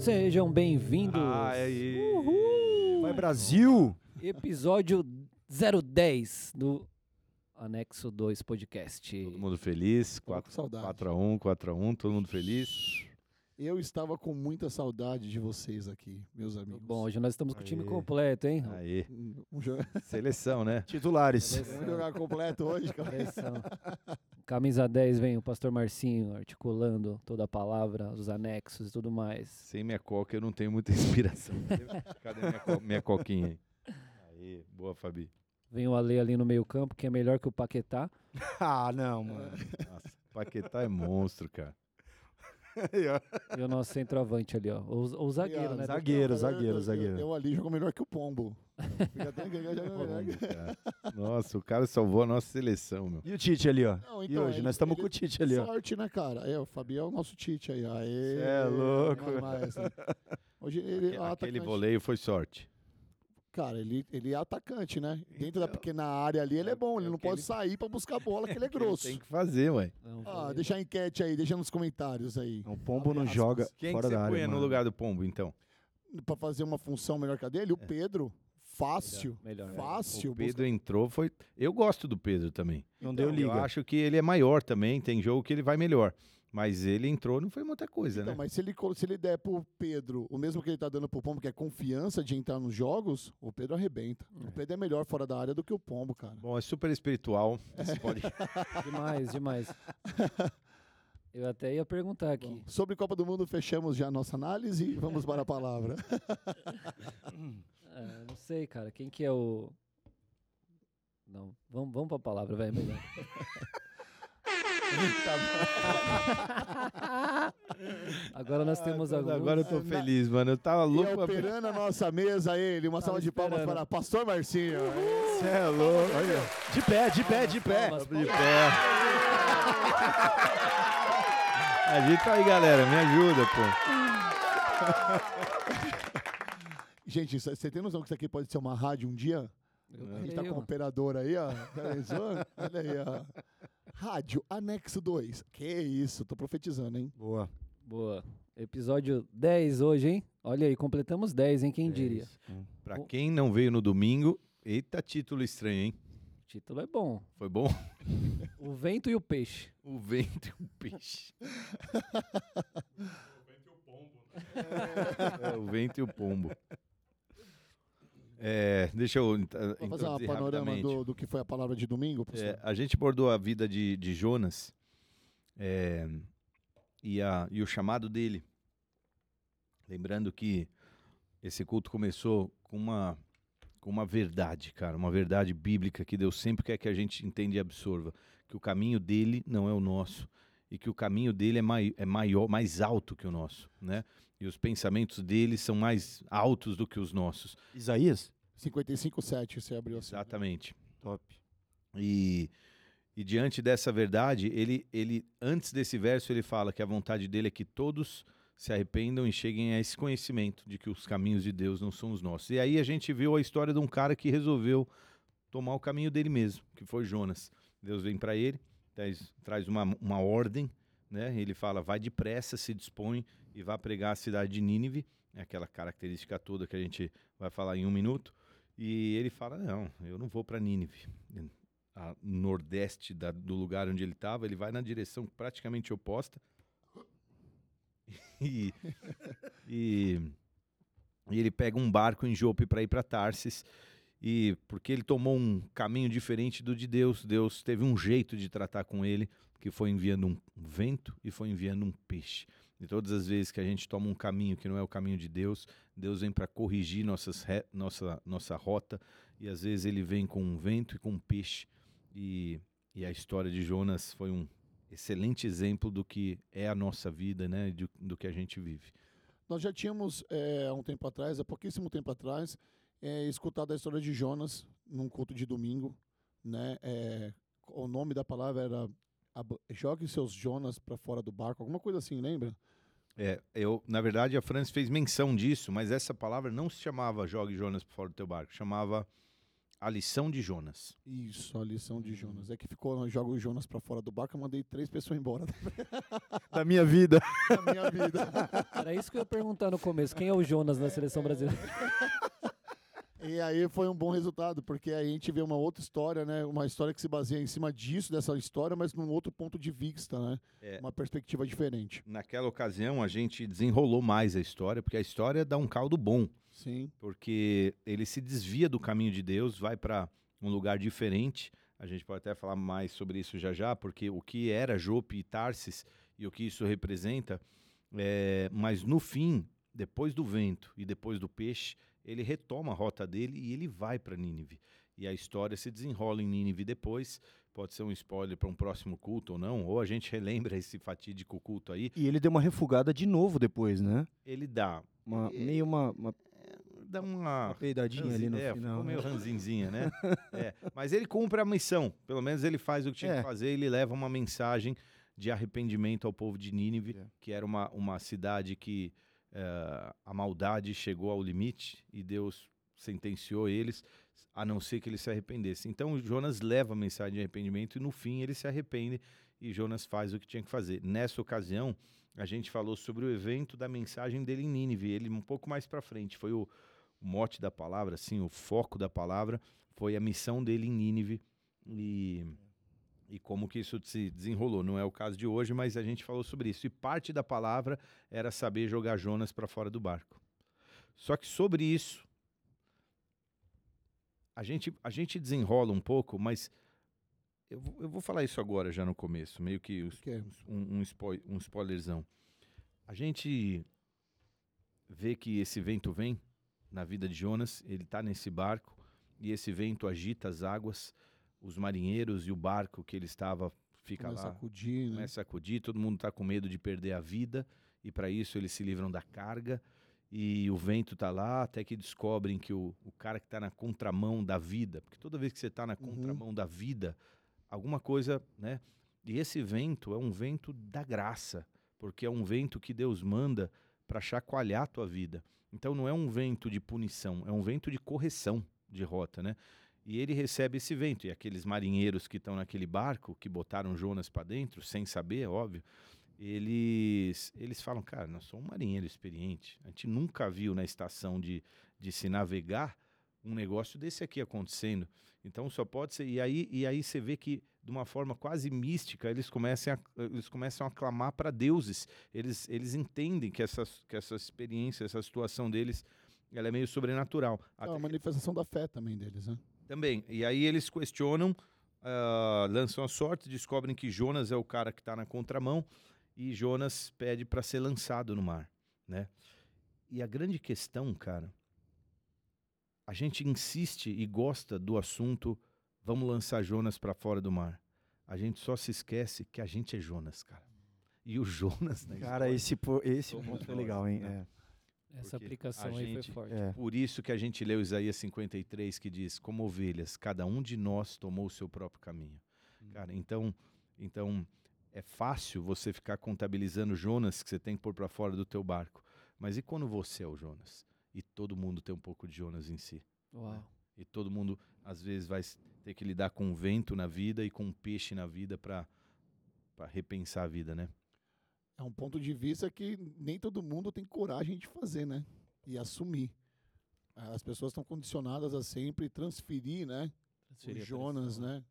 Sejam bem-vindos. Aí. Vai Brasil! Episódio 010 do Anexo 2 Podcast. Todo mundo feliz. Tava com 4 saudade. 4 a 1, 4 a 1, todo mundo feliz. Eu estava com muita saudade de vocês aqui, meus amigos. Bom, hoje nós estamos com o time Aê. completo, hein? Aí. Jogar, Seleção, né? Titulares. vamos jogar completo hoje, cara. Seleção. Camisa 10 vem o pastor Marcinho articulando toda a palavra, os anexos e tudo mais. Sem minha coca eu não tenho muita inspiração. Cadê minha, co- minha coquinha aí? Aí, boa, Fabi. Vem o Ale ali no meio-campo, que é melhor que o Paquetá. Ah, não, mano. Nossa, Paquetá é monstro, cara. E o nosso centroavante ali, ó. O, o zagueiro, E, ó, né? zagueiro, eu- zagueiro, eu- zagueiro. Eu, eu ali jogo melhor que o Pombo. Eu. Nossa, o cara salvou a nossa seleção, meu. E o Tite ali, ó. Não, e então, hoje? ele- Nós estamos com o Tite ali, ó. Sorte, né, cara? É, o Fabião é o nosso Tite aí. Aê, Cê é louco. mais- mais, né? Hoje ele é Aquele atacante. voleio foi sorte. Cara, ele, ele é atacante, né? Dentro da pequena área ali, ele é bom. Ele é não que pode ele- sair pra buscar a bola, que ele é ele grosso. Tem que fazer, ué. Não, Ah, deixa a enquete aí, deixa nos comentários aí. O Pombo não joga. Quem fora você da área, punha no mano. lugar do Pombo, então? Pra fazer uma função melhor que a dele, o Pedro, fácil. Melhor. melhor. Fácil. O Pedro entrou, foi... Eu gosto do Pedro também. Não deu Eu liga. acho que ele é maior também, tem jogo que ele vai melhor. Mas ele entrou, não foi muita coisa, Então, né? mas se ele, se ele der pro Pedro o mesmo que ele tá dando pro Pombo, que é confiança de entrar nos jogos, o Pedro arrebenta. O Pedro é melhor fora da área do que o Pombo, cara. Bom, é super espiritual. Você pode... Demais, demais. Eu até ia perguntar aqui. Bom, sobre Copa do Mundo, fechamos já a nossa análise e vamos para a palavra. É, não sei, cara. Quem que é o. Não, vamos, vamos pra palavra, velho. Melhor. Agora nós temos alguns. Agora eu tô feliz, mano. Eu tava E louco pra... operando a nossa mesa, ele. Uma salva de palmas para Pastor Marcinho. Cê é louco. Olha. De pé, de pé, de pé. Palmas, de pé. Agita aí, galera. Me ajuda, pô. Gente, você tem noção que isso aqui pode ser uma rádio um dia? Eu A gente tá com um operador aí, ó. Tá? Olha aí, ó. Rádio Anexo 2. Que isso, tô profetizando, hein? Boa. Boa. Episódio 10 hoje, hein? Olha aí, completamos 10, hein? Quem diria? Pra quem não veio no domingo, eita título estranho, hein? O título é bom. Foi bom? O vento e o peixe. O vento e o peixe. É, o vento e o pombo. É, deixa eu Vamos fazer uma panorama do, do que foi a palavra de domingo, É, a gente abordou a vida de, de Jonas é, e, a- e o chamado dele. Lembrando que esse culto começou com uma, com uma verdade, cara, uma verdade bíblica que Deus sempre quer que a gente entenda e absorva. Que o caminho dele não é o nosso e que o caminho dele é, mai, é maior, mais alto que o nosso, né? E os pensamentos dele são mais altos do que os nossos. Isaías? 55,7 você abriu assim. Exatamente. Top. E, e diante dessa verdade, ele, ele antes desse verso ele fala que a vontade dele é que todos se arrependam e cheguem a esse conhecimento de que os caminhos de Deus não são os nossos. E aí a gente viu a história de um cara que resolveu tomar o caminho dele mesmo, que foi Jonas. Deus vem para ele, traz, traz uma, uma ordem, né? Ele fala: vai depressa, se dispõe e vá pregar a cidade de Nínive, é aquela característica toda que a gente vai falar em um minuto. E ele fala: não, eu não vou para Nínive a nordeste da- do lugar onde ele estava, ele vai na direção praticamente oposta. E, e, e ele pega um barco em Jope para ir para Tarsis. E porque ele tomou um caminho diferente do de Deus, Deus teve um jeito de tratar com ele, que foi enviando um vento e foi enviando um peixe. E todas as vezes que a gente toma um caminho que não é o caminho de Deus, Deus vem para corrigir nossas re- nossa, nossa rota, e às vezes ele vem com um vento e com um peixe. E, e a história de Jonas foi um excelente exemplo do que é a nossa vida, né? Do, do que a gente vive. Nós já tínhamos, é, há um tempo atrás, há pouquíssimo tempo atrás, é, escutado a história de Jonas num culto de domingo. Né? É, o nome da palavra era Jogue seus Jonas para fora do barco, alguma coisa assim, lembra? É, eu, na verdade, a França fez menção disso, mas essa palavra não se chamava jogue Jonas por fora do teu barco, chamava A lição de Jonas. Isso, a lição de Jonas. É que ficou, joga o Jonas pra fora do barco, eu mandei três pessoas embora Da minha vida. da minha vida. Era isso que eu ia perguntar no começo. Quem é o Jonas na seleção brasileira? E aí foi um bom resultado, porque aí a gente vê uma outra história, né? Uma história que se baseia em cima disso, dessa história, mas num outro ponto de vista, né? É. Uma perspectiva diferente. Naquela ocasião, a gente desenrolou mais a história, porque a história dá um caldo bom. Sim. porque ele se desvia do caminho de Deus, vai para um lugar diferente. A gente pode até falar mais sobre isso já já, porque o que era Jope e Tarsis e o que isso representa, é, mas no fim, depois do vento e depois do peixe, ele retoma a rota dele e ele vai para Nínive. E a história se desenrola em Nínive depois. Pode ser um spoiler para um próximo culto ou não, ou a gente relembra esse fatídico culto aí. E ele deu uma refugada de novo depois, né? Ele dá, Uma, E- meio uma, uma, dá uma uma peidadinha ali no é, final. Ficou né? meio ranzinzinha, né? É, Mas ele cumpre a missão. Pelo menos ele faz o que tinha É. que fazer. Ele leva uma mensagem de arrependimento ao povo de Nínive, É. que era uma, uma cidade que eh, a maldade chegou ao limite e Deus sentenciou eles, a não ser que eles se arrependessem. Então Jonas leva a mensagem de arrependimento e no fim ele se arrepende e Jonas faz o que tinha que fazer. Nessa ocasião, a gente falou sobre o evento da mensagem dele em Nínive. Ele um pouco mais para frente foi o, mote da palavra, assim, o foco da palavra foi a missão dele em Nínive e, e como que isso se desenrolou. Não é o caso de hoje, mas a gente falou sobre isso. E parte da palavra era saber jogar Jonas para fora do barco. Só que sobre isso, a gente, a gente desenrola um pouco, mas eu, vou- eu vou falar isso agora já no começo, meio que os- um, um, spoi- um spoilerzão. A gente vê que esse vento vem na vida de Jonas, ele está nesse barco e esse vento agita as águas, os marinheiros e o barco que ele estava fica Começa a lá, acudir, né? começa a acudir, todo mundo está com medo de perder a vida e para isso eles se livram da carga e o vento tá lá até que descobrem que o, o cara que está na contramão da vida, porque toda vez que você está na Uhum. contramão da vida, alguma coisa, né? E esse vento é um vento da graça, porque é um vento que Deus manda para chacoalhar a tua vida. Então não é um vento de punição, é um vento de correção de rota, né? E ele recebe esse vento. E aqueles marinheiros que estão naquele barco, que botaram Jonas para dentro, sem saber, é óbvio, eles, eles falam, cara, nós somos um marinheiro experiente. A gente nunca viu na estação de, de se navegar um negócio desse aqui acontecendo. Então só pode ser. E aí, e aí você vê que, de uma forma quase mística, eles começam a, eles começam a clamar para deuses. Eles, eles entendem que essa, que essa experiência, essa situação deles, ela é meio sobrenatural. É uma manifestação da fé também deles, né? Também. E aí eles questionam, ah, lançam a sorte, descobrem que Jonas é o cara que está na contramão e Jonas pede para ser lançado no mar, né? E a grande questão, cara, a gente insiste e gosta do assunto, vamos lançar Jonas para fora do mar. A gente só se esquece que a gente é Jonas, cara. E o Jonas, né? Cara, esse, po- esse Somos ponto nós, legal, hein? né? Essa aplicação a aí gente- foi forte. É, é. Por isso que a gente leu Isaías 53, que diz: Como ovelhas, cada um de nós tomou o seu próprio caminho. Cara, então, então é fácil você ficar contabilizando Jonas que você tem que pôr para fora do teu barco. Mas e quando você é o Jonas? E todo mundo tem um pouco de Jonas em si. Uau. E todo mundo, às vezes, vai ter que lidar com um vento na vida e com um peixe na vida para repensar a vida, né? É um ponto de vista que nem todo mundo tem coragem de fazer, né? E assumir. As pessoas estão condicionadas a sempre transferir, né? Transferir o Jonas, pressão. né?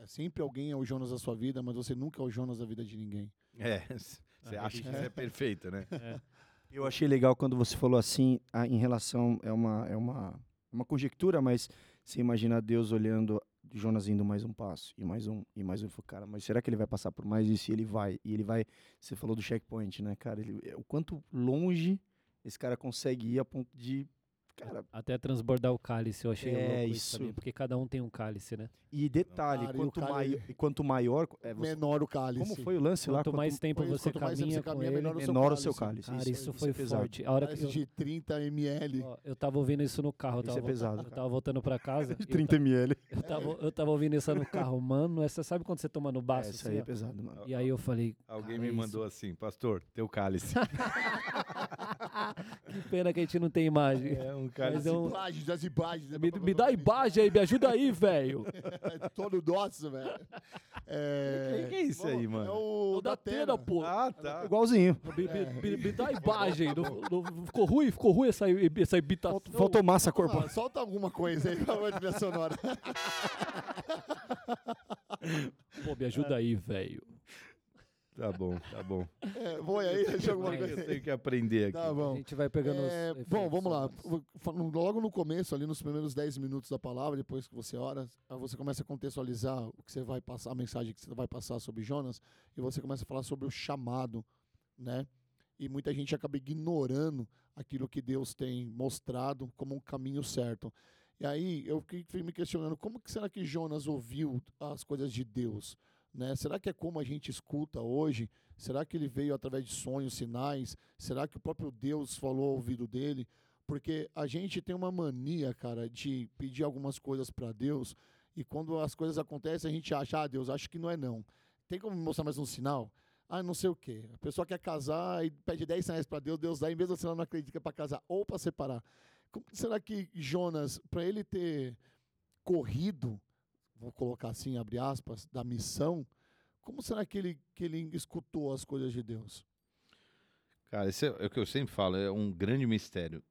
É. É, sempre alguém é o Jonas da sua vida, mas você nunca é o Jonas da vida de ninguém. É, você Ah, acha que é. isso é perfeito, né? É. Eu achei legal quando você falou assim, em relação, é uma, é uma, uma conjectura, mas você imagina Deus olhando Jonas indo mais um passo, e mais um, e mais um. Falou, Cara, mas será que ele vai passar por mais isso? E ele vai, e ele vai, você falou do checkpoint, né, cara? Ele, o quanto longe esse cara consegue ir a ponto de, cara, Até transbordar o cálice, eu achei É, louco isso, isso. também, porque cada um tem um cálice, né? e detalhe, Cara, e quanto, cara, mai, ele- e quanto maior, é, você- Menor o cálice. como foi o lance lá? Quanto mais tempo você quanto mais caminha você com caminha, ele, menor o seu menor o seu cálice. cálice. Cara, isso, isso foi é pesado. forte. A hora que Cálice eu, de 30 ml. ó, eu tava ouvindo isso no carro, Isso é pesado, eu tava voltando pra casa. De eu 30 ml. Eu tava, eu tava ouvindo isso no carro, mano. Essa, sabe quando você toma no É, baço? isso assim, aí é pesado, mano. E aí eu falei. Alguém me é mandou assim, pastor, teu cálice. que pena que a gente não tem imagem. É um cara. Mas As é um- imagens, as imagens. né, Me, me dá imagem aí, me ajuda aí, velho. É todo nosso, velho. É... Que que é isso aí, mano? É o, O da Datena. Tena, pô. Ah, tá. Igualzinho. Me, me- me- me dá imagem. Não- não- ficou ruim? Ficou ruim essa, essa imitação? Faltou, faltou massa corporal. Ah, solta alguma coisa aí pra uma trilha sonora. Pô, me ajuda aí, velho. Tá bom, tá bom. É, vou aí, deixa alguma coisa Eu tenho que aprender aqui. Tá A bom. gente vai pegando É, os bom, vamos lá. Logo no começo, ali nos primeiros 10 minutos da palavra, depois que você ora, você começa a contextualizar o que você vai passar, a mensagem que você vai passar sobre Jonas, e você começa a falar sobre o chamado, né? E muita gente acaba ignorando aquilo que Deus tem mostrado como um caminho certo. E aí eu fiquei fiquei me questionando, como que será que Jonas ouviu as coisas de Deus? Né? Será que é como a gente escuta hoje? Será que ele veio através de sonhos, sinais? Será que o próprio Deus falou ao ouvido dele? Porque a gente tem uma mania, cara, de pedir algumas coisas para Deus e quando as coisas acontecem a gente acha, ah, Deus, acho que não é não. Tem como me mostrar mais um sinal? Ah, não sei o quê. A pessoa quer casar e pede 10 sinais para Deus, Deus dá, e mesmo assim ela não acredita é para casar ou para separar. Como será que Jonas, para ele ter corrido, vou colocar assim, abre aspas, da missão, como será que ele, que ele escutou as coisas de Deus? Cara, esse é, é o que eu sempre falo, é um grande mistério.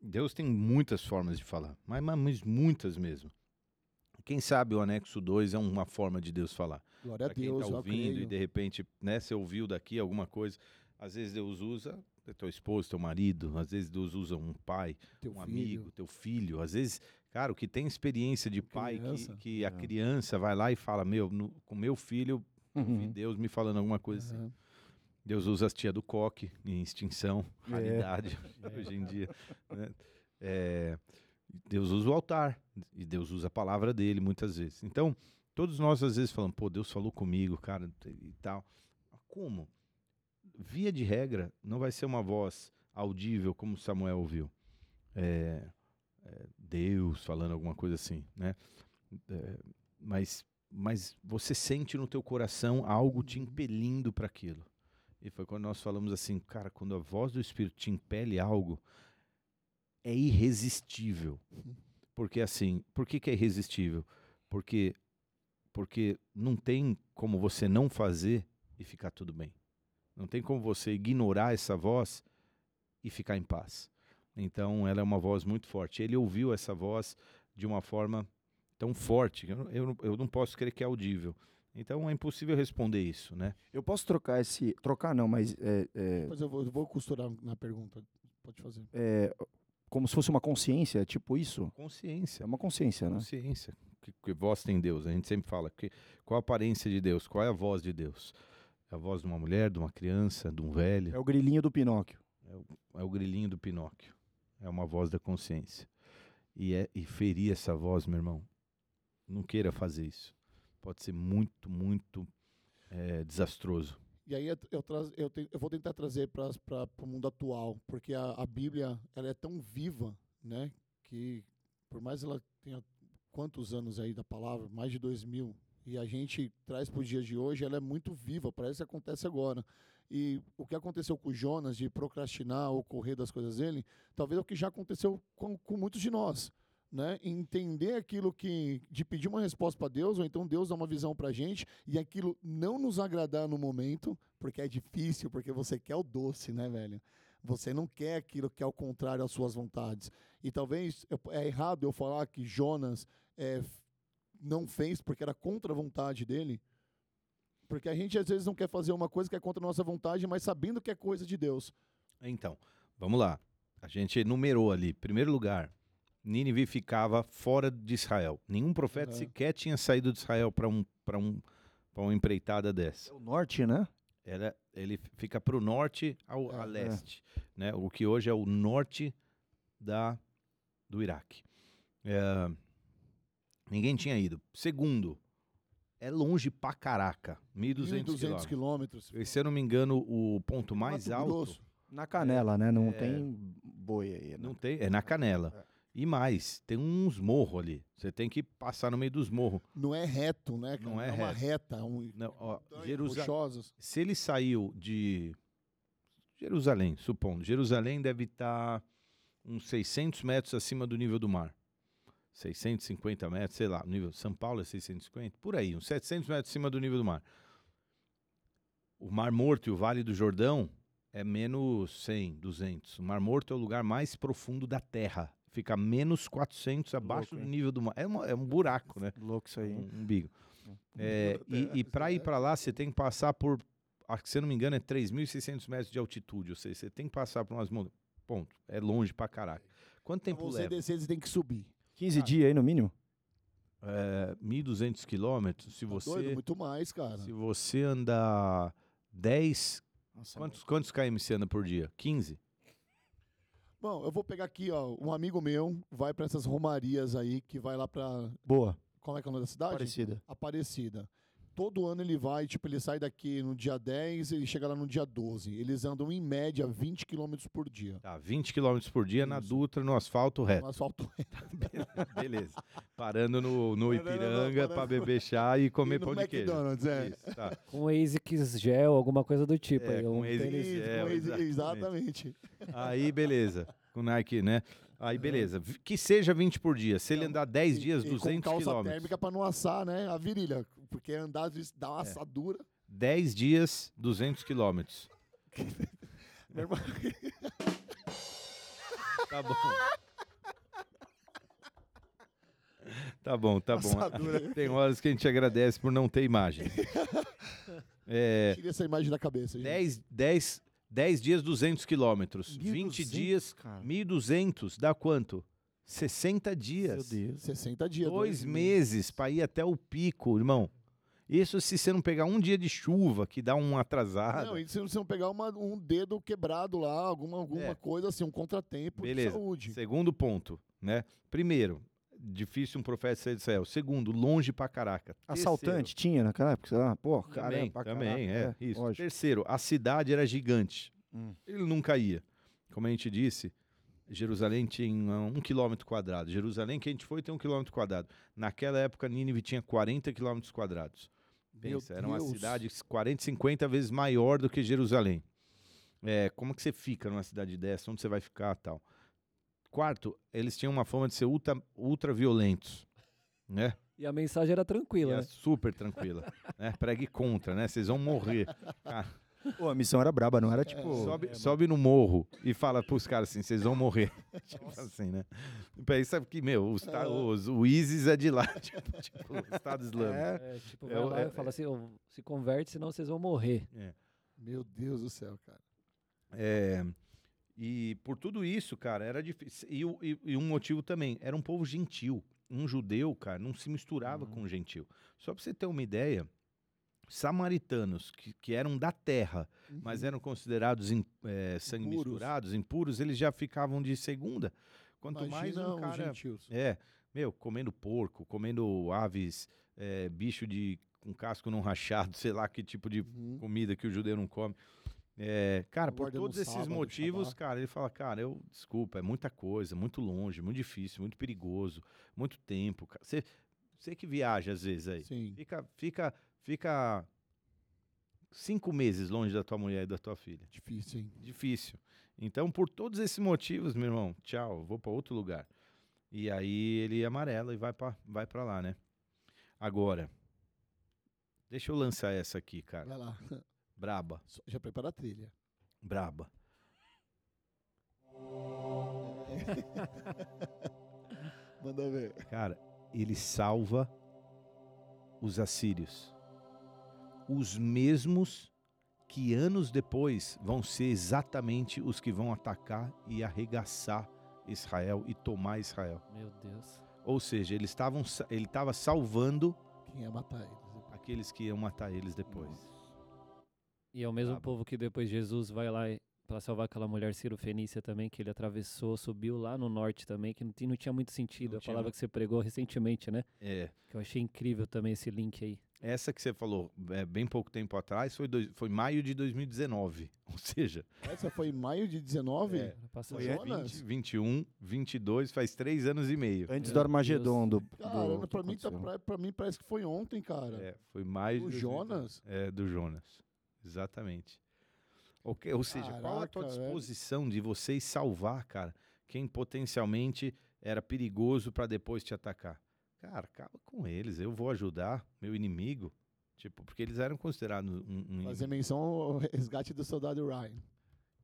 Deus tem muitas formas de falar, mas, mas- muitas mesmo. Quem sabe o anexo 2 é uma forma de Deus falar. Glória a Pra quem Deus, tá eu ouvindo e de repente, né, você ouviu daqui alguma coisa. Às vezes Deus usa teu esposo, teu marido, às vezes Deus usa um pai, Teu um filho. amigo, teu filho. Às vezes, cara, o que tem experiência de pai, que, Criança. que a É. criança vai lá e fala: Meu, no- com meu filho, Uhum. Deus me falando alguma coisa assim. Aham. Deus usa as tia do coque em extinção, É. raridade hoje em dia. né? É, Deus usa o altar e Deus usa a palavra dele muitas vezes. Então, todos nós às vezes falamos, pô, Deus falou comigo, cara, e tal. Como? Via de regra, não vai ser uma voz audível como Samuel ouviu. É, é, Deus falando alguma coisa assim, né? É, mas, mas você sente no teu coração algo te impelindo para aquilo. E foi quando nós falamos assim, cara, quando a voz do Espírito te impele algo, é irresistível. Porque assim, por que, que é irresistível? Porque, porque não tem como você não fazer e ficar tudo bem. Não tem como você ignorar essa voz e ficar em paz. Então, ela é uma voz muito forte. Ele ouviu essa voz de uma forma tão forte que eu, não- eu, não- eu não posso crer que é audível. Então, é impossível responder isso, né? Eu posso trocar esse. Trocar não, mas é, é, Mas eu vou, eu vou costurar na pergunta. Pode fazer. é como se fosse uma consciência, tipo isso. Consciência. É uma consciência, né? Consciência. Que, que voz tem Deus? A gente sempre fala que, qual a aparência de Deus? Qual é a voz de Deus? É a voz de uma mulher, de uma criança, de um velho? É o grilinho do Pinóquio. É o grilinho do Pinóquio. É uma voz da consciência. E, é, e ferir essa voz, meu irmão, não queira fazer isso. Pode ser muito, muito é, desastroso. E aí eu, eu, eu vou tentar trazer para o mundo atual, porque a, a Bíblia ela é tão viva, né? Que por mais ela tenha quantos anos aí da palavra, mais de dois mil, e a gente traz para os dias de hoje, ela é muito viva, parece que acontece agora. E o que aconteceu com o Jonas de procrastinar ou correr das coisas dele, talvez é o que já aconteceu com, com muitos de nós. Né? Entender aquilo que. de pedir uma resposta para Deus, ou então Deus dá uma visão para gente, e aquilo não nos agradar no momento, porque é difícil, porque você quer o doce, né, velho? Você não quer aquilo que é o contrário às suas vontades. E talvez é errado eu falar que Jonas é, não fez porque era contra a vontade dele. Porque a gente às vezes não quer fazer uma coisa que é contra a nossa vontade, mas sabendo que é coisa de Deus. Então, vamos lá. A gente enumerou ali. Primeiro lugar, Nínive ficava fora de Israel. Nenhum profeta sequer tinha saído de Israel para um, pra um, pra uma empreitada dessa. É o norte, né? Era, ele fica para o norte ao É, a é. leste, né? O que hoje é o norte da do Iraque. É, ninguém tinha ido. Segundo, é longe pra caraca, 1.200 1.200 quilômetros. quilômetros. E, Se eu não me engano, o ponto mais Mato alto Grosso. Na canela, né? Não É. tem boi aí. Né? não tem, é na Canela. É. E mais, tem uns morros ali. Você tem que passar no meio dos morros. Não é reto, né? cara? Não é uma reto. reta. Um, Não, ó, Jerusa-. Se ele saiu de Jerusalém, supondo. Jerusalém deve estar uns 600 metros acima do nível do mar. 650 metros, sei lá, nível São Paulo é 650, por aí, uns 700 metros acima do nível do mar. O Mar Morto e o Vale do Jordão é menos 100, 200. O Mar Morto é o lugar mais profundo da Terra. Fica menos 400 abaixo Louco, do nível do mar. É, uma- é um buraco, né? Louco isso aí. Um umbigo. É, e e para ir para lá, você tem que passar por, acho que se eu não me engano, é 3.600 metros de altitude. Ou seja, você tem que passar por umas montanhas. Ponto. É longe pra caraca. Quanto tempo você leva? descer, você tem que subir. 15 dias aí no mínimo? É, 1.200 quilômetros. Se Tá você, doido? Muito mais, cara. se você andar 10... Nossa, Quantos, quantos km você anda por dia? 15? Bom, eu vou pegar aqui, ó. Um amigo meu vai pra essas romarias aí, que vai lá pra. Boa, Qual é que é o nome da cidade? parecida. Aparecida. Todo ano ele vai, tipo, ele sai daqui no dia 10 e chega lá no dia 12. Eles andam em média 20 km por dia. Tá, 20 km por dia na Isso. Dutra, no asfalto reto. No asfalto Beleza. Parando no, no Parando no- Ipiranga pra parando- beber chá e comer e pão de queijo. É. Isso, tá. Com ASICS gel, alguma coisa do tipo. É, aí, com um ASICS É, esse- exatamente. exatamente. Aí, beleza. Com Nike, né? Aí, beleza. V- Que seja 20 por dia. Se ele Não, andar 10 E- dias, e 200 com calça quilômetros. térmica pra não assar, né? A virilha. Porque andar às vezes dá uma É. assadura. 10 dias, 200 quilômetros. Meu irmão, Tá bom. Tá bom, tá bom. Assadura. Tem horas que a gente agradece por não ter imagem. É, Tira essa imagem da cabeça, gente. 10, 10, 10 dias, 200 quilômetros. 20 1.200, dias, cara. 1.200, dá quanto? 60 dias. Meu Deus. 60 dias. Dois meses para ir até o pico, irmão. Isso se você não pegar um dia de chuva, que dá um atrasado. Não, e se você não pegar uma- um dedo quebrado lá, alguma, alguma É. coisa assim, um contratempo Beleza. de saúde. Segundo ponto, né? Primeiro, difícil um profeta sair do Israel. Segundo, longe pra caraca. Assaltante tinha naquela época? Sei lá, pô, Terceiro, também, pra também, caraca, é, isso. lógico. Terceiro, a cidade era gigante. Hum. Ele nunca ia. Como a gente disse, Jerusalém tinha um quilômetro quadrado. Jerusalém, que a gente foi, tem um quilômetro quadrado. Naquela época, Nínive tinha 40 quilômetros quadrados. Meu Pensa, era uma Deus. cidade 40, 50 vezes maior do que Jerusalém. É, como que você fica numa cidade dessa? Onde você vai ficar tal? Quarto, eles tinham uma fama de ser ultra, ultra violentos, né? E a mensagem era tranquila, é né? super tranquila, né? Pregue contra, né? Vocês vão morrer. Cara, Pô, a missão era braba, não era tipo. sobe, sobe no morro e fala pros caras assim, vocês vão morrer. tipo assim, né? Pensa que, meu, os, ta- os- o ISIS é de lá, tipo, tipo, o Estado Islâmico. É, É, tipo, É, vai lá é, e fala assim, "Ô, se converte, senão vocês vão morrer. Meu Deus do céu, cara. É, e por tudo isso, cara, era difícil. E, e- e um motivo também, era um povo gentil. Um judeu, cara, não se misturava Uhum. com um gentil. Só pra você ter uma ideia, samaritanos, que, que eram da terra, mas eram considerados im- é, sangue Impuros. misturados, impuros, eles já ficavam de segunda. Quanto mais Imagina um os cara... gentios. É, meu, comendo porco, comendo aves, é, bicho de com casco não rachado, sei lá que tipo de Uhum. comida que o judeu não come. É, cara, por todos esses sábado, motivos, cara, ele fala, cara, eu desculpa, é muita coisa, muito longe, muito difícil, muito perigoso, muito tempo. Você, você que viaja às vezes aí, Sim. fica, fica, fica cinco meses longe da tua mulher e da tua filha. Difícil, hein? Difícil. Então, por todos esses motivos, meu irmão, tchau, vou para outro lugar. E aí ele amarela e vai para vai pra lá, né? Agora, deixa eu lançar essa aqui, cara. Vai lá. Braba, Já prepara a trilha. braba. Manda ver. Cara, ele salva os assírios. Os mesmos que anos depois vão ser exatamente os que vão atacar e arregaçar Israel e tomar Israel. Meu Deus. Ou seja, eles estavam ele estava salvando Quem ia matar eles? aqueles que iam matar eles depois. E é o mesmo Brabo. povo que depois Jesus vai lá pra salvar aquela mulher Ciro Fenícia também, que ele atravessou, subiu lá no norte também, que não, ti- não tinha muito sentido. Não a tinha palavra muito. que você pregou recentemente, né? É. Que eu achei incrível também esse link aí. Essa que você falou é, bem pouco tempo atrás foi, dois- foi maio de 2019. Ou seja, Essa foi em maio de 19? É. Foi Jonas? 20, 21, 22, faz três anos e meio. Antes Meu do Armagedon do. do Cara, que pra mim, tá, pra, pra mim parece que foi ontem, cara. É, foi maio o de 2019. Jonas? É, do Jonas. Exatamente. Ou, que- ou seja, qual a tua Caraca, velho. disposição de vocês salvar, cara, quem potencialmente era perigoso pra depois te atacar? Cara, acaba com eles, eu vou ajudar meu inimigo. Tipo, porque eles eram considerados um, um Fazer menção ao resgate do soldado Ryan.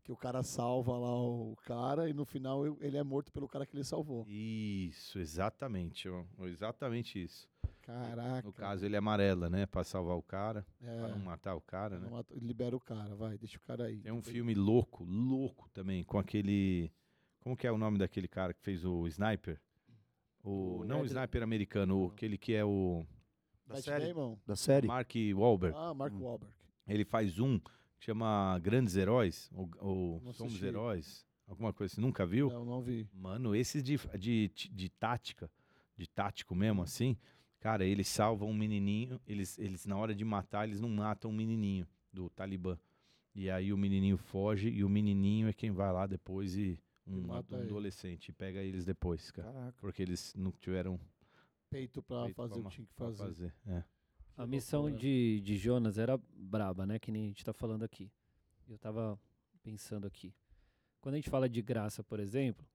Que o cara salva lá o cara e no final ele é morto pelo cara que ele salvou. Isso, exatamente. Exatamente isso. Caraca. No caso, ele amarela, né? Pra salvar o cara, é, pra não matar o cara, né? mata- libera o cara, vai, deixa o cara aí. Tem um filme louco, louco também, com aquele. Como que é o nome daquele cara que fez o Sniper? O, O não o Sniper americano, o- aquele que é o Da Matt série? Damon? Da série? Mark Wahlberg. Ah, Mark Hum. Wahlberg. Ele faz um que chama Grandes Heróis, ou, ou Somos assisti. Heróis, alguma coisa assim. Nunca viu? Não, não vi. Mano, esses de, de, de tática, de tático mesmo, assim, cara, eles salvam um menininho, eles, eles na hora de matar, eles não matam um menininho do Talibã. E aí o menininho foge e o menininho é quem vai lá depois e um, mata um ele. adolescente e pega eles depois, cara. Caraca. Porque eles não tiveram Peito pra peito fazer pra o que tinha que pra fazer. É. A missão de, de Jonas era braba, né? Que nem a gente tá falando aqui. Eu tava pensando aqui. Quando a gente fala de graça, por exemplo,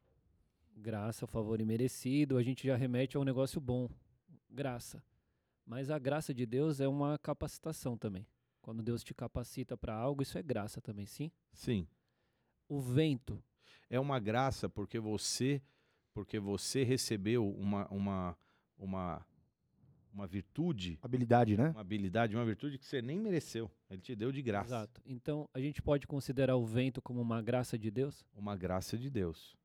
graça, favor imerecido, a gente já remete a um negócio bom. Graça. Mas a graça de Deus é uma capacitação também. Quando Deus te capacita para algo, isso é graça também, sim? Sim. O vento. É uma graça porque você porque você recebeu uma, uma, uma, uma virtude, Habilidade, né? uma habilidade, uma virtude que você nem mereceu. Ele te deu de graça. Exato. Então, a gente pode considerar o vento como uma graça de Deus? Uma graça de Deus.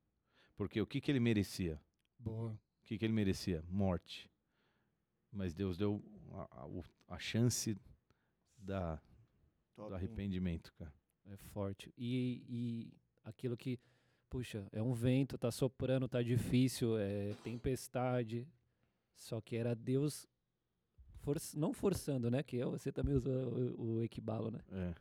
Porque o que, que ele merecia? Boa. O que, que ele merecia? Morte. Mas Deus deu a, a- a chance da, do arrependimento, cara. É forte. E, e aquilo que, puxa, é um vento, tá soprando, tá difícil, é tempestade. Só que era Deus for, não forçando, né? Que eu, você também usou o, o equibalo, né? É.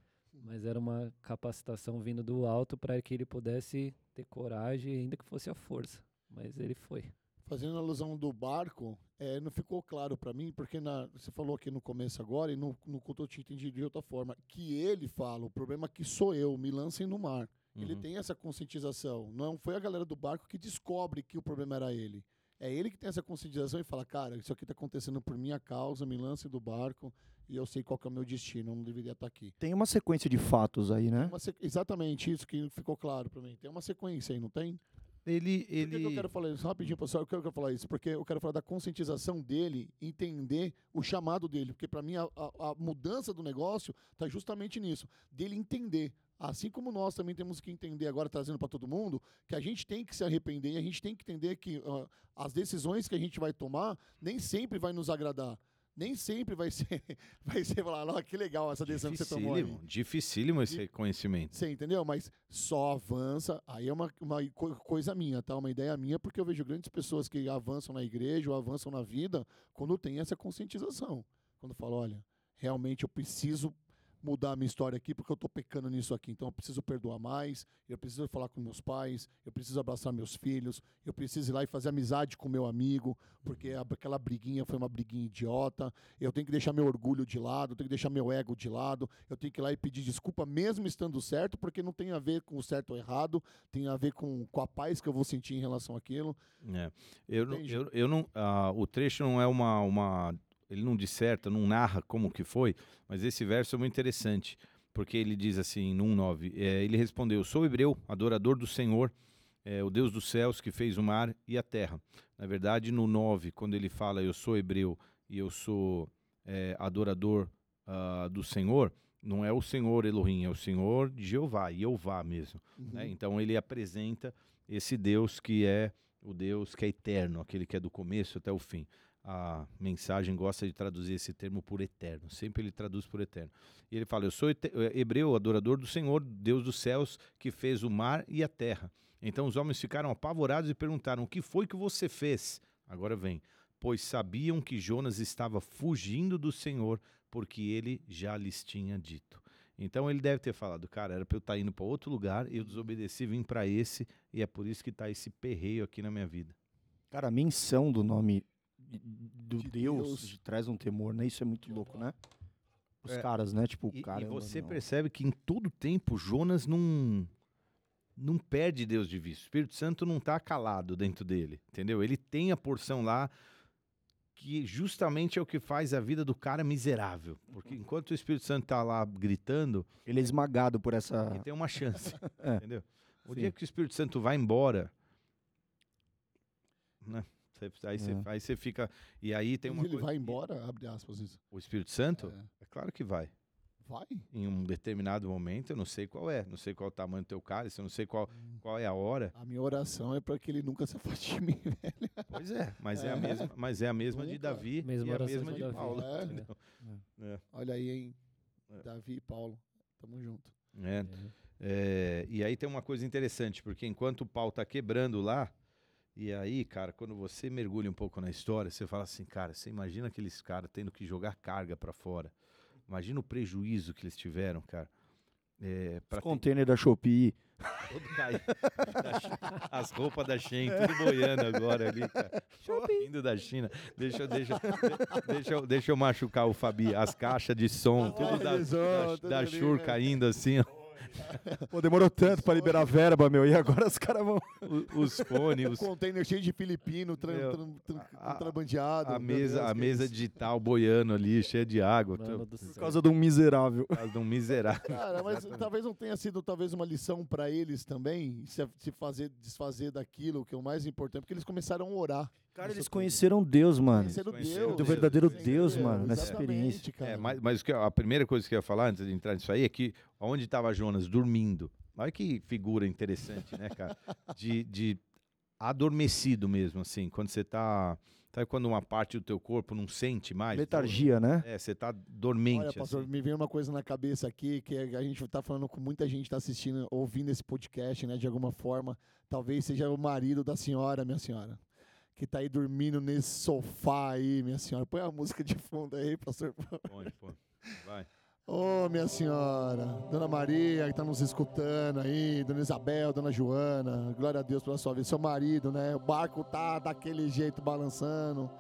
Mas era uma capacitação vindo do alto para que ele pudesse ter coragem, ainda que fosse a força. Mas ele foi. Fazendo alusão do barco, é, não ficou claro pra mim, porque na- você falou aqui no começo agora, e no, no culto eu tinha entendido de outra forma, que ele fala, o problema é que sou eu, me lancem no mar. Ele Uhum. tem essa conscientização. Não foi a galera do barco que descobre que o problema era ele. É ele que tem essa conscientização e fala, cara, isso aqui tá acontecendo por minha causa, me lance do barco e eu sei qual que é o meu destino, eu não deveria estar aqui. Tem uma sequência de fatos aí, né? Uma sequ- exatamente isso que ficou claro pra mim. Tem uma sequência aí, não tem? Ele, Por que, que eu ele, quero falar isso? Rapidinho, pessoal, eu quero, eu quero falar isso, porque eu quero falar da conscientização dele, entender o chamado dele, porque para mim a, a- a mudança do negócio está justamente nisso, dele entender. Assim como nós também temos que entender agora, trazendo para todo mundo, que a gente tem que se arrepender e a gente tem que entender que ó, as decisões que a gente vai tomar nem sempre vai nos agradar. Nem sempre vai ser, vai ser falar, "Ó, que legal essa decisão que você tomou aí. dificílimo, esse E- reconhecimento. Você entendeu? Mas só avança. Aí é uma, uma co- coisa minha, tá? Uma ideia minha, porque eu vejo grandes pessoas que avançam na igreja ou avançam na vida quando tem essa conscientização. Quando falam, olha, realmente eu preciso mudar a minha história aqui porque eu tô pecando nisso aqui. Então eu preciso perdoar mais, eu preciso falar com meus pais, eu preciso abraçar meus filhos, eu preciso ir lá e fazer amizade com meu amigo, porque aquela briguinha foi uma briguinha idiota. Eu tenho que deixar meu orgulho de lado, eu tenho que deixar meu ego de lado, eu tenho que ir lá e pedir desculpa mesmo estando certo, porque não tem a ver com o certo ou errado, tem a ver com, com a paz que eu vou sentir em relação àquilo. É. Eu, não, Entende? eu, eu não, ah, o trecho não é uma, uma, ele não disserta, não narra como que foi, mas esse verso é muito interessante, porque ele diz assim, no 1:9, é, ele respondeu: "Sou hebreu, adorador do Senhor, é, o Deus dos céus que fez o mar e a terra". Na verdade, no 9, quando ele fala eu sou hebreu e eu sou é, adorador ah, do Senhor, não é o Senhor Elohim, é o Senhor Jeová, Jeová mesmo. né? Então ele apresenta esse Deus que é o Deus que é eterno, aquele que é do começo até o fim. A mensagem gosta de traduzir esse termo por eterno, sempre ele traduz por eterno. E ele fala: Eu sou eh, hebreu, adorador do Senhor, Deus dos céus, que fez o mar e a terra. Então os homens ficaram apavorados e perguntaram: O que foi que você fez? Agora vem. Pois sabiam que Jonas estava fugindo do Senhor, porque ele já lhes tinha dito. Então ele deve ter falado, cara, era para eu estar indo para outro lugar, eu desobedeci, vim para esse, e é por isso que tá esse perreio aqui na minha vida. Cara, a menção do nome do De Deus, Deus. de traz um temor, né? Isso é muito louco, né? os É. caras, né? Tipo, E, cara. e você percebe que em todo tempo Jonas não não perde Deus de vista. O Espírito Santo não está calado dentro dele, entendeu? Ele tem a porção lá que justamente é o que faz a vida do cara miserável. Porque enquanto o Espírito Santo está lá gritando, Ele é esmagado por essa. ele tem uma chance, É. entendeu? O Sim. dia que o Espírito Santo vai embora, né? Cê- Aí você É. aí você fica e aí tem uma ele coisa- vai embora, abre aspas isso. O Espírito Santo, É. é claro que vai. Vai? em um determinado momento, eu não sei qual é, não sei qual é o tamanho do teu cálice, eu não sei qual, Hum. qual é a hora. A minha oração é para que ele nunca se afaste de mim, velho. Pois é, mas é, a É. mesma, mas é a mesma de. Davi Mesma e a mesma de Davi. Paulo. É. É. Olha aí, hein? É. Davi e Paulo. Tamo junto. É, é, e aí tem uma coisa interessante, porque enquanto o pau tá quebrando lá, e aí, cara, quando você mergulha um pouco na história, você fala assim, cara, você imagina aqueles caras tendo que jogar carga pra fora. Imagina o prejuízo que eles tiveram, cara. É, pra Os container da Shopee. Todo. As roupas da Shein, tudo boiando agora ali, cara. Indo da China. Deixa, eu- deixa, de- deixa, eu- deixa eu machucar o Fabi. As caixas de som, tudo da, da, da né? caindo assim, ó. Pô, demorou tanto pra liberar verba, meu. E agora os caras vão. Os fones, O os, container cheio de filipino, contrabandeado. a mesa, a mesa digital boiando ali, cheia de água. Por causa de um miserável. Por causa de um miserável. Cara, mas talvez não tenha sido talvez uma lição para eles também, se, se fazer desfazer daquilo, que é o mais importante, porque eles começaram a orar. Cara, eles conheceram Deus, mano. Conheceram Deus. Do verdadeiro entendeu? Deus, mano, nessa experiência. Cara. É, mas, mas a primeira coisa que eu ia falar antes de entrar nisso aí é que onde estava Jonas dormindo. Olha que figura interessante, né, cara? De, de adormecido mesmo, assim. Quando você tá. Sabe quando uma parte do teu corpo não sente mais? Letargia, né? É, você tá dormente. Olha, pastor, assim. me veio uma coisa na cabeça aqui, que a gente tá falando com muita gente que tá assistindo, ouvindo esse podcast, né, de alguma forma. Talvez seja o marido da senhora, minha senhora, que tá aí dormindo nesse sofá aí, minha senhora. Põe a música de fundo aí, pastor. Põe, pô. Vai. Ô, minha senhora, Dona Maria, que tá nos escutando aí, Dona Isabel, Dona Joana, glória a Deus pela sua vida. Seu marido, né? O barco tá daquele jeito balançando.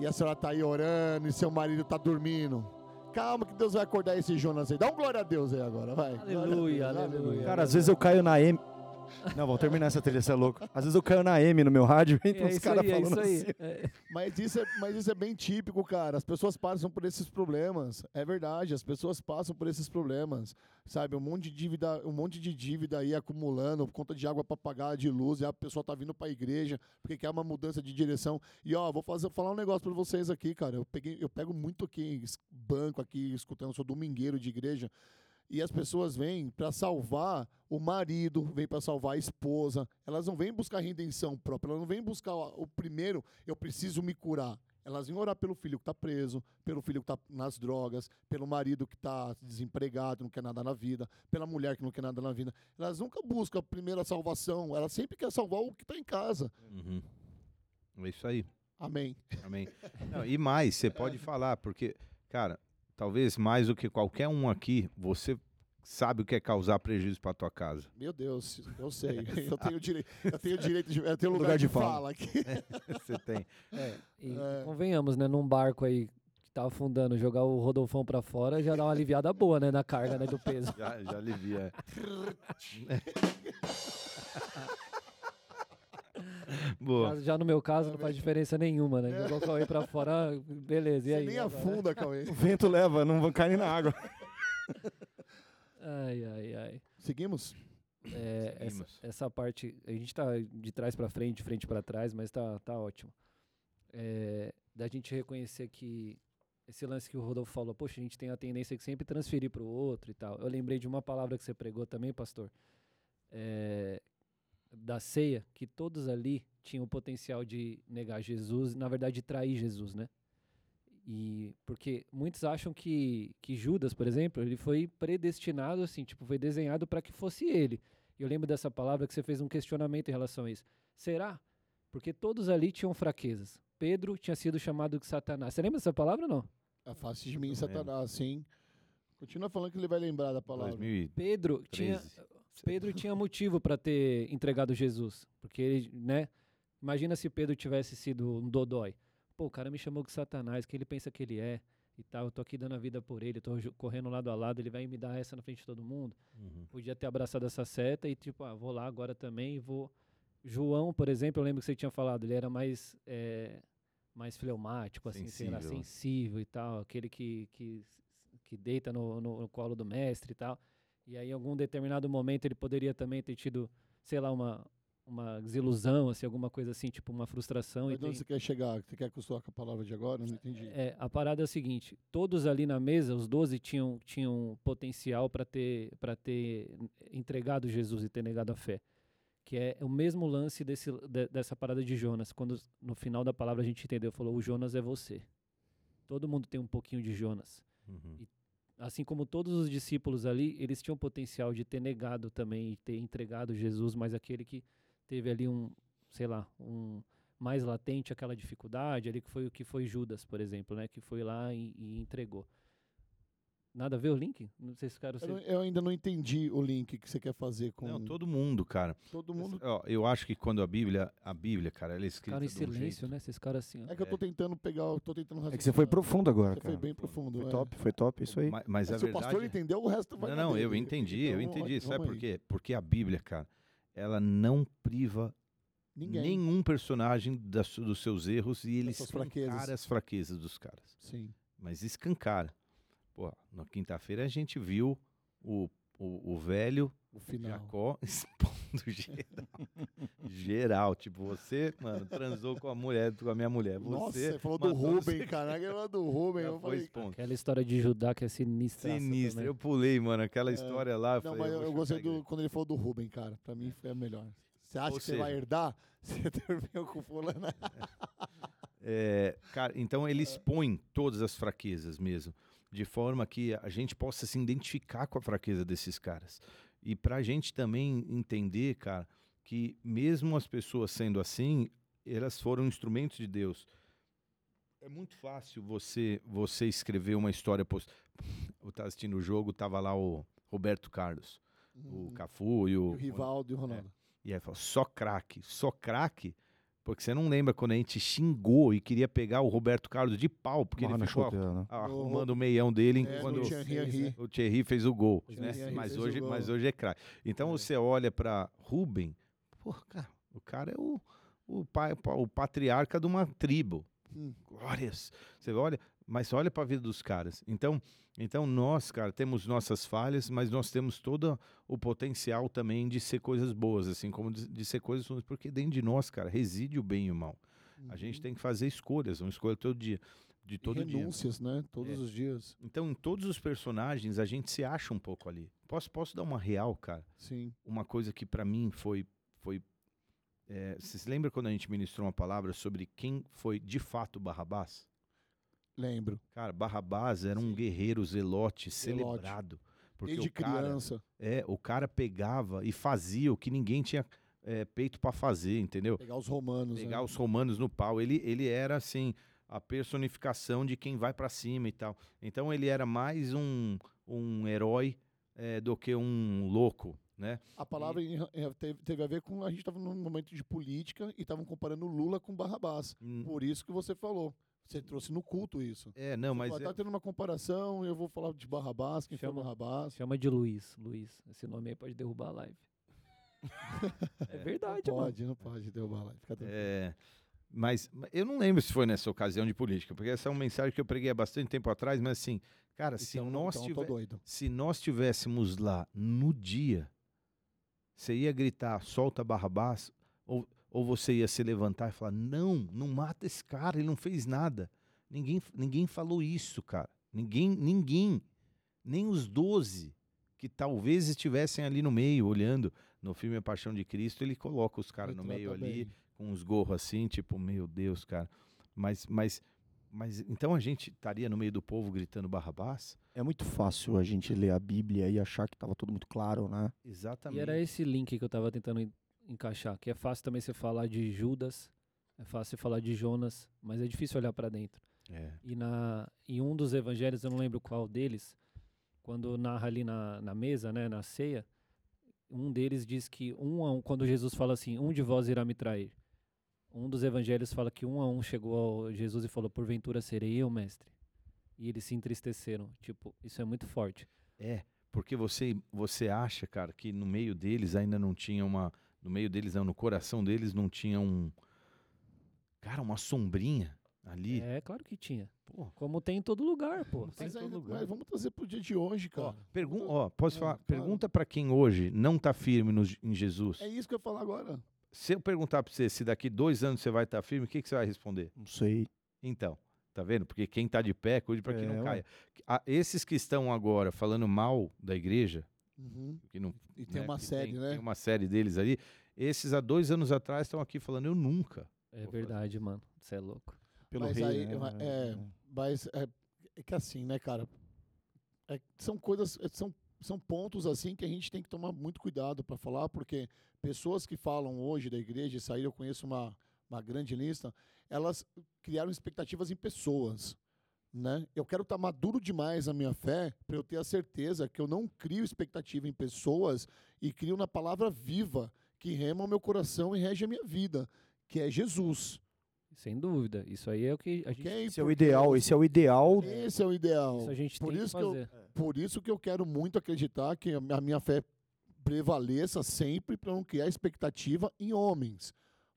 E a senhora tá aí orando e seu marido tá dormindo. Calma que Deus vai acordar esse Jonas aí. Dá um glória a Deus aí agora, vai. Aleluia, Deus, aleluia. Cara, às vezes eu caio na M. Não, vamos terminar essa trilha, você é louco. Às vezes eu caio na M no meu rádio e tem É isso caras aí, é falando isso aí. assim. É. Mas isso, é, mas isso é bem típico, cara. As pessoas passam por esses problemas. É verdade, as pessoas passam por esses problemas. Sabe, um monte de dívida, um monte de dívida aí acumulando, conta de água para pagar, de luz, e a pessoa tá vindo para a igreja porque quer uma mudança de direção. E ó, vou fazer falar um negócio para vocês aqui, cara. Eu peguei, eu pego muito aqui banco aqui escutando, sou domingueiro de igreja. E as pessoas vêm para salvar o marido, vêm para salvar a esposa. Elas não vêm buscar redenção própria, elas não vêm buscar o primeiro, eu preciso me curar. Elas vêm orar pelo filho que está preso, pelo filho que está nas drogas, pelo marido que está desempregado, não quer nada na vida, pela mulher que não quer nada na vida. Elas nunca buscam a primeira salvação, elas sempre querem salvar o que está em casa. Uhum. É isso aí. Amém. Amém. Não, e mais, você pode falar, porque, cara, talvez mais do que qualquer um aqui, você sabe o que é causar prejuízo para tua casa. Meu Deus, eu sei. Eu tenho direito, eu tenho direito de, eu tenho lugar, Lugar de, de fala. aqui. Você tem. É, e É. convenhamos, né? Num barco aí que tá afundando, jogar o Rodolfão pra fora já dá uma aliviada boa, né? Na carga, né? Do peso. Já, já alivia. Boa. Já, já no meu caso não faz diferença nenhuma, né? Jogar o Cauê pra fora, beleza. E Você aí? nem agora? afunda, Cauê. O vento leva, não vão cair na água. Ai, ai, ai. Seguimos? É, essa, essa parte, a gente tá de trás pra frente, de frente pra trás, mas tá, tá ótimo. É, da gente reconhecer que esse lance que o Rodolfo falou, poxa, a gente tem a tendência de sempre transferir pro outro e tal. Eu lembrei de uma palavra que você pregou também, pastor, é, da ceia, que todos ali tinham o potencial de negar Jesus, na verdade, de trair Jesus, né? E porque muitos acham que, que Judas, por exemplo, ele foi predestinado assim, tipo, foi desenhado para que fosse ele. Eu lembro dessa palavra que você fez um questionamento em relação a isso. Será? Porque todos ali tinham fraquezas. Pedro tinha sido chamado de Satanás. Você lembra dessa palavra ou não? Afaste de mim, Satanás, sim. Continua falando que ele vai lembrar da palavra. 2013. Pedro tinha, Pedro tinha motivo para ter entregado Jesus, porque ele, né? Imagina se Pedro tivesse sido um dodói. Pô, o cara me chamou de Satanás, que ele pensa que ele é. e tal, eu tô aqui dando a vida por ele, tô correndo lado a lado, ele vai me dar essa na frente de todo mundo. Uhum. Podia ter abraçado essa seta e tipo, ah, vou lá agora também e vou. João, por exemplo, eu lembro que você tinha falado, ele era mais é, mais fleumático, assim, sei lá, Sensível. sensível e tal, aquele que, que, que deita no, no, no colo do mestre e tal. E aí, em algum determinado momento, ele poderia também ter tido, sei lá, uma, uma desilusão, assim, alguma coisa assim, tipo uma frustração. Mas e de onde tem- você quer chegar? Você quer que eu com a palavra de agora? Não entendi. é, a parada é a seguinte: todos ali na mesa, os 12 tinham, tinham potencial para ter, pra ter entregado Jesus e ter negado a fé. Que é o mesmo lance desse, de- dessa parada de Jonas. Quando no final da palavra a gente entendeu, falou: o Jonas é você. Todo mundo tem um pouquinho de Jonas. Uhum. Assim como todos os discípulos ali, eles tinham potencial de ter negado também e ter entregado Jesus, mas aquele que teve ali um, sei lá, um mais latente aquela dificuldade ali que foi o que foi Judas, por exemplo, né, que foi lá e, e entregou. Nada a ver o link? Não sei se ficaram Eu, eu ainda não entendi o link que você quer fazer com Não, todo mundo, cara. todo mundo. Ó, eu acho que quando a Bíblia, a Bíblia, cara, ela é escrita Cara em de um silêncio, jeito- né? Esses caras assim, ó. É que eu tô tentando pegar, eu tô tentando É que você foi profundo agora, Você cara. foi bem profundo. Foi é. top, foi top, isso aí. Ma- Mas, a Mas se o pastor verdade... entendeu, o resto vai Não, não, eu entendi, eu Então, entendi. Sabe vamos por aí. quê? Porque a Bíblia, cara, ela não priva Ninguém. nenhum personagem das- dos seus erros e ele Das suas escancara fraquezas. as fraquezas dos caras. Sim. Mas escancara. Pô, na quinta-feira a gente viu o, o, o velho O. Jacó expondo geral. geral. Tipo, você, mano, transou com a mulher, com a minha mulher. Você Nossa, você falou do Rubem, você- caraca, falou do Rubem. Eu foi falei, expondo. Aquela história de Judá que é sinistra. Sinistro. Eu pulei, mano, aquela história lá. não, falei, mas eu, eu gostei do, quando ele falou do Rubem, cara. Pra mim foi a melhor. Você acha Ou que você vai seja- herdar? Você dormiu com fulano. É, cara, então ele expõe todas as fraquezas mesmo, de forma que a gente possa se identificar com a fraqueza desses caras. E pra gente também entender, cara, que mesmo as pessoas sendo assim, elas foram instrumentos de Deus. É muito fácil você você escrever uma história. Post... Eu tava assistindo o jogo, tava lá o Roberto Carlos, o Uhum. Cafu e E o, o Rivaldo e o Ronaldo. e aí fala, só craque, só craque. Porque você não lembra quando a gente xingou e queria pegar o Roberto Carlos de pau, porque Marra ele ficou chuteira, né? arrumando o meião dele É, quando no Thierry o Thierry fez o gol. O né? Mas, o hoje, gol. mas hoje é craque. Então É. você olha para Ruben, pô, cara, o cara é o, o, pai, o patriarca de uma tribo. Hum. Glórias. Você olha, mas olha para a vida dos caras. Então, então nós, cara, temos nossas falhas, mas nós temos todo o potencial também de ser coisas boas, assim como de, de ser coisas ruins, porque dentro de nós, cara, reside o bem e o mal. A gente Uhum. tem que fazer escolhas, uma escolha todo dia, de E todo dia. renúncias, né? Todos É. os dias. Então, em todos os personagens, a gente se acha um pouco ali. Posso, posso dar uma real, cara? Sim. Uma coisa que pra mim foi. foi é, você se lembra quando a gente ministrou uma palavra sobre quem foi de fato Barrabás? Lembro. Cara, Barrabás era um Sim. guerreiro zelote, Zelote. celebrado. Porque Desde o cara, criança. é, o cara pegava e fazia o que ninguém tinha é, peito pra fazer, entendeu? Pegar os romanos. pegar né? os romanos no pau. Ele, ele era assim a personificação de quem vai pra cima e tal. Então ele era mais um, um herói eh, do que um louco, né? A palavra é, teve, teve a ver com. A gente estava num momento de política e estavam comparando Lula com Barrabás. Hum, Por isso que você falou. Você trouxe no culto isso. É, não, mas Mas é- tá tendo uma comparação, eu vou falar de Barrabás, quem Chama- foi Barrabás. Chama de Luiz. Luiz. Esse nome aí pode derrubar a live. É, verdade, não mano. pode, não pode derrubar lá. Fica tranquilo. é, mas eu não lembro se foi nessa ocasião de política, porque essa é uma mensagem que eu preguei há bastante tempo atrás, mas assim, cara, se Então, nós então eu tô tiver- doido. se nós tivéssemos lá no dia, você ia gritar, solta Barrabás, ou, ou você ia se levantar e falar, não, não mata esse cara, ele não fez nada. Ninguém, ninguém falou isso, cara. Ninguém, ninguém, nem os doze que talvez estivessem ali no meio, olhando no filme A Paixão de Cristo, ele coloca os caras no meio ali, bem. com uns gorros assim, tipo, meu Deus, cara. Mas, mas, mas então a gente estaria no meio do povo gritando Barrabás? É muito fácil a gente ler a Bíblia e achar que tava tudo muito claro, né? Exatamente. E era esse link que eu tava tentando en- encaixar, que é fácil também você falar de Judas, é fácil você falar de Jonas, mas é difícil olhar para dentro. É. E na, em um dos evangelhos, eu não lembro qual deles, quando narra ali na, na mesa, né, na ceia, um deles diz que um a um, quando Jesus fala assim, um de vós irá me trair. Um dos evangelhos fala que um a um chegou ao Jesus e falou, porventura serei eu, mestre. e eles se entristeceram. Tipo, isso é muito forte. É, porque você, você acha, cara, que no meio deles ainda não tinha uma. No meio deles, não, no coração deles não tinha um. Cara, uma sombrinha ali. É, claro que tinha. Pô. Como tem em todo lugar, pô. Tem Mas, em todo ainda- lugar. mas vamos trazer pro dia de hoje, Ó, cara. pergun ó, posso É, falar? claro. Pergunta pra quem hoje não tá firme no- em Jesus. É isso que eu ia falar agora. Se eu perguntar pra você se daqui dois anos você vai estar firme, o que, que você vai responder? Não sei. Então, tá vendo? Porque quem tá de pé, cuide para que É, não ué. caia. Ah, esses que estão agora falando mal da igreja, Uhum. que não E tem né, uma que série, tem, né? Tem uma série deles ali. Esses há dois anos atrás estão aqui falando, eu nunca. É verdade, mano. Você é louco. Pelo Mas rei, aí, né? ma- é, Mas é, é que assim, né, cara? É- são coisas, é, são, são pontos assim que a gente tem que tomar muito cuidado para falar, porque pessoas que falam hoje da igreja, isso aí eu conheço uma, uma grande lista, elas criaram expectativas em pessoas. Né? Eu quero estar maduro demais na minha fé para eu ter a certeza que eu não crio expectativa em pessoas e crio na palavra viva que rema o meu coração e rege a minha vida, que é Jesus. Sem dúvida. Isso aí é o que a gente, ok? Esse é o ideal, esse é o ideal. esse é o ideal. isso a gente Por tem que isso que eu- fazer. Por isso que eu quero muito acreditar que a minha- a minha fé prevaleça sempre para não criar expectativa em homens.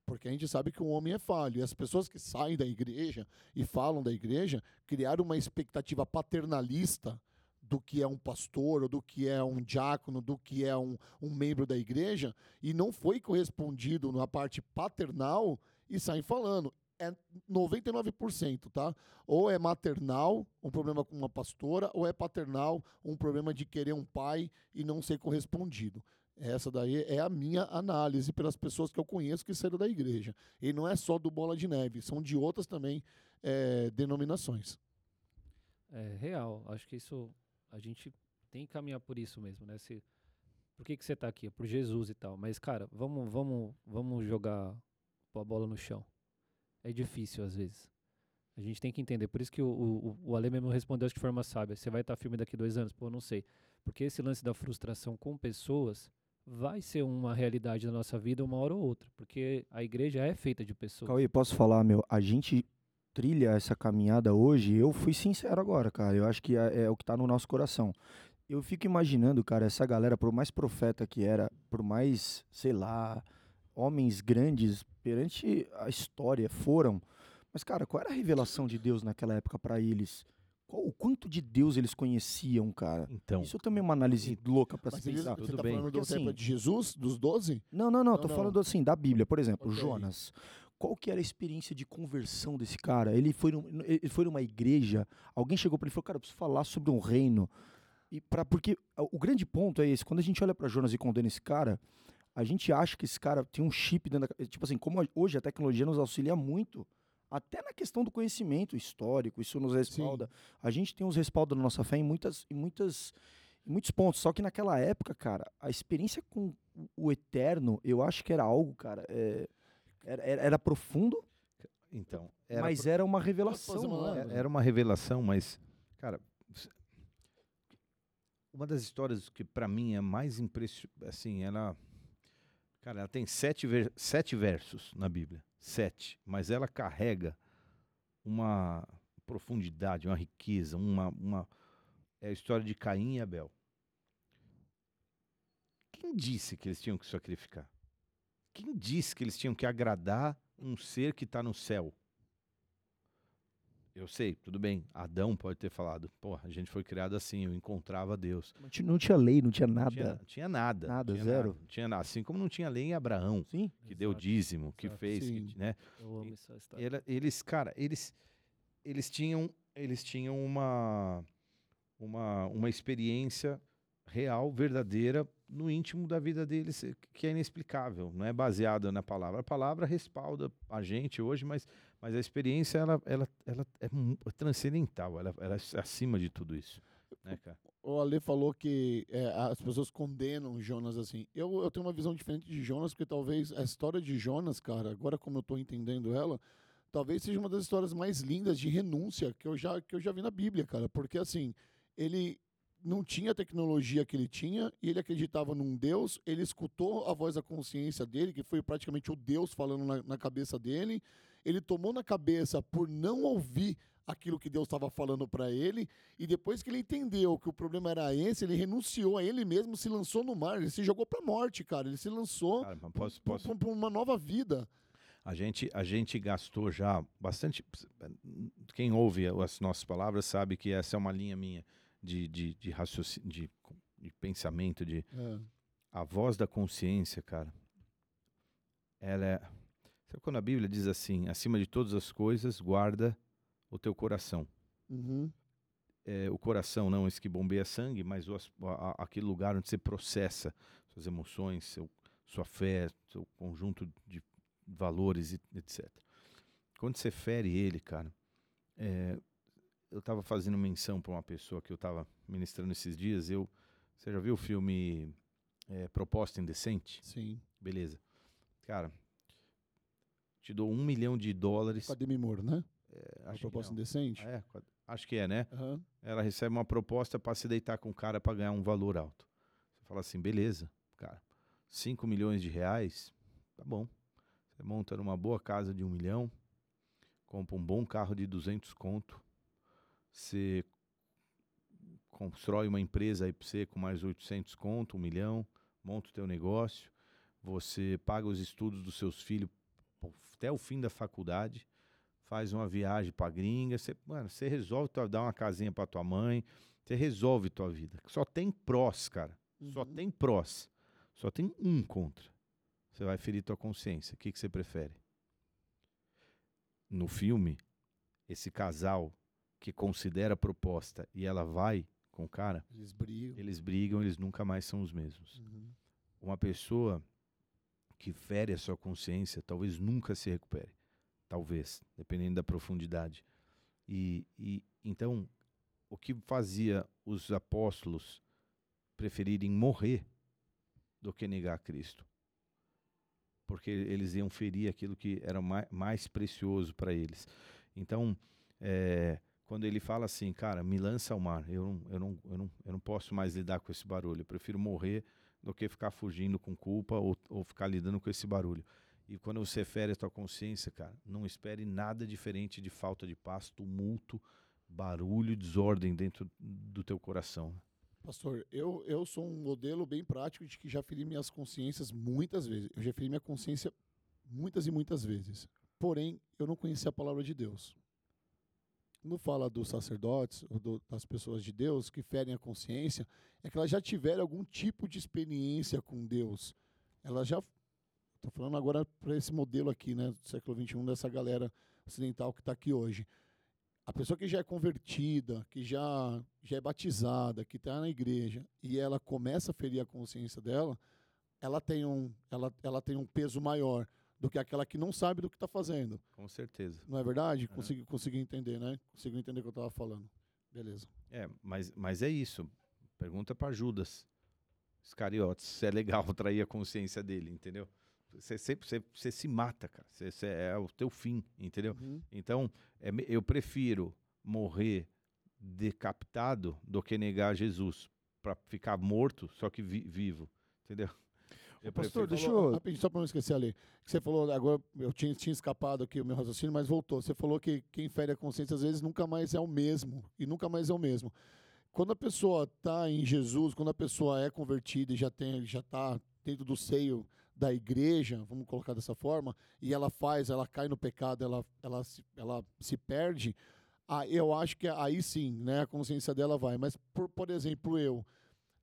Porque a gente sabe que o homem é falho. E as pessoas que saem da igreja e falam da igreja criaram uma expectativa paternalista do que é um pastor, ou do que é um diácono, do que é um, um membro da igreja, e não foi correspondido na parte paternal e saem falando. É 99%, tá? Ou é maternal, um problema com uma pastora, ou é paternal, um problema de querer um pai e não ser correspondido. Essa daí é a minha análise pelas pessoas que eu conheço que saíram da igreja. E não é só do Bola de Neve, são de outras também eh, denominações. É real. Acho que isso a gente tem que caminhar por isso mesmo, né? Se, por que, que você tá aqui? É por Jesus e tal. Mas, cara, vamos, vamos, vamos jogar a bola no chão. É difícil às vezes. A gente tem que entender. Por isso que o, o, o Ale mesmo respondeu de forma sábia. Você vai estar firme daqui dois anos? Pô, não sei. Porque esse lance da frustração com pessoas vai ser uma realidade na nossa vida uma hora ou outra. Porque a igreja é feita de pessoas. Cauê, posso falar, meu? A gente trilha essa caminhada hoje, eu fui sincero agora, cara. Eu acho que é, é o que tá no nosso coração. Eu fico imaginando, cara, essa galera, por mais profeta que era, por mais, sei lá, homens grandes perante a história foram. Mas, cara, qual era a revelação de Deus naquela época pra eles? Qual, o quanto de Deus eles conheciam, cara? Então, Isso também é uma análise louca pra Mas se pensar. você tudo tá bem. falando do Porque, tempo assim, de Jesus, dos doze? Não, não, não, Não, tô não. falando assim, da Bíblia. Por exemplo, Ok. Jonas. Qual que era a experiência de conversão desse cara? Ele foi, num- ele foi numa igreja, alguém chegou pra ele e falou, cara, eu preciso falar sobre um reino. E para porque o grande ponto é esse, quando a gente olha pra Jonas e condena esse cara, a gente acha que esse cara tem um chip dentro da, tipo assim, como hoje a tecnologia nos auxilia muito, até na questão do conhecimento histórico, isso nos respalda. A gente tem uns respaldos na nossa fé em muitas em muitas em muitos pontos, só que naquela época, cara, a experiência com o eterno, eu acho que era algo, cara, é, era, era, era profundo, então era, mas era uma revelação. uma- né? era- era uma revelação, mas, cara, uma das histórias que pra mim é mais impressionante, assim, ela, cara, ela tem sete, ver- sete versos na Bíblia, sete, mas ela carrega uma profundidade, uma riqueza, uma, uma é a história de Caim e Abel. Quem disse que eles tinham que sacrificar? Quem disse que eles tinham que agradar um ser que está no céu? Eu sei, tudo bem. Adão pode ter falado, pô, a gente foi criado assim, eu encontrava Deus. Não tinha- Não tinha lei, não tinha Não nada. tinha, tinha nada. Nada, tinha zero. Nada, não tinha nada. Assim como não tinha lei em Abraão, Sim. que deu Exato. dízimo, que exato. fez, que, né? Eu amo essa história. Era- eles, cara, eles, eles tinham, eles tinham uma, uma, uma experiência real, verdadeira, no íntimo da vida deles, que é inexplicável, não é baseada na palavra. A palavra respalda a gente hoje, mas, mas a experiência ela, ela, ela é mu- transcendental, ela, ela é acima de tudo isso, né, cara? O Ale falou que é, as pessoas condenam Jonas assim. Eu, eu tenho uma visão diferente de Jonas, porque talvez a história de Jonas, cara, agora como eu tô entendendo ela, talvez seja uma das histórias mais lindas de renúncia que eu já, que eu já vi na Bíblia, cara. Porque assim, ele não tinha a tecnologia que ele tinha e ele acreditava num Deus, ele escutou a voz da consciência dele, que foi praticamente o Deus falando na, na cabeça dele. Ele tomou na cabeça por não ouvir aquilo que Deus estava falando para ele, e depois que ele entendeu que o problema era esse, ele renunciou a ele mesmo, se lançou no mar, ele se jogou para a morte, cara. Ele se lançou para uma nova vida. A gente, a gente gastou já bastante. Quem ouve as nossas palavras sabe que essa é uma linha minha de, de, de raciocínio, de, de pensamento, de É. a voz da consciência, cara. Ela é. Sabe quando a Bíblia diz assim: acima de todas as coisas, guarda o teu coração. Uhum. É, o coração não esse que bombeia sangue, mas o, a- aquele lugar onde você processa suas emoções, seu, sua fé, seu conjunto de valores, e etc. Quando você fere ele, cara, é, eu estava fazendo menção para uma pessoa que eu estava ministrando esses dias. Eu, você já viu o filme é, Proposta Indecente? Sim. Beleza. Cara, te dou um milhão de dólares. Com a Demi Moore, né? É, A acho, que proposta indecente. É, acho que é, né? Aham. Ela recebe uma proposta para se deitar com o cara para ganhar um valor alto. Você fala assim, beleza, cara, 5 milhões de reais, tá bom. Você monta numa boa casa de um milhão, compra um bom carro de 200 conto, você constrói uma empresa aí para você com mais 800 conto, um milhão, monta o teu negócio, você paga os estudos dos seus filhos até o fim da faculdade, faz uma viagem pra gringa, você, mano, você resolve tua- dar uma casinha pra tua mãe, você resolve tua vida. Só tem prós, cara. Só Uhum. tem prós. Só tem um contra. Você vai ferir tua consciência. O que, que você prefere? No filme, esse casal que considera a proposta e ela vai com o cara, Eles brigam. eles brigam, eles nunca mais são os mesmos. Uhum. Uma pessoa que fere a sua consciência talvez nunca se recupere. Talvez, dependendo da profundidade. E, e então, o que fazia os apóstolos preferirem morrer do que negar Cristo? Porque eles iam ferir aquilo que era mais, mais precioso para eles. Então, é, quando ele fala assim, cara, me lança ao mar, eu não, eu, não, eu, não, eu não posso mais lidar com esse barulho, eu prefiro morrer do que ficar fugindo com culpa ou, ou ficar lidando com esse barulho. E quando você fere a tua consciência, cara, não espere nada diferente de falta de paz, tumulto, barulho, desordem dentro do teu coração. né? Pastor, eu, eu sou um modelo bem prático de que já feri minhas consciências muitas vezes. Eu já feri minha consciência muitas e muitas vezes. Porém, eu não conhecia a palavra de Deus. Quando fala dos sacerdotes, do- das pessoas de Deus que ferem a consciência, é que elas já tiveram algum tipo de experiência com Deus. Elas já. Estou falando agora para esse modelo aqui, né, do século XXI, dessa galera ocidental que está aqui hoje. A pessoa que já é convertida, que já, já é batizada, que está na igreja, e ela começa a ferir a consciência dela, ela tem um, ela, ela tem um peso maior do que aquela que não sabe do que está fazendo. Com certeza. Não é verdade? É. Consegui, consegui entender, né? Consegui entender o que eu estava falando. Beleza. É, mas, mas é isso. Pergunta para Judas Iscariotes se é legal trair a consciência dele, entendeu? Você sempre você, você se mata, cara. Você, você é o teu fim, entendeu? Uhum. Então, é eu prefiro morrer decapitado do que negar Jesus para ficar morto, só que vi- vivo, entendeu? Eu pastor, deixa eu- rapidinho, só para não esquecer ali. Que você falou, agora eu tinha, tinha escapado aqui o meu raciocínio, mas voltou. Você falou que quem fere a consciência às vezes nunca mais é o mesmo. E nunca mais é o mesmo. Quando a pessoa está em Jesus, quando a pessoa é convertida e já tem, já está dentro do seio da igreja, vamos colocar dessa forma, e ela faz, ela cai no pecado, ela, ela, se, ela se perde, ah, eu acho que aí sim, né, a consciência dela vai. Mas, por, por exemplo, eu,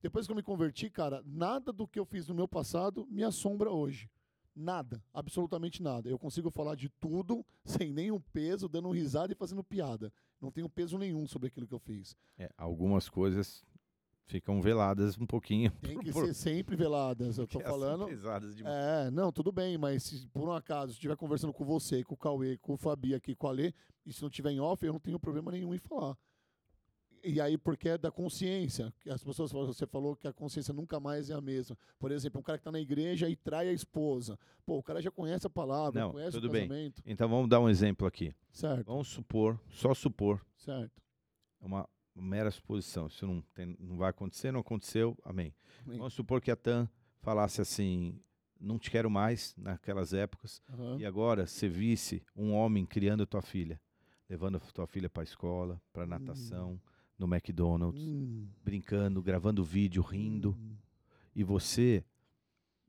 depois que eu me converti, cara, nada do que eu fiz no meu passado me assombra hoje. Nada, absolutamente nada. Eu consigo falar de tudo sem nenhum peso, dando risada e fazendo piada. Não tenho peso nenhum sobre aquilo que eu fiz. É, algumas coisas ficam veladas um pouquinho. Tem que por- ser sempre veladas. Eu tô porque falando. pesadas demais. É, não, tudo bem, mas se por um acaso estiver conversando com você, com o Cauê, com o Fabi aqui, com a Lê, e se não tiver em off, eu não tenho problema nenhum em falar. E aí, porque é da consciência. As pessoas falam, você falou que a consciência nunca mais é a mesma. Por exemplo, um cara que está na igreja e trai a esposa. Pô, o cara já conhece a palavra, Não, conhece tudo o bem. casamento. Então vamos dar um exemplo aqui. Certo, Vamos supor, só supor, certo. é uma mera suposição. Isso não, tem, não vai acontecer, não aconteceu, amém. Amém. Vamos supor que a Tan falasse assim: não te quero mais naquelas épocas, Aham. e agora você visse um homem criando tua filha. levando a tua filha para a escola, para natação, no McDonald's, Hum, brincando, gravando vídeo, rindo, hum. e você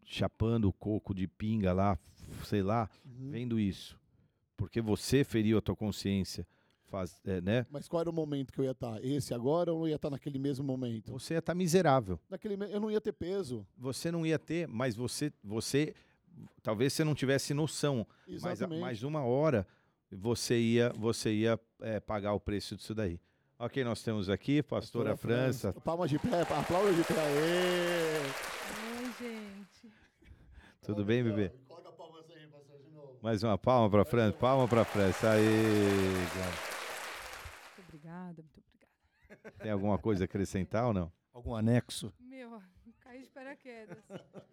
chapando o coco de pinga lá, sei lá, Uhum. vendo isso, porque você feriu a tua consciência, faz, é, né? Mas qual era o momento que eu ia estar? Esse agora ou eu ia estar naquele mesmo momento? Você ia estar miserável. Naquele, me- eu não ia ter peso. Você não ia ter, mas você, você, talvez você não tivesse noção, mas, Exatamente. mais uma hora você ia, você ia é, pagar o preço disso daí. Ok, nós temos aqui, pastora, França. Palmas de pé, aplausos de pé. Aê! Oi, gente. Tudo bem, bebê? Coloca a palma aí, pastor, de novo. Mais uma palma para França, palma para França. Aí, Muito obrigada, muito obrigada. tem alguma coisa a acrescentar ou não? Algum anexo? Meu, caí de paraquedas.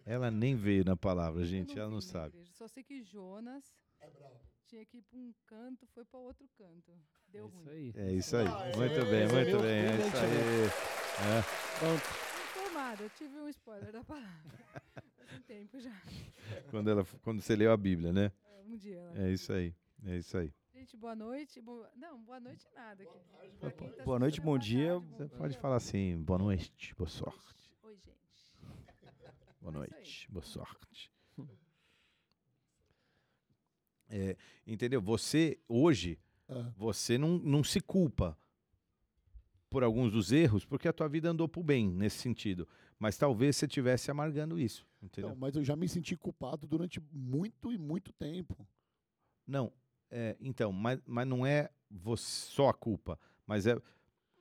Ela nem veio na palavra, gente, Eu ela não sabe. igreja. Só sei que Jonas tinha que ir para um canto, foi para outro canto. Deu É ruim. isso aí. É isso aí. Ah, Muito é, bem, muito viu? bem. É isso aí. É. Pronto. Informada, eu tive um spoiler da palavra. Faz um tempo já. Quando, ela, quando você leu a Bíblia, né? É, Um dia. lá. É isso aí. É isso aí. Gente, boa noite. Boa... Não, boa noite nada. Aqui. Pra quem tá boa noite, bom boa dia. tarde, bom Você dia. pode falar assim, boa noite, boa sorte. Oi, gente. Boa É noite, boa sorte. É, entendeu? Você, hoje, Ah, você não, não se culpa por alguns dos erros, porque a tua vida andou pro bem nesse sentido. Mas talvez você estivesse amargando isso, entendeu? Não, mas eu já me senti culpado durante muito e muito tempo. Não, é, então, mas, mas não é você, só a culpa, mas é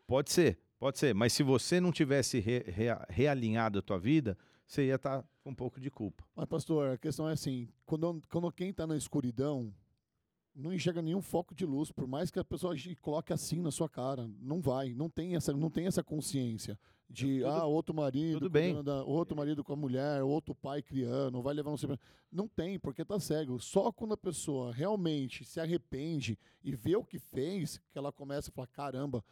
pode ser, pode ser, mas se você não tivesse re- rea- realinhado a tua vida, você ia estar com um pouco de culpa. Mas, pastor, a questão é assim: quando, quando quem está na escuridão não enxerga nenhum foco de luz, por mais que a pessoa coloque assim na sua cara, não vai, não tem essa, não tem essa consciência de Tudo- ah, outro marido, da- outro marido com a mulher, outro pai criando, vai levar não sei não tem, porque tá cego. Só quando a pessoa realmente se arrepende e vê o que fez, que ela começa a falar: caramba,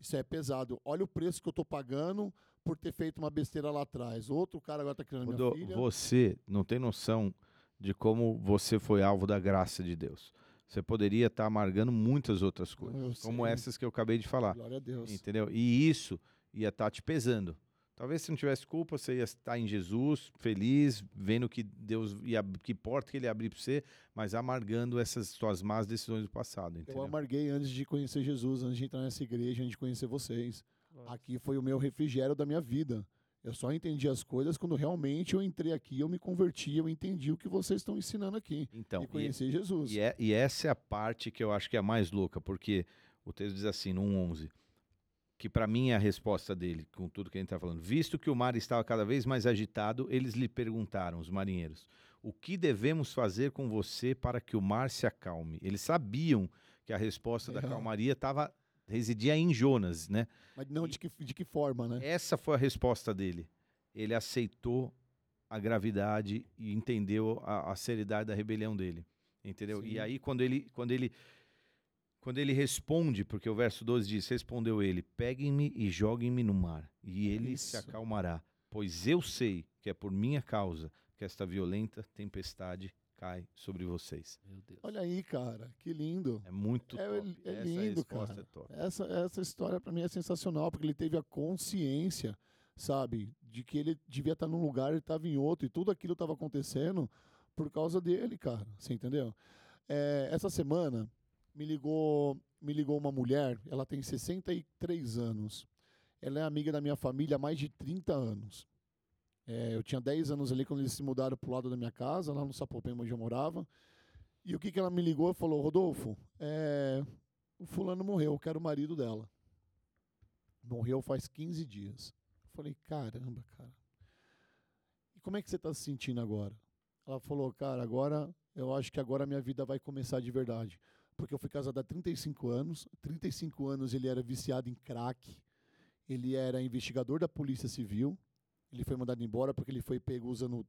isso é pesado. Olha o preço que eu tô pagando por ter feito uma besteira lá atrás. Outro cara agora tá criando minha Rodô, filha. você não tem noção de como você foi alvo da graça de Deus. Você poderia estar amargando muitas outras coisas, Eu como sei. essas que eu acabei de falar. Glória a Deus. Entendeu? E isso ia estar te pesando. Talvez se não tivesse culpa, você ia estar em Jesus, feliz, vendo que Deus ia, que porta que ele ia abrir para você, mas amargando essas suas más decisões do passado, Eu entendeu? amarguei antes de conhecer Jesus, antes de entrar nessa igreja, antes de conhecer vocês. Aqui foi o meu refrigério da minha vida. Eu só entendi as coisas quando realmente eu entrei aqui, eu me converti, eu entendi o que vocês estão ensinando aqui. Então, e e, conheci Jesus. e, é- e essa é a parte que eu acho que é a mais louca, porque o texto diz assim, no 1:11, que para mim é a resposta dele, com tudo que a gente está falando. Visto que o mar estava cada vez mais agitado, eles lhe perguntaram, os marinheiros, o que devemos fazer com você para que o mar se acalme? Eles sabiam que a resposta da É. calmaria estava residia em Jonas, né? Mas não de que, de que forma, né? Essa foi a resposta dele. Ele aceitou a gravidade e entendeu a, a seriedade da rebelião dele. Entendeu? Sim. E aí, quando ele, quando, ele, quando ele responde, porque o verso 12 diz: Respondeu ele: Peguem-me e joguem-me no mar, e ele se Isso. acalmará. Pois eu sei que é por minha causa que esta violenta tempestade cai sobre vocês. Meu Deus. Olha aí, cara, que lindo. É muito É, top. é Essa lindo, resposta cara. é top. Essa, essa história pra mim é sensacional, porque ele teve a consciência, sabe, de que ele devia estar num lugar, ele estava em outro, e tudo aquilo estava acontecendo por causa dele, cara. Você entendeu? É, essa semana me ligou, me ligou uma mulher, ela tem 63 anos. Ela é amiga da minha família há mais de 30 anos. É, eu tinha 10 anos ali quando eles se mudaram pro lado da minha casa, lá no Sapopema onde eu morava. E o que, que ela me ligou e falou, Rodolfo, é, o fulano morreu, eu quero o marido dela. Morreu faz 15 dias. Eu falei, caramba, cara. E como é que você está se sentindo agora? Ela falou, cara, agora eu acho que agora a minha vida vai começar de verdade. Porque eu fui casada há 35 anos. 35 anos ele era viciado em crack. Ele era investigador da Polícia Civil. Ele foi mandado embora porque ele foi pego usando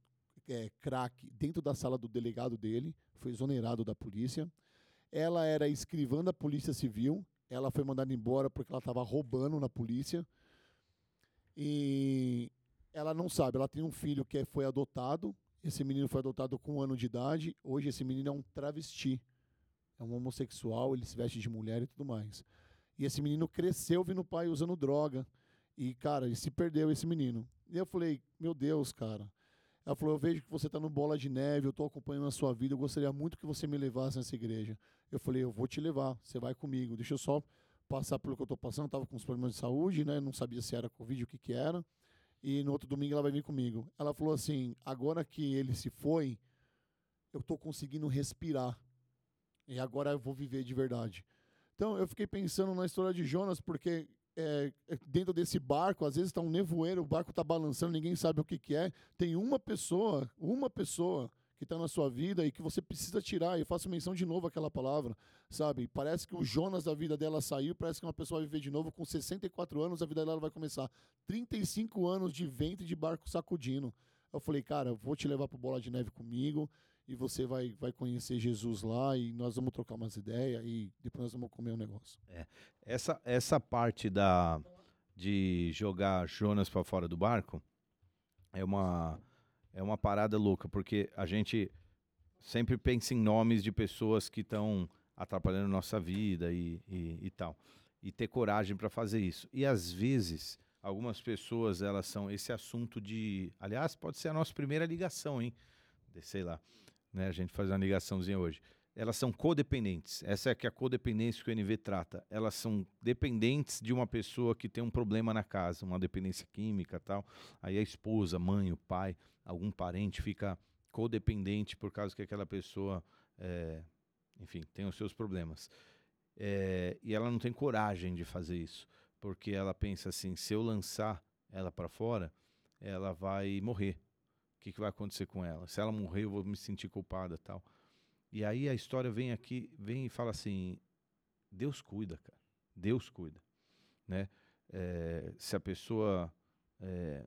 é, crack dentro da sala do delegado dele. Foi exonerado da polícia. Ela era escrivã da Polícia Civil. Ela foi mandada embora porque ela estava roubando na polícia. E ela não sabe. Ela tem um filho que foi adotado. Esse menino foi adotado com um ano de idade. Hoje esse menino é um travesti. é um homossexual, ele se veste de mulher e tudo mais. E esse menino cresceu vendo o pai usando droga. E, cara, ele se perdeu, esse menino. E eu falei, meu Deus, cara. Ela falou, eu vejo que você está no Bola de Neve, eu estou acompanhando a sua vida, eu gostaria muito que você me levasse nessa igreja. Eu falei, eu vou te levar, você vai comigo. Deixa eu só passar pelo que eu estou passando, estava com uns problemas de saúde, né? Não sabia se era Covid, o que que era. E no outro domingo ela vai vir comigo. Ela falou assim, agora que ele se foi, eu estou conseguindo respirar. E agora eu vou viver de verdade. Então eu fiquei pensando na história de Jonas, porque é, dentro desse barco, às vezes está um nevoeiro, o barco está balançando, ninguém sabe o que, que é. Tem uma pessoa, uma pessoa que está na sua vida e que você precisa tirar. E faço menção de novo aquela palavra, sabe? Parece que o Jonas da vida dela saiu, parece que uma pessoa vai viver de novo. Com 64 anos, a vida dela vai começar. 35 anos de ventre de barco sacudindo. Eu falei, cara, eu vou te levar para Bola de Neve comigo e você vai, vai conhecer Jesus lá e nós vamos trocar umas ideias e depois nós vamos comer um negócio. É. Essa, essa parte da, de jogar Jonas para fora do barco é uma, é uma parada louca, porque a gente sempre pensa em nomes de pessoas que estão atrapalhando nossa vida e, e, e tal. E ter coragem para fazer isso. E às vezes, algumas pessoas, elas são esse assunto de. Aliás, pode ser a nossa primeira ligação, hein? De, sei lá né? A gente faz uma ligaçãozinha hoje. Elas são codependentes. Essa é que é a codependência que o NV trata. Elas são dependentes de uma pessoa que tem um problema na casa, uma dependência química tal. Aí a esposa, mãe, o pai, algum parente fica codependente por causa que aquela pessoa, é, enfim, tem os seus problemas. É, e ela não tem coragem de fazer isso, porque ela pensa assim: se eu lançar ela para fora, ela vai morrer que, que vai acontecer com ela? Se ela morrer, eu vou me sentir culpada tal. E aí a história vem aqui, vem e fala assim: Deus cuida, cara. Deus cuida, né? É, se a pessoa é,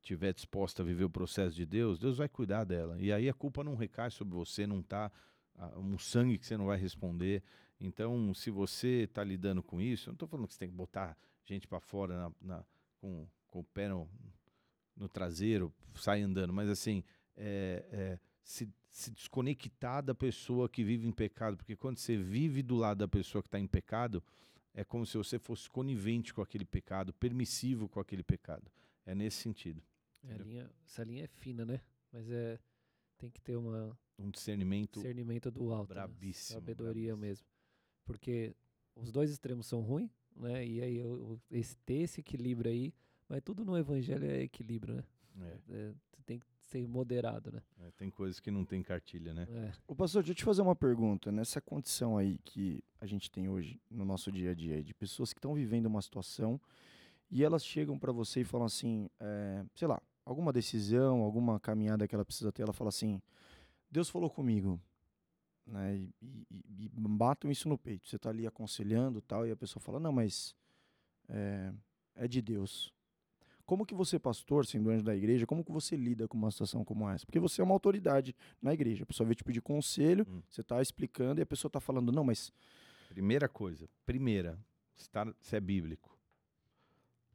tiver disposta a viver o processo de Deus, Deus vai cuidar dela. E aí a culpa não recai sobre você, não tá um sangue que você não vai responder. Então, se você está lidando com isso, eu não estou falando que você tem que botar gente para fora na, na, com, com o pé no, no traseiro, sai andando, mas assim, é, é, se, se desconectar da pessoa que vive em pecado, porque quando você vive do lado da pessoa que está em pecado, é como se você fosse conivente com aquele pecado, permissivo com aquele pecado. É nesse sentido. É, linha, essa linha é fina, né? Mas é tem que ter uma um discernimento, discernimento do alto, né? brabíssimo, né? sabedoria brabíssimo. mesmo, porque os dois extremos são ruins, né? E aí eu, esse ter esse equilíbrio aí mas tudo no evangelho é equilíbrio, né? É. É, tem que ser moderado, né? É, tem coisas que não tem cartilha, né? É. O pastor, deixa eu te fazer uma pergunta. Nessa condição aí que a gente tem hoje no nosso dia a dia, de pessoas que estão vivendo uma situação e elas chegam para você e falam assim, é, sei lá, alguma decisão, alguma caminhada que ela precisa ter, ela fala assim, Deus falou comigo, né? E, e, e batam isso no peito. Você está ali aconselhando tal e a pessoa fala, não, mas é, é de Deus. Como que você, pastor, sendo anjo da igreja, como que você lida com uma situação como essa? Porque você é uma autoridade na igreja. A pessoa vem te pedir conselho, Hum. você está explicando e a pessoa está falando, não, mas Primeira coisa, primeira, se é bíblico.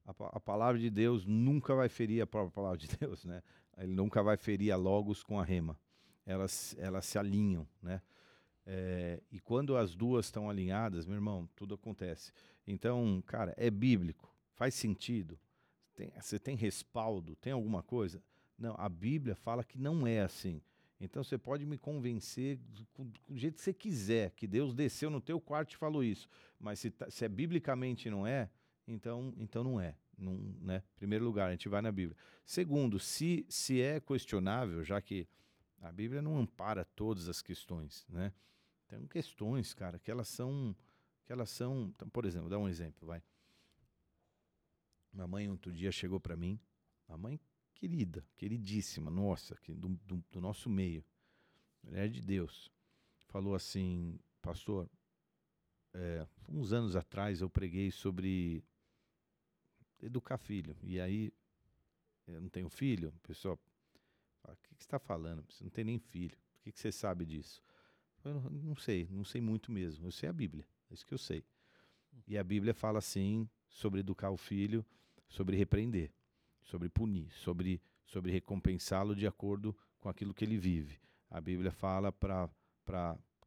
A, a palavra de Deus nunca vai ferir a própria palavra de Deus, né? Ele nunca vai ferir a logos com a rema. Elas, elas se alinham, né? É, e quando as duas estão alinhadas, meu irmão, tudo acontece. Então, cara, é bíblico, faz sentido. Tem- você tem respaldo, tem alguma coisa? Não, a Bíblia fala que não é assim. Então você pode me convencer do, do jeito que você quiser, que Deus desceu no teu quarto e falou isso. Mas se, tá- se é biblicamente não é, então, então não é. Não, né? Primeiro lugar, a gente vai na Bíblia. Segundo, se, se é questionável, já que a Bíblia não ampara todas as questões, né? Tem questões, cara, que elas são, que elas são, então, por exemplo, dá um exemplo, vai. Uma mãe outro dia chegou para mim, uma mãe querida, queridíssima, nossa, do, do, do nosso meio, mulher de Deus, falou assim, pastor, é, uns anos atrás eu preguei sobre educar filho, e aí eu não tenho filho, pessoal o que, que você está falando? Você não tem nem filho, o que, que você sabe disso? Eu não, não sei, não sei muito mesmo, eu sei a Bíblia, é isso que eu sei. E a Bíblia fala assim sobre educar o filho, sobre repreender, sobre punir, sobre, sobre recompensá-lo de acordo com aquilo que ele vive. A Bíblia fala para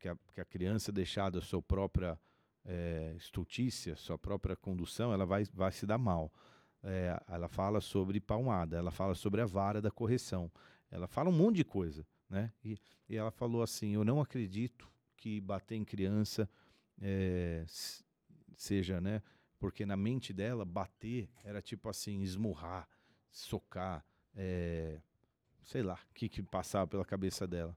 que a, que a criança deixada a sua própria é, estultícia, sua própria condução, ela vai, vai se dar mal. É, ela fala sobre palmada, ela fala sobre a vara da correção, ela fala um monte de coisa, né? E, e ela falou assim: eu não acredito que bater em criança é, seja, né? Porque na mente dela, bater era tipo assim, esmurrar, socar, é, sei lá, o que, que passava pela cabeça dela.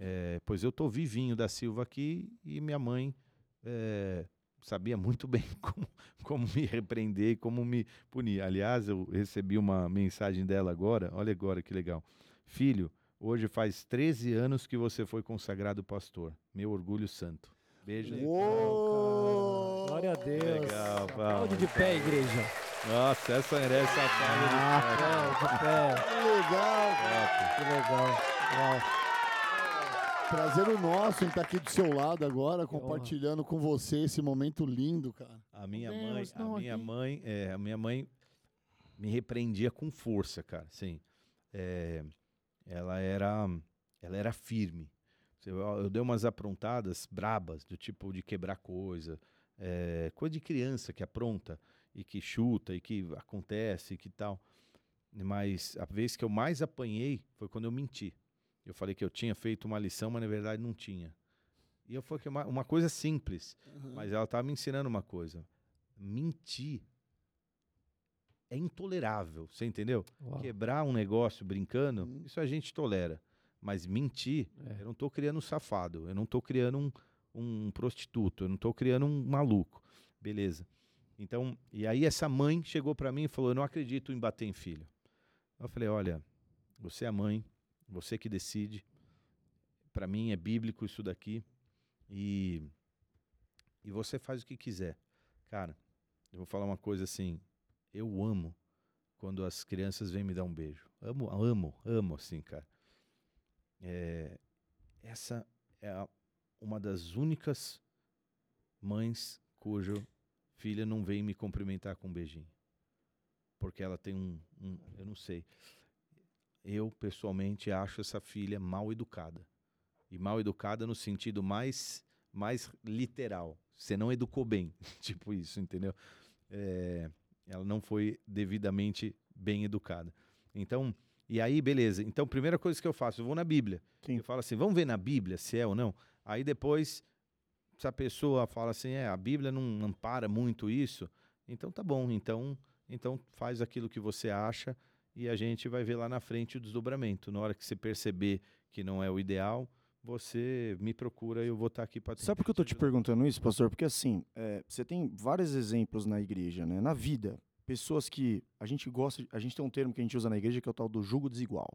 É, pois eu tô vivinho da Silva aqui e minha mãe é, sabia muito bem como, como me repreender e como me punir. Aliás, eu recebi uma mensagem dela agora, olha agora que legal. Filho, hoje faz 13 anos que você foi consagrado pastor. Meu orgulho santo. Beijo. Legal, Glória a Deus. Legal, Aplaude de pé, igreja. Nossa, essa merece a palma ah, de pé. Que legal, cara. Que legal. Uau. Prazer o nosso em estar aqui do seu lado agora, compartilhando com você esse momento lindo, cara. A minha mãe, a minha aqui. mãe, é, a minha mãe me repreendia com força, cara. Sim, é, ela era, ela era firme. Eu, eu dei umas aprontadas brabas, do tipo de quebrar coisa, é, coisa de criança que apronta e que chuta e que acontece e que tal. Mas a vez que eu mais apanhei foi quando eu menti. Eu falei que eu tinha feito uma lição, mas na verdade não tinha. E eu falei que uma, uma coisa simples, uhum. mas ela estava me ensinando uma coisa. Mentir é intolerável, você entendeu? Uau. Quebrar um negócio brincando, uhum. isso a gente tolera. Mas mentir, é. eu não estou criando um safado, eu não estou criando um, um prostituto, eu não estou criando um maluco. Beleza. Então, e aí essa mãe chegou para mim e falou: Eu não acredito em bater em filho. Eu falei: Olha, você é a mãe, você que decide. Para mim é bíblico isso daqui. E, e você faz o que quiser. Cara, eu vou falar uma coisa assim. Eu amo quando as crianças vêm me dar um beijo. Amo, amo, amo assim, cara. É, essa é uma das únicas mães cujo filha não vem me cumprimentar com um beijinho. Porque ela tem um, um eu não sei eu pessoalmente acho essa filha mal educada. E mal educada no sentido mais, mais literal. Você não educou bem, tipo isso, entendeu? É, ela não foi devidamente bem educada. Então, e aí, beleza. Então, primeira coisa que eu faço, eu vou na Bíblia. Sim. Eu falo assim, vamos ver na Bíblia se é ou não. Aí depois, se a pessoa fala assim, é, a Bíblia não ampara muito isso, então tá bom. Então, então faz aquilo que você acha e a gente vai ver lá na frente o desdobramento. Na hora que você perceber que não é o ideal, você me procura e eu vou estar aqui para Sabe por que eu estou te perguntando isso, pastor? Porque assim, é, você tem vários exemplos na igreja, né? na vida. Pessoas que a gente gosta, a gente tem um termo que a gente usa na igreja que é o tal do jugo desigual.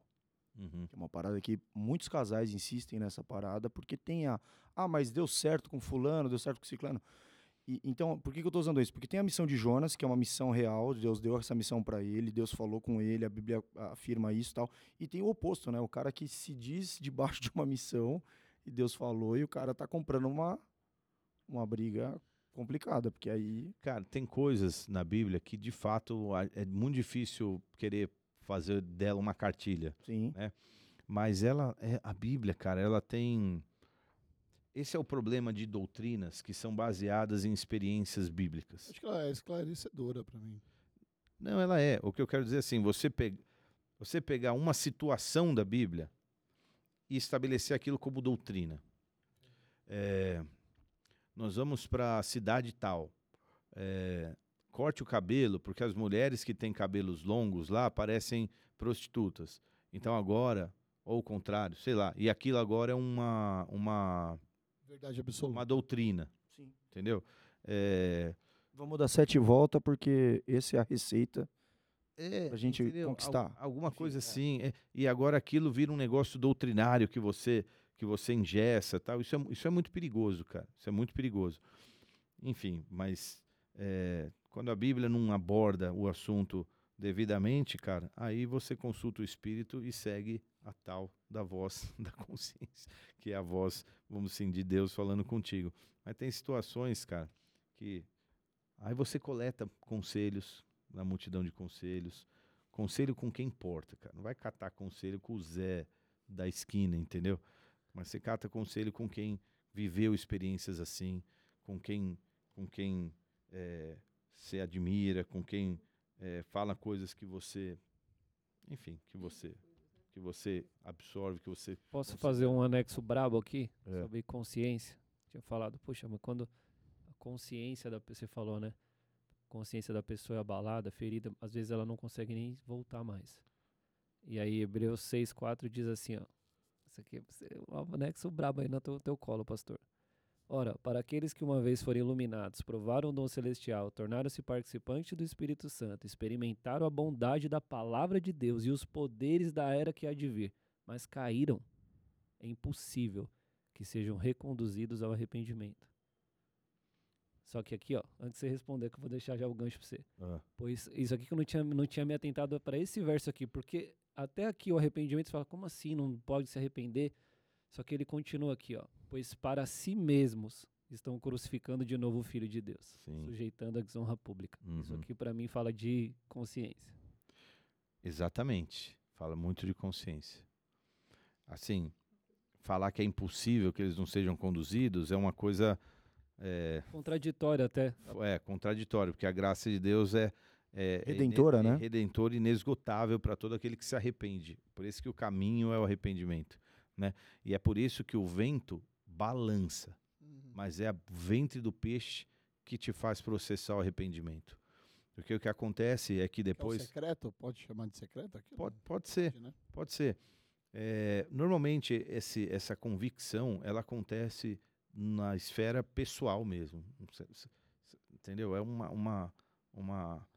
Uhum. é uma parada que muitos casais insistem nessa parada porque tem a. Ah, mas deu certo com fulano, deu certo com ciclano. E, então, por que, que eu estou usando isso? Porque tem a missão de Jonas, que é uma missão real, Deus deu essa missão para ele, Deus falou com ele, a Bíblia afirma isso e tal. E tem o oposto, né? O cara que se diz debaixo de uma missão e Deus falou e o cara tá comprando uma, uma briga complicada, porque aí... Cara, tem coisas na Bíblia que, de fato, é muito difícil querer fazer dela uma cartilha. Sim. Né? Mas ela, é, a Bíblia, cara, ela tem esse é o problema de doutrinas que são baseadas em experiências bíblicas. Acho que ela é esclarecedora para mim. Não, ela é. O que eu quero dizer é assim, você, pe você pegar uma situação da Bíblia e estabelecer aquilo como doutrina. É, nós vamos para a cidade tal. É, corte o cabelo, porque as mulheres que têm cabelos longos lá parecem prostitutas. Então agora, ou o contrário, sei lá. E aquilo agora é uma, uma Verdade absoluta. Uma doutrina. Sim. Entendeu? É... Vamos dar sete voltas, porque essa é a receita é, pra gente entendeu? conquistar. Al alguma Enfim, coisa é. assim. É. E agora aquilo vira um negócio doutrinário que você que você ingessa tal. Isso é, isso é muito perigoso, cara. Isso é muito perigoso. Enfim, mas é, quando a Bíblia não aborda o assunto devidamente, cara, aí você consulta o Espírito e segue a tal da voz da consciência, que é a voz, vamos assim, de Deus falando contigo. Mas tem situações, cara, que aí você coleta conselhos na multidão de conselhos, conselho com quem importa, cara. Não vai catar conselho com o Zé da esquina, entendeu? mas você cata conselho com quem viveu experiências assim, com quem, com quem é, você admira, com quem é, fala coisas que você, enfim, que você que você absorve, que você Posso consegue- fazer um anexo brabo aqui É. sobre consciência? Tinha falado, puxa, mas quando a consciência da você falou, né? Consciência da pessoa é abalada, ferida, às vezes ela não consegue nem voltar mais. E aí Hebreus 6:4 diz assim, ó. Isso aqui é um anexo brabo aí no teu, teu colo, pastor. Ora, para aqueles que uma vez foram iluminados, provaram o dom celestial, tornaram-se participantes do Espírito Santo, experimentaram a bondade da palavra de Deus e os poderes da era que há de vir, mas caíram, é impossível que sejam reconduzidos ao arrependimento. Só que aqui, ó, antes de você responder, que eu vou deixar já o gancho para você. Ah, Pois isso aqui que eu não tinha, não tinha me atentado para esse verso aqui, porque até aqui o arrependimento você fala, como assim não pode se arrepender? Só que ele continua aqui, ó. Pois para si mesmos estão crucificando de novo o Filho de Deus, Sim. sujeitando a desonra pública. Isso Uhum. aqui para mim fala de consciência. Exatamente. Fala muito de consciência. Assim, falar que é impossível que eles não sejam conduzidos é uma coisa é, Contraditório até. é contraditório, porque a graça de Deus é, é é Redentora, ine- né? é redentora e inesgotável para todo aquele que se arrepende. Por isso que o caminho é o arrependimento, né? E é por isso que o vento balança, Uhum. mas é o ventre do peixe que te faz processar o arrependimento. Porque o que acontece é que É depois secreto? Pode chamar de secreto aquilo? pode, pode ser, Pode, né? Pode ser. É, normalmente esse, essa convicção ela acontece na esfera pessoal mesmo, entendeu? É uma, uma, uma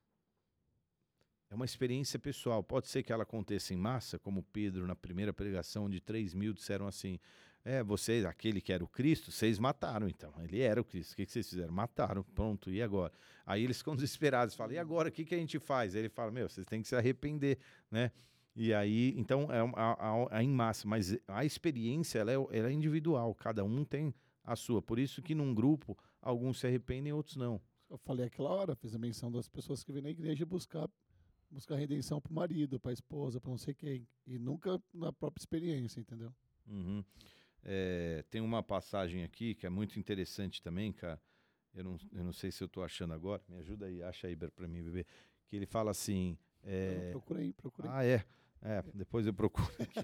é uma experiência pessoal. Pode ser que ela aconteça em massa, como Pedro na primeira pregação, onde 3 mil disseram assim: É, vocês, aquele que era o Cristo, vocês mataram então. Ele era o Cristo. O que, que vocês fizeram? Mataram. Pronto, e agora? Aí eles ficam desesperados, falam: E agora? O que, que a gente faz? Aí ele fala: Meu, vocês têm que se arrepender, né? E aí, então, é a, a- a em massa, mas a experiência ela é, ela é individual, cada um tem a sua. Por isso que num grupo, alguns se arrependem, outros não. Eu falei aquela hora, fiz a menção das pessoas que vêm na igreja buscar buscar redenção pro marido, pra esposa, pra não sei quem. E nunca na própria experiência, entendeu? Uhum. É, tem uma passagem aqui que é muito interessante também, cara. Eu não, eu não sei se eu tô achando agora. Me ajuda aí, acha aí para mim, bebê. Que ele fala assim. é, Eu procurei, procurei. Ah, é. É, depois eu procuro aqui.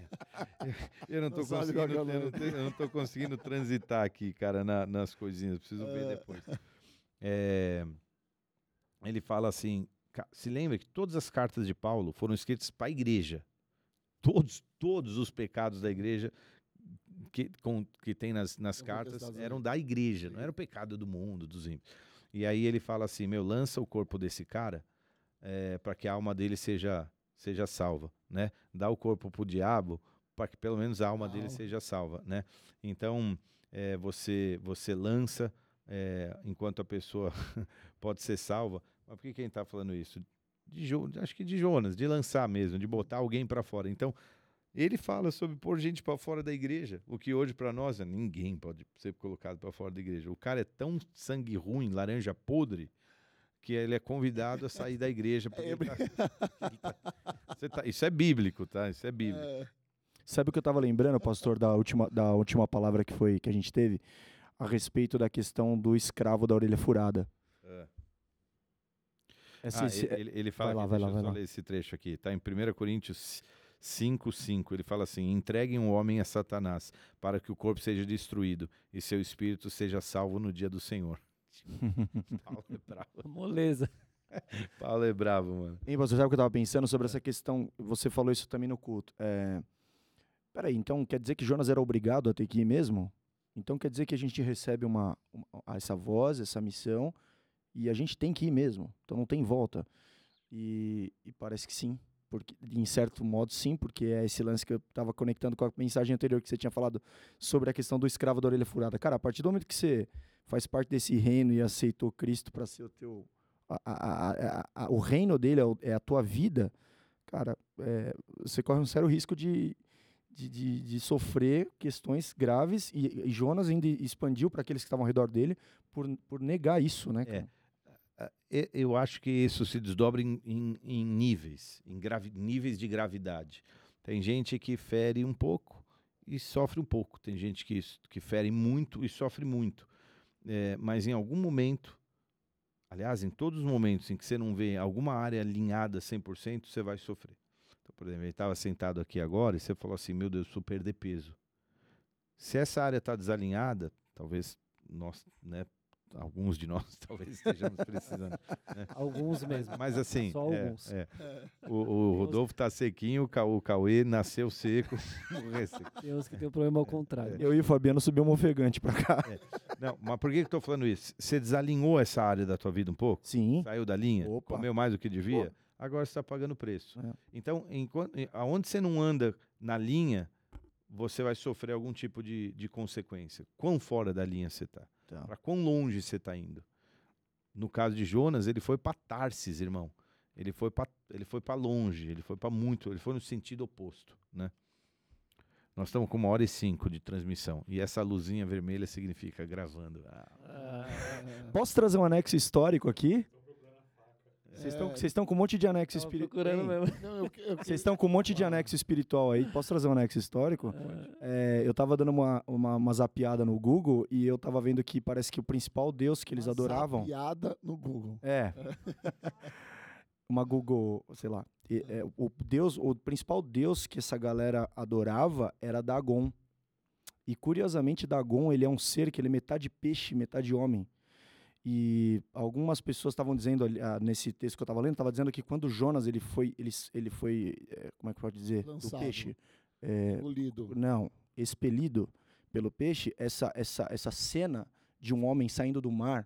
Eu, eu não sabe conseguindo, é eu não, eu conseguindo transitar aqui, cara, na- nas coisinhas. Preciso ver É. depois. É, ele fala assim: se lembra que todas as cartas de Paulo foram escritas para a igreja. Todos, todos os pecados da igreja que, com, que tem nas, nas cartas eram da igreja, não era o pecado do mundo, dos ímpios. E aí ele fala assim: meu, lança o corpo desse cara para que a alma dele seja, seja salva, né? Dá o corpo pro diabo para que pelo menos a alma A dele alma. seja salva, né? Então é, você você lança é, enquanto a pessoa pode ser salva. Mas por que quem está falando isso? De acho que de Jonas, de lançar mesmo, de botar alguém para fora. Então ele fala sobre pôr gente para fora da igreja, o que hoje para nós é ninguém pode ser colocado para fora da igreja. O cara é tão sangue ruim, laranja podre, que ele é convidado a sair da igreja. porque É, ele tá- ele tá- Você tá- isso é bíblico, tá? Isso é bíblico. É, Sabe o que eu estava lembrando, pastor, da última, da última palavra que foi que a gente teve a respeito da questão do escravo da orelha furada. É. Essa, Ah, esse- ele, ele fala vai lá, aqui, vai deixa lá, eu vai só lá. ler esse trecho aqui. Está em 1 Coríntios 5, 5. Ele fala assim: entreguem o homem a Satanás, para que o corpo seja destruído e seu espírito seja salvo no dia do Senhor. Paulo é bravo. Moleza. Paulo é bravo, mano. Hein, pastor, sabe o que eu estava pensando É. sobre essa questão? Você falou isso também no culto. É... Peraí, então quer dizer que Jonas era obrigado a ter que ir mesmo? Então quer dizer que a gente recebe uma, uma- essa voz, essa missão, e a gente tem que ir mesmo. Então não tem volta. E, e parece que sim. Porque, em certo modo, sim, porque é esse lance que eu estava conectando com a mensagem anterior que você tinha falado sobre a questão do escravo da orelha furada. Cara, a partir do momento que você faz parte desse reino e aceitou Cristo para ser o teu. a- a- a- o reino dele é, é a tua vida, cara, é, você corre um sério risco de, de, de- de sofrer questões graves e, e Jonas ainda expandiu para aqueles que estavam ao redor dele por, por negar isso, né? É. cara? E- Eu acho que isso se desdobra em, em- em níveis, em gravi- níveis de gravidade. Tem gente que fere um pouco e sofre um pouco. Tem gente que, que fere muito e sofre muito. É, mas em algum momento, aliás, em todos os momentos em que você não vê alguma área alinhada 100%, você vai sofrer. Então, por exemplo, ele estava sentado aqui agora e você falou assim: Meu Deus, preciso perder peso. Se essa área está desalinhada, talvez nós, né, alguns de nós talvez estejamos precisando. Né? Alguns mesmo. Mas assim, Só é, alguns. é. O, o Rodolfo tá sequinho, o, Ca- o Cauê nasceu seco. uns que tem o problema ao contrário. Eu e o Fabiano subimos um ofegante pra cá. Não, mas por que que eu tô falando isso? Você desalinhou essa área da tua vida um pouco? Sim. Saiu da linha? Opa. Comeu mais do que devia? Agora você está pagando preço. É. Então, enquanto, aonde você não anda na linha, você vai sofrer algum tipo de, de consequência. Quão fora da linha você está? Tá. Para quão longe você está indo? No caso de Jonas, ele foi para Tarsis, irmão. Ele foi para ele foi para longe, ele foi para muito, ele foi no sentido oposto, né? Nós estamos com uma hora e cinco de transmissão e essa luzinha vermelha significa gravando. Ah, Ah, Posso trazer um anexo histórico aqui? Vocês estão estão com um monte de anexo espiritual. Vocês estão com um monte de anexo espiritual aí. Posso trazer um anexo histórico? É, eu tava dando uma, uma, uma zapiada no Google e eu tava vendo que parece que o principal deus que eles uma adoravam. zapiada no Google. É. uma Google, sei lá. E, é, o deus, o principal deus que essa galera adorava era Dagon. E curiosamente, Dagon, ele é um ser que ele é metade peixe, metade homem. E algumas pessoas estavam dizendo ah, nesse texto que eu estava lendo, estava dizendo que quando Jonas ele foi, ele, ele foi, eh, como é que pode dizer, Lançado. do peixe, é, Engolido. não, expelido pelo peixe, essa, essa, essa cena de um homem saindo do mar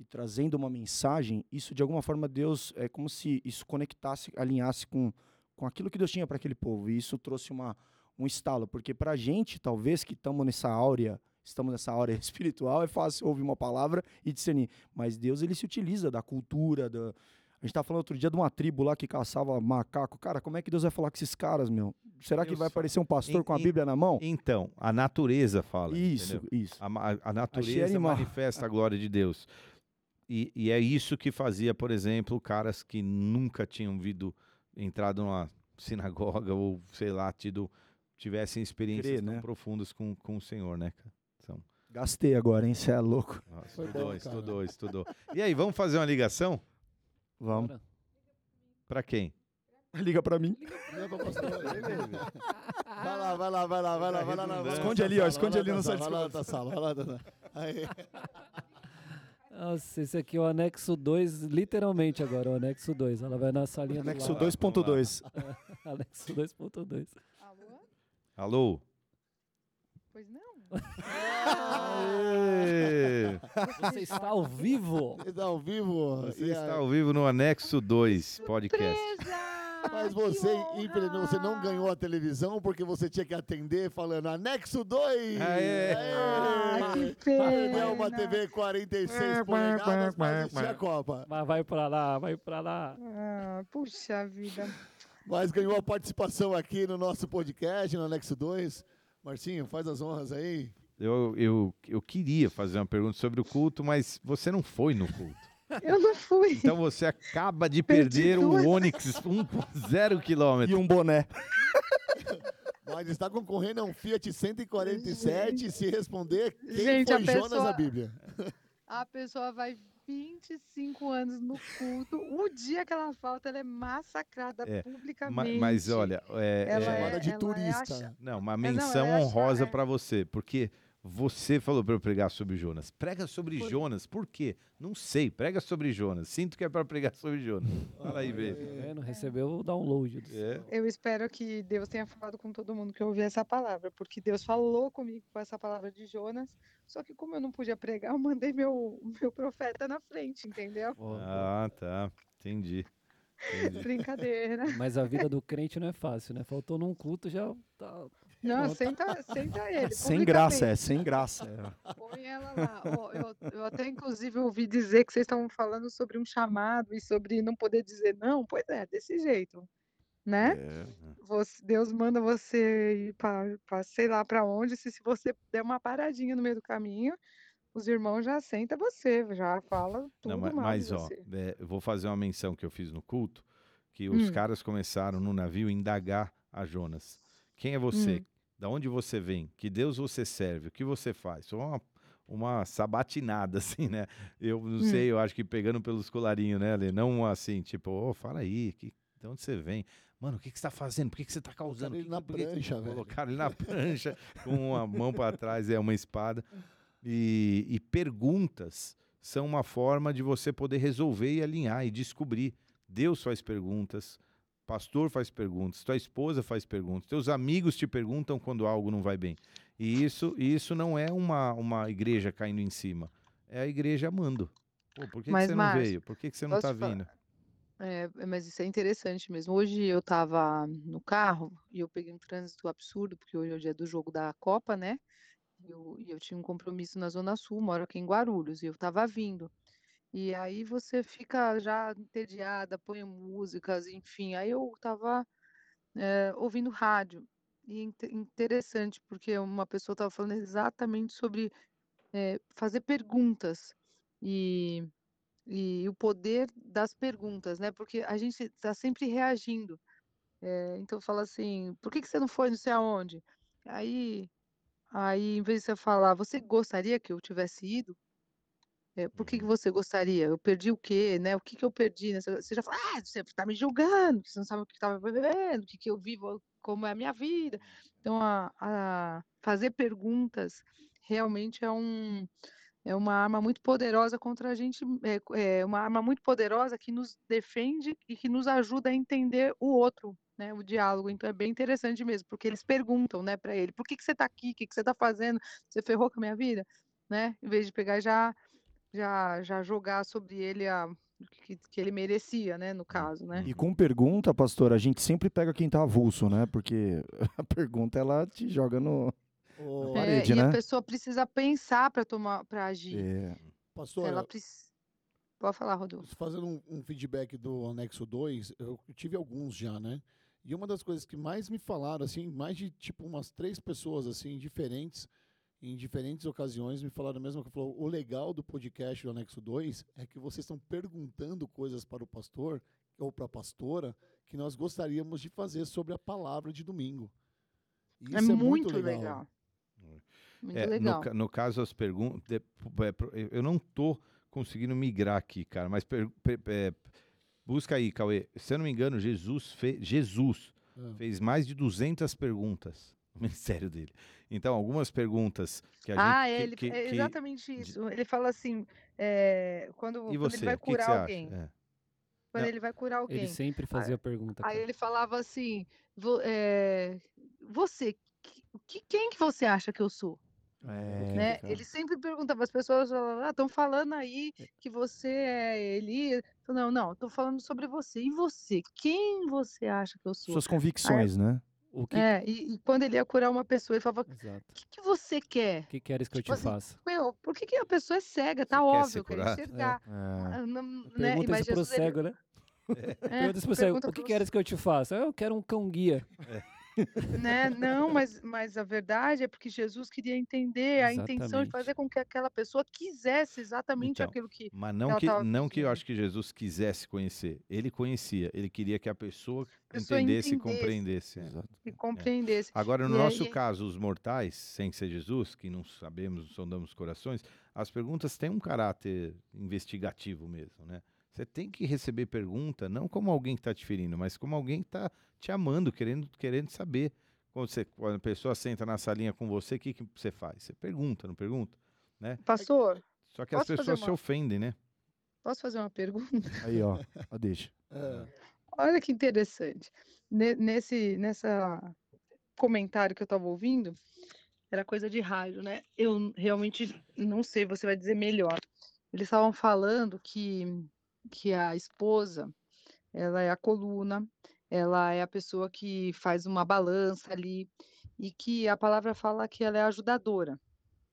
e trazendo uma mensagem, isso de alguma forma Deus, é como se isso conectasse, alinhasse com, com aquilo que Deus tinha para aquele povo. E isso trouxe uma, um estalo, porque para a gente, talvez que estamos nessa áurea, estamos nessa áurea espiritual, é fácil ouvir uma palavra e discernir. Mas Deus, ele se utiliza da cultura, da, a gente estava falando outro dia de uma tribo lá que caçava macaco. Cara, como é que Deus vai falar com esses caras, meu? Será que Deus vai aparecer um pastor Em- com a Bíblia na mão? Então, a natureza fala. Isso, entendeu? isso. A, a natureza manifesta a glória de Deus. E, e é isso que fazia, por exemplo, caras que nunca tinham vindo, entrado numa sinagoga ou, sei lá, tido, tivessem experiências Crer, tão né? profundas com, com o Senhor, né, cara? Gastei agora, hein? Você é louco. Nossa, Foi estudou, bom, estudou, estudou. E aí, vamos fazer uma ligação? Vamos. Pra quem? Liga pra mim. Liga pra pastor. Vai lá, vai lá, vai lá, vai lá, vai lá. na- vai lá Esconde ali, ó, sala, esconde ali na no sala, site Vai lá na tua sala, vai lá sala. Aí. Nossa, esse aqui é o anexo 2, literalmente agora, o anexo 2. Ela vai na salinha do Anexo lado. 2.2. Anexo 2.2. Alô? Alô? Aê! Você está ao vivo? Você tá ao vivo? Você está aí- ao vivo no Anexo 2 podcast. Mas você, infelizmente, você não ganhou a televisão porque você tinha que atender falando anexo 2. Aê! Ah, que Perdeu uma pena. TV 46 polegadas assistir a Copa. Mas vai pra lá, vai pra lá. Ah, puxa vida. Mas ganhou a participação aqui no nosso podcast, no anexo 2. Marcinho, faz as honras aí. Eu, eu, eu queria fazer uma pergunta sobre o culto, mas você não foi no culto. Eu não fui. Então você acaba de Perdi perder um tudo. Onix 1.0 E quilômetro. um boné. Mas está concorrendo a um Fiat 147 se responder quem Gente, foi a Jonas pessoa- na Bíblia. A pessoa vai 25 anos no culto. O dia que ela falta, ela é massacrada É, publicamente. Ma- mas olha, é, ela é- Chamada de ela turista. não, uma menção é achar- honrosa é. pra você, porque você falou pra eu pregar sobre Jonas. Prega sobre Por- Jonas. Por quê? Não sei. Prega sobre Jonas. Sinto que é pra pregar sobre Jonas. Fala aí, Tá Bê. vendo? Recebeu o download. do- É. Eu espero que Deus tenha falado com todo mundo que ouviu essa palavra, porque Deus falou comigo com essa palavra de Jonas. Só que como eu não podia pregar, eu mandei meu, meu profeta na frente, entendeu? Ah, tá. Entendi. Entendi. Brincadeira. Mas a vida do crente não é fácil, né? Faltou num culto, já tá. Não, senta, senta ele. Sem graça, é, sem graça. é. Põe ela lá. Eu, eu até, inclusive, ouvi dizer que vocês estavam falando sobre um chamado e sobre não poder dizer não. Pois é, desse jeito. Né? É. Você- Deus manda você ir para sei lá para onde. Se, se você der uma paradinha no meio do caminho, os irmãos já sentam você, já fala tudo Não, ma- mal mas, ó, é, eu vou fazer uma menção que eu fiz no culto, que os Hum. caras começaram no navio a indagar a Jonas. Quem é você? Hum. Da onde você vem? Que Deus você serve? O que você faz? Só uma, uma sabatinada, assim, né? Eu não Hum. sei, eu acho que pegando pelos colarinhos, né, Ale? Não assim, tipo, ô, fala aí, que, de onde você vem? Mano, o que, que você tá fazendo? Por que, que você tá causando? ele Que- na que- prancha, velho. Colocaram ele na prancha, com uma mão para trás, é uma espada. E, e perguntas são uma forma de você poder resolver e alinhar e descobrir. Deus faz perguntas, pastor faz perguntas, tua esposa faz perguntas, teus amigos te perguntam quando algo não vai bem. E isso, isso não é uma, uma igreja caindo em cima, é a igreja amando. Pô, por que, que Mas, você não veio? Por que, que você não tá falar? vindo? É, mas isso é interessante mesmo. Hoje eu estava no carro e eu peguei um trânsito absurdo, porque hoje é o dia do jogo da Copa, né? E eu, e eu tinha um compromisso na Zona Sul, moro aqui em Guarulhos, e eu estava vindo. E aí você fica já entediada, põe músicas, enfim. Aí eu estava ouvindo rádio. E inte- interessante, porque uma pessoa estava falando exatamente sobre eh, fazer perguntas. E e o poder das perguntas, né? Porque a gente está sempre reagindo. Eh, então fala assim, por que que você não foi não sei aonde? Aí, aí em vez de você falar, você gostaria que eu tivesse ido? Eh, por que que você gostaria? Eu perdi o quê, né? O que que eu perdi? nessa-" Você já fala, ah, você está me julgando, você não sabe o que estava vivendo, o que que eu vivo, como é a minha vida. Então, a, a fazer perguntas realmente é um é uma arma muito poderosa contra a gente, é, é uma arma muito poderosa que nos defende e que nos ajuda a entender o outro, né? O diálogo. Então é bem interessante mesmo, porque eles perguntam, né, para ele, por que que você está aqui? O que que você está fazendo? Você ferrou com a minha vida, né? Em vez de pegar já já já jogar sobre ele a o que, que ele merecia, né, no caso, né? E com pergunta, pastor, a gente sempre pega quem tá avulso, né? Porque a pergunta ela te joga no. É, parede, e né? a pessoa precisa pensar para tomar, para agir. É, pastor, Ela precisa. Pode falar, Rodolfo. fazendo um, um feedback do anexo 2, eu tive alguns já, né? E uma das coisas que mais me falaram, assim, mais de tipo umas três pessoas, assim, diferentes, em diferentes ocasiões, me falaram a mesma coisa. Falou, o legal do podcast do anexo 2 é que vocês estão perguntando coisas para o pastor ou para a pastora que nós gostaríamos de fazer sobre a palavra de domingo. É isso muito legal. Muito É, no, legal. ca- no caso, as perguntas. Eu não tô conseguindo migrar aqui, cara, mas per- per- é, busca aí, Cauê. Se eu não me engano, Jesus, fe, Jesus Ah. fez mais de 200 perguntas no ministério dele. Então, algumas perguntas que a Ah, gente. que- ele, que- é que- exatamente isso. Ele fala assim, é, quando, E quando você? ele vai o que que curar alguém, acha? É. quando Não. ele vai curar alguém, Ele sempre fazia a pergunta. aí cara. ele falava assim, vo- é, você, que- o que, quem que você acha que eu sou? é, né? Ele sempre perguntava, as pessoas falavam, ah, estão falando aí que você é Elias. Eu, Não, não, estou falando sobre você. E você? Quem você acha que eu sou? Suas convicções, né? O que... É, e, e quando ele ia curar uma pessoa, ele falava, Exato. o que, que você quer? O que queres que eu Tipo te assim, faça? Meu, por que, que a pessoa é cega? Tá Você óbvio, eu quero curado? enxergar. É. Ah, não- né? Pergunta isso pro Jesus, ele- cego, né? é, Pergunta pro cego. O que queres que eu te faça? Eu quero um cão guia. Né? Não, mas, mas a verdade é porque Jesus queria entender a intenção de fazer com que aquela pessoa quisesse exatamente Então, aquilo que. Mas não ela que, não que eu acho que Jesus quisesse conhecer. Ele conhecia. Ele queria que a pessoa, pessoa entendesse e entendesse. compreendesse. é. Exato. que compreendesse. Agora, no E nosso aí- caso, os mortais, sem ser Jesus, que não sabemos, não sondamos os corações, as perguntas têm um caráter investigativo mesmo, né? Você tem que receber pergunta, não como alguém que está te ferindo, mas como alguém que está te amando, querendo, querendo saber. Quando, você, quando a pessoa senta na salinha com você, o que, que você faz? Você pergunta, não pergunta? Pastor, Só que as pessoas se uma- ofendem, né? posso fazer uma pergunta? Aí, ó. ó deixa. É, Olha que interessante. Ne- Nesse nessa comentário que eu estava ouvindo, era coisa de rádio, né? Eu realmente não sei, você vai dizer melhor. Eles estavam falando que, que a esposa, ela é a coluna, ela é a pessoa que faz uma balança ali, e que a palavra fala que ela é ajudadora.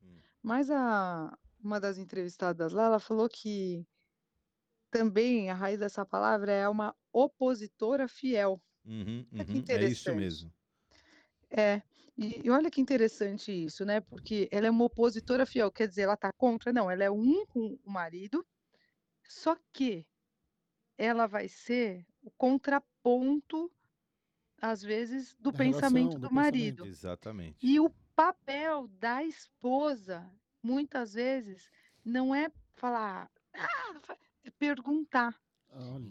Hum. Mas a, uma das entrevistadas lá, ela falou que também a raiz dessa palavra é uma opositora fiel. Uhum, Olha que uhum, É isso mesmo. É, e, e olha que interessante isso, né? Porque ela é uma opositora fiel, quer dizer, ela tá contra? Não, ela é um com o marido, só que ela vai ser o contraponto às vezes, do Da pensamento relação, do do marido. pensamento. Exatamente. E o papel da esposa, muitas vezes, não é falar, ah, é perguntar.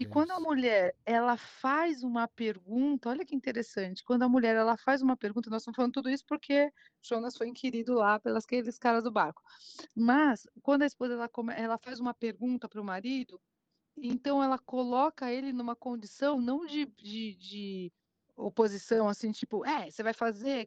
E Olha quando a mulher ela faz uma pergunta, olha que interessante, quando a mulher ela faz uma pergunta, nós estamos falando tudo isso porque Jonas foi inquirido lá pelas aqueles caras do barco. Mas quando a esposa ela, come- ela faz uma pergunta para o marido, então ela coloca ele numa condição não de, de, de oposição, assim, tipo, é, você vai fazer,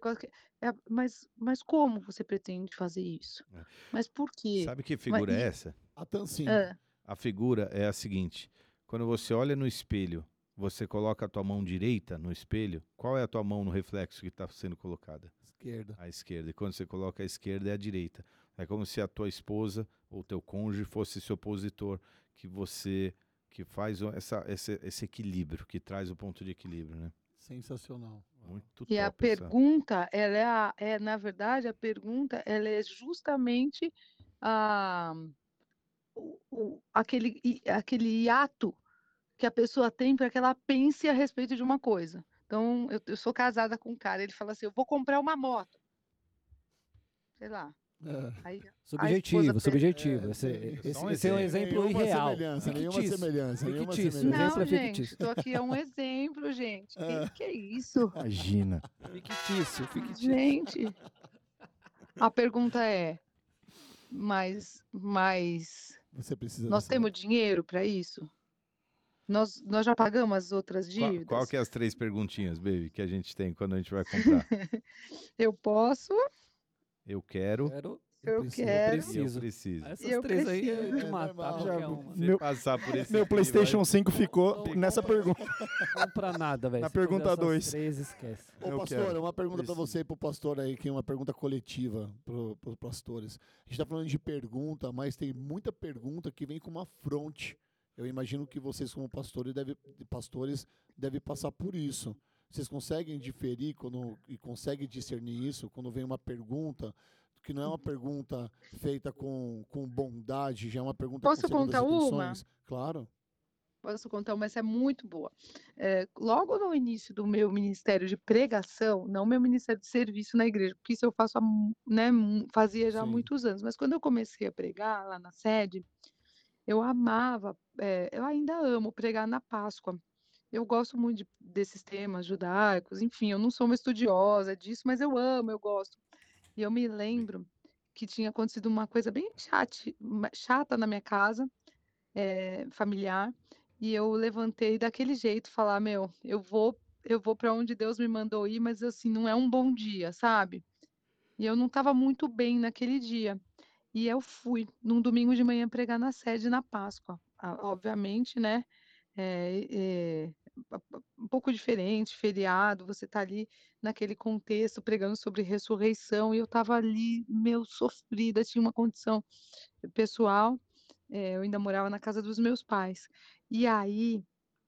é, mas, mas como você pretende fazer isso? É. Mas por quê? Sabe que figura e- é essa? A tancinha. Ah, A figura é a seguinte: quando você olha no espelho, você coloca a tua mão direita no espelho, qual é a tua mão no reflexo que está sendo colocada? Esquerda. A esquerda. E quando você coloca a esquerda, é a direita. É como se a tua esposa ou teu cônjuge fosse seu opositor, que você que faz essa, esse, esse equilíbrio, que traz o ponto de equilíbrio, né? Sensacional. Muito E a top essa- pergunta, ela é, a- é, na verdade, a pergunta, ela é justamente a, o, o- aquele, aquele hiato que a pessoa tem para que ela pense a respeito de uma coisa. Então, eu, eu sou casada com um cara, ele fala assim, eu vou comprar uma moto. Sei lá. É. Aí, Subjetivo, subjetivo. É, Esse, sim. esse- um esse é um exemplo. Nenhuma irreal. semelhança, nenhuma Fictício. semelhança, nenhuma semelhança. exemplo não, é gente, fictício. estou aqui, é um exemplo, gente. Que, que é isso? Imagina. Fictício, fictício. Gente, a pergunta é, mas, mas Você precisa nós temos dinheiro para isso? Nós, nós já pagamos as outras Qual, dívidas? qual que é as três perguntinhas, baby, que a gente tem quando a gente vai comprar? Eu posso, Eu quero Quero, eu preciso, eu quero. eu preciso. preciso. Essas Eu três aí é preciso. de É matar normal. qualquer Já- uma. Meu- passar por esse Meu PlayStation aí- 5 ficou Não, nessa não, pergunta. Não pra nada, velho. Na Se pergunta essas dois. três, esquece. Ô, Eu pastor, quero. uma pergunta para você e pro pastor aí, que é uma pergunta coletiva para os pastores. A gente está falando de pergunta, mas tem muita pergunta que vem com uma fronte. Eu imagino que vocês, como pastores, devem pastores, devem passar por isso. Vocês conseguem diferir quando, e conseguem discernir isso quando vem uma pergunta que não é uma pergunta feita com, com bondade, já é uma pergunta Posso contar uma? Claro. Posso contar uma, essa é muito boa. É, logo no início do meu ministério de pregação, não meu ministério de serviço na igreja, porque isso eu faço né, fazia já há muitos anos, mas quando eu comecei a pregar lá na sede, eu amava, é, eu ainda amo pregar na Páscoa. Eu gosto muito de- desses temas judaicos, enfim, eu não sou uma estudiosa disso, mas eu amo, eu gosto. E eu me lembro que tinha acontecido uma coisa bem chate- chata na minha casa, eh, familiar, e eu levantei daquele jeito, falar, meu, eu vou, eu vou para onde Deus me mandou ir, mas assim, não é um bom dia, sabe? E eu não estava muito bem naquele dia. E eu fui num domingo de manhã pregar na sede na Páscoa. Obviamente, né? é, é, um pouco diferente, feriado, você tá ali naquele contexto pregando sobre ressurreição, e eu estava ali, meu, sofrida, tinha uma condição pessoal, eh, eu ainda morava na casa dos meus pais. E aí,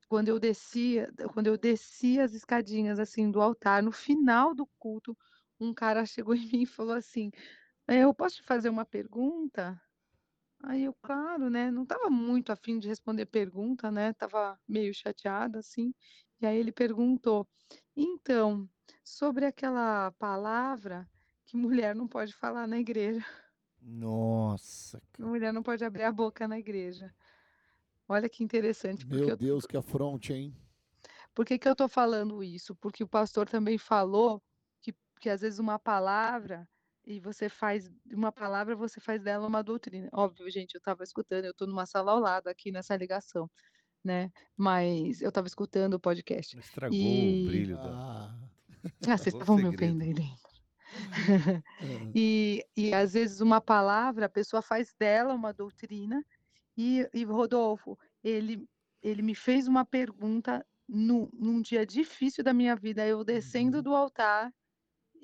quando eu descia, quando eu descia as escadinhas assim do altar, no final do culto, um cara chegou em mim e falou assim: "Eh, "Eu posso te fazer uma pergunta?" Aí eu, claro, né? Não estava muito afim de responder pergunta, né? Tava meio chateada assim. E aí ele perguntou: "Então, sobre aquela palavra que mulher não pode falar na igreja, Nossa, que mulher não pode abrir a boca na igreja." Olha que interessante, Meu eu Deus, que afronte, hein? Por que que eu tô falando isso? Porque o pastor também falou que, que às vezes uma palavra e você faz de uma palavra você faz dela uma doutrina. Óbvio, gente, eu estava escutando, eu estou numa sala ao lado aqui nessa ligação, né? Mas eu estava escutando o podcast. Estragou E- o brilho da. Ah, Ah, vocês estavam me segredo. ouvindo aí dentro. é. E, e às vezes uma palavra, a pessoa faz dela uma doutrina. E, e Rodolfo, ele, ele me fez uma pergunta no, num dia difícil da minha vida, eu descendo Uhum. do altar,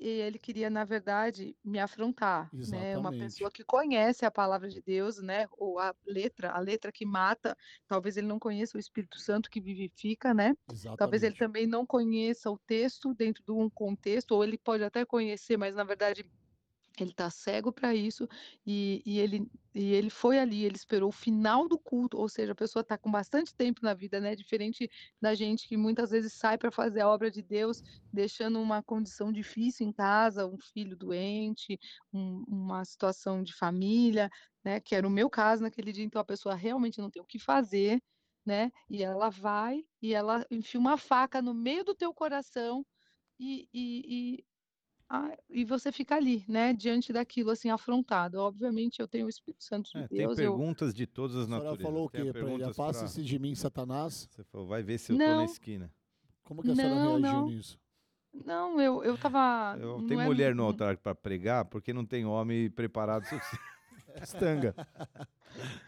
e ele queria, na verdade, me afrontar, né? Uma Exatamente. pessoa que conhece a palavra de Deus, né? Ou a letra, a letra que mata, talvez ele não conheça o Espírito Santo que vivifica, né? Talvez ele Exatamente. também não conheça o texto dentro de um contexto, ou ele pode até conhecer, mas na verdade Ele tá cego para isso e, e, ele, e ele foi ali, ele esperou o final do culto, ou seja, a pessoa está com bastante tempo na vida, né? Diferente da gente que muitas vezes sai para fazer a obra de Deus, deixando uma condição difícil em casa, um filho doente, um, uma situação de família, né? Que era o meu caso naquele dia, então a pessoa realmente não tem o que fazer, né? E ela vai e ela enfia uma faca no meio do teu coração e, e, ah, e você fica ali, né, diante daquilo, assim, afrontado. Obviamente, eu tenho o Espírito Santo de É, tem Deus. eu- perguntas de todas as A senhora naturezas. falou o Tem quê pra ele? Afaste-se de mim, Satanás. Você falou, vai ver se eu tô na Não. esquina. Como que a senhora Não, reagiu não. nisso? Não, eu, eu tava. Eu não tenho é mulher no um- altar para pregar porque não tem homem preparado suficiente. Estanga.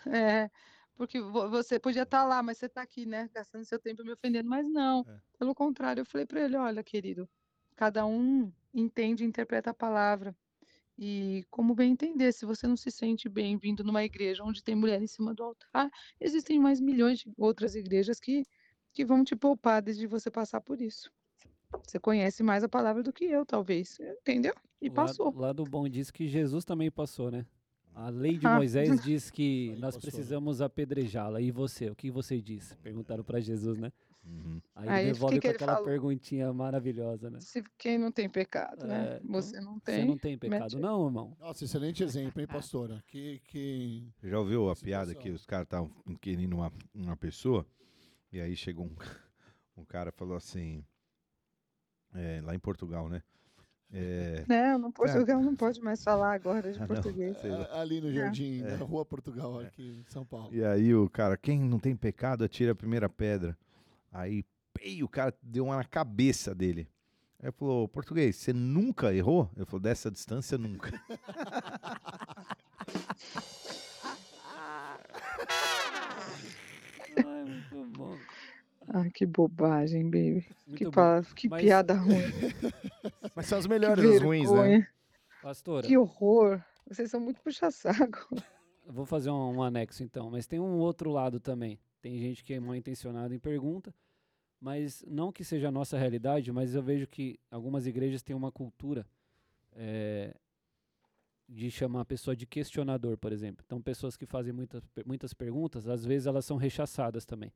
É, porque vo- você podia estar lá, mas você está aqui, né, gastando seu tempo me ofendendo. Mas não, É. pelo contrário, eu falei para ele: olha, querido, cada um entende e interpreta a palavra. E como bem entender, se você não se sente bem vindo numa igreja onde tem mulher em cima do altar, existem mais milhões de outras igrejas que, que vão te poupar desde você passar por isso. Você conhece mais a palavra do que eu, talvez. Entendeu? E Lá- passou. Lá do bom diz que Jesus também passou, né? A lei de Ah. Moisés diz que nós passou, né? precisamos apedrejá-la. E você? O que você disse? Perguntaram para Jesus, né? Uhum. Aí Aí, devolve que que com aquela falou? perguntinha maravilhosa, né? Se quem não tem pecado, né? É, então, Você não Você tem. não tem pecado, mete- não, irmão? Nossa, excelente exemplo, hein, pastora? Que, que... Já ouviu a piada que os caras estavam querendo uma, uma pessoa? E aí chegou um, um cara e falou assim. é, lá em Portugal, né? É, Não, no Portugal não pode mais falar agora de Ah, não. português. Ali no jardim É. da Rua Portugal, aqui em São Paulo. E aí o cara, quem não tem pecado, atira a primeira pedra. Aí, pei, o cara deu uma na cabeça dele. Aí falou, português, você nunca errou? Ele falou, dessa distância, nunca. Ai, muito bom. Ah, que bobagem, baby. Que, Muito bom. pa- que Mas- piada ruim. Mas são as Que melhores, as ruins, né? Pastora, Que horror. Vocês são muito puxa-saco. eu vou fazer um, um anexo então, mas tem um outro lado também. Tem gente que é mal intencionada em pergunta, mas não que seja a nossa realidade, mas eu vejo que algumas igrejas têm uma cultura eh, de chamar a pessoa de questionador, por exemplo. Então, pessoas que fazem muitas, muitas perguntas, às vezes elas são rechaçadas também.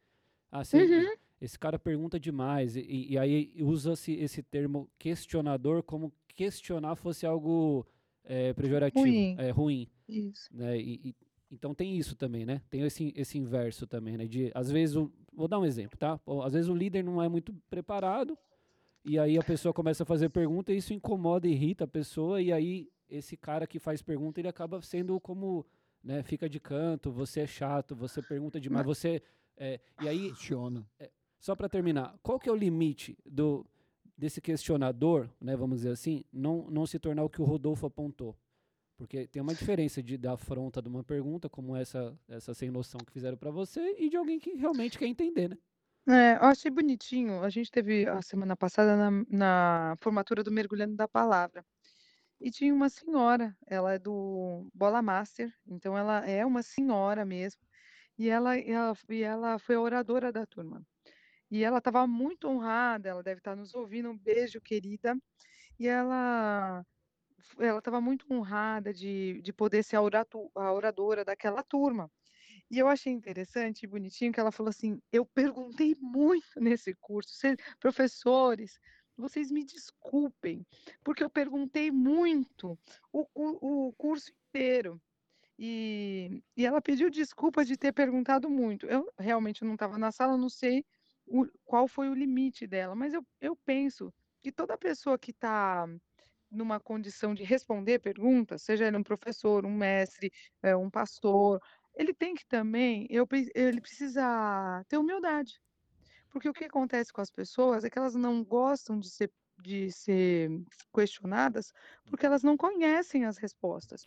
Ah, você- Uhum. esse cara pergunta demais, e- e, aí usa-se esse termo questionador como questionar fosse algo eh, pejorativo, Ruim. é, ruim Isso. né? E, e- então tem isso também, né? Tem esse, esse inverso também, né? De às vezes o, vou dar um exemplo, tá? Às vezes o líder não é muito preparado e aí a pessoa começa a fazer pergunta e isso incomoda irrita a pessoa e aí esse cara que faz pergunta ele acaba sendo como, né? Fica de canto, você é chato, você pergunta demais, você é, e aí Funciona. só para terminar, qual que é o limite do desse questionador, né, vamos dizer assim, não, não se tornar o que o Rodolfo apontou? Porque tem uma diferença de da afronta de uma pergunta, como essa essa sem noção que fizeram para você, e de alguém que realmente quer entender, né? É, eu achei bonitinho. A gente teve a semana passada na, na formatura do Mergulhando da Palavra. E tinha uma senhora, ela é do Bola Master, então ela é uma senhora mesmo. E ela, ela, e ela foi a oradora da turma. E ela estava muito honrada, ela deve estar nos ouvindo. Um beijo, querida. E ela ela estava muito honrada de, de poder ser a, oratu- a oradora daquela turma. E eu achei interessante e bonitinho que ela falou assim: eu perguntei muito nesse curso, "Cê- professores, vocês me desculpem, porque eu perguntei muito o, cu- o curso inteiro. E, e ela pediu desculpa de ter perguntado muito. Eu realmente não estava na sala, não sei o- qual foi o limite dela, mas eu, eu penso que toda pessoa que está numa condição de responder perguntas, seja ele um professor, um mestre, eh, um pastor, ele tem que também, ele precisa ter humildade. Porque o que acontece com as pessoas é que elas não gostam de ser, de ser questionadas porque elas não conhecem as respostas.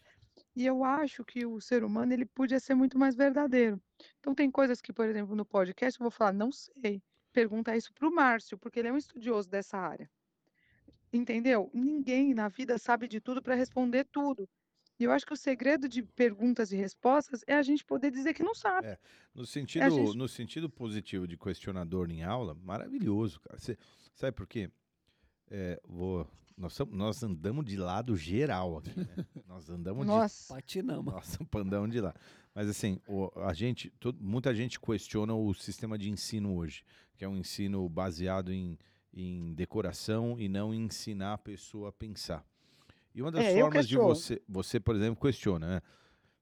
E eu acho que o ser humano ele podia ser muito mais verdadeiro. Então tem coisas que, por exemplo, no podcast eu vou falar, não sei. Pergunta isso para o Márcio, porque ele é um estudioso dessa área. Entendeu? Ninguém na vida sabe de tudo para responder tudo. E eu acho que o segredo de perguntas e respostas é a gente poder dizer que não sabe. No sentido, gente- no sentido positivo de questionador em aula, maravilhoso, cara. Você, sabe por quê? É, vou nós, nós andamos de lado geral aqui, né? Nós andamos de Nossa, Patinama. Nossa, pandão de lá. Mas assim, o- a gente, to- muita gente questiona o sistema de ensino hoje, que é um ensino baseado em, em decoração e não em ensinar a pessoa a pensar. E uma das É, formas de você, você, por exemplo, questiona, né?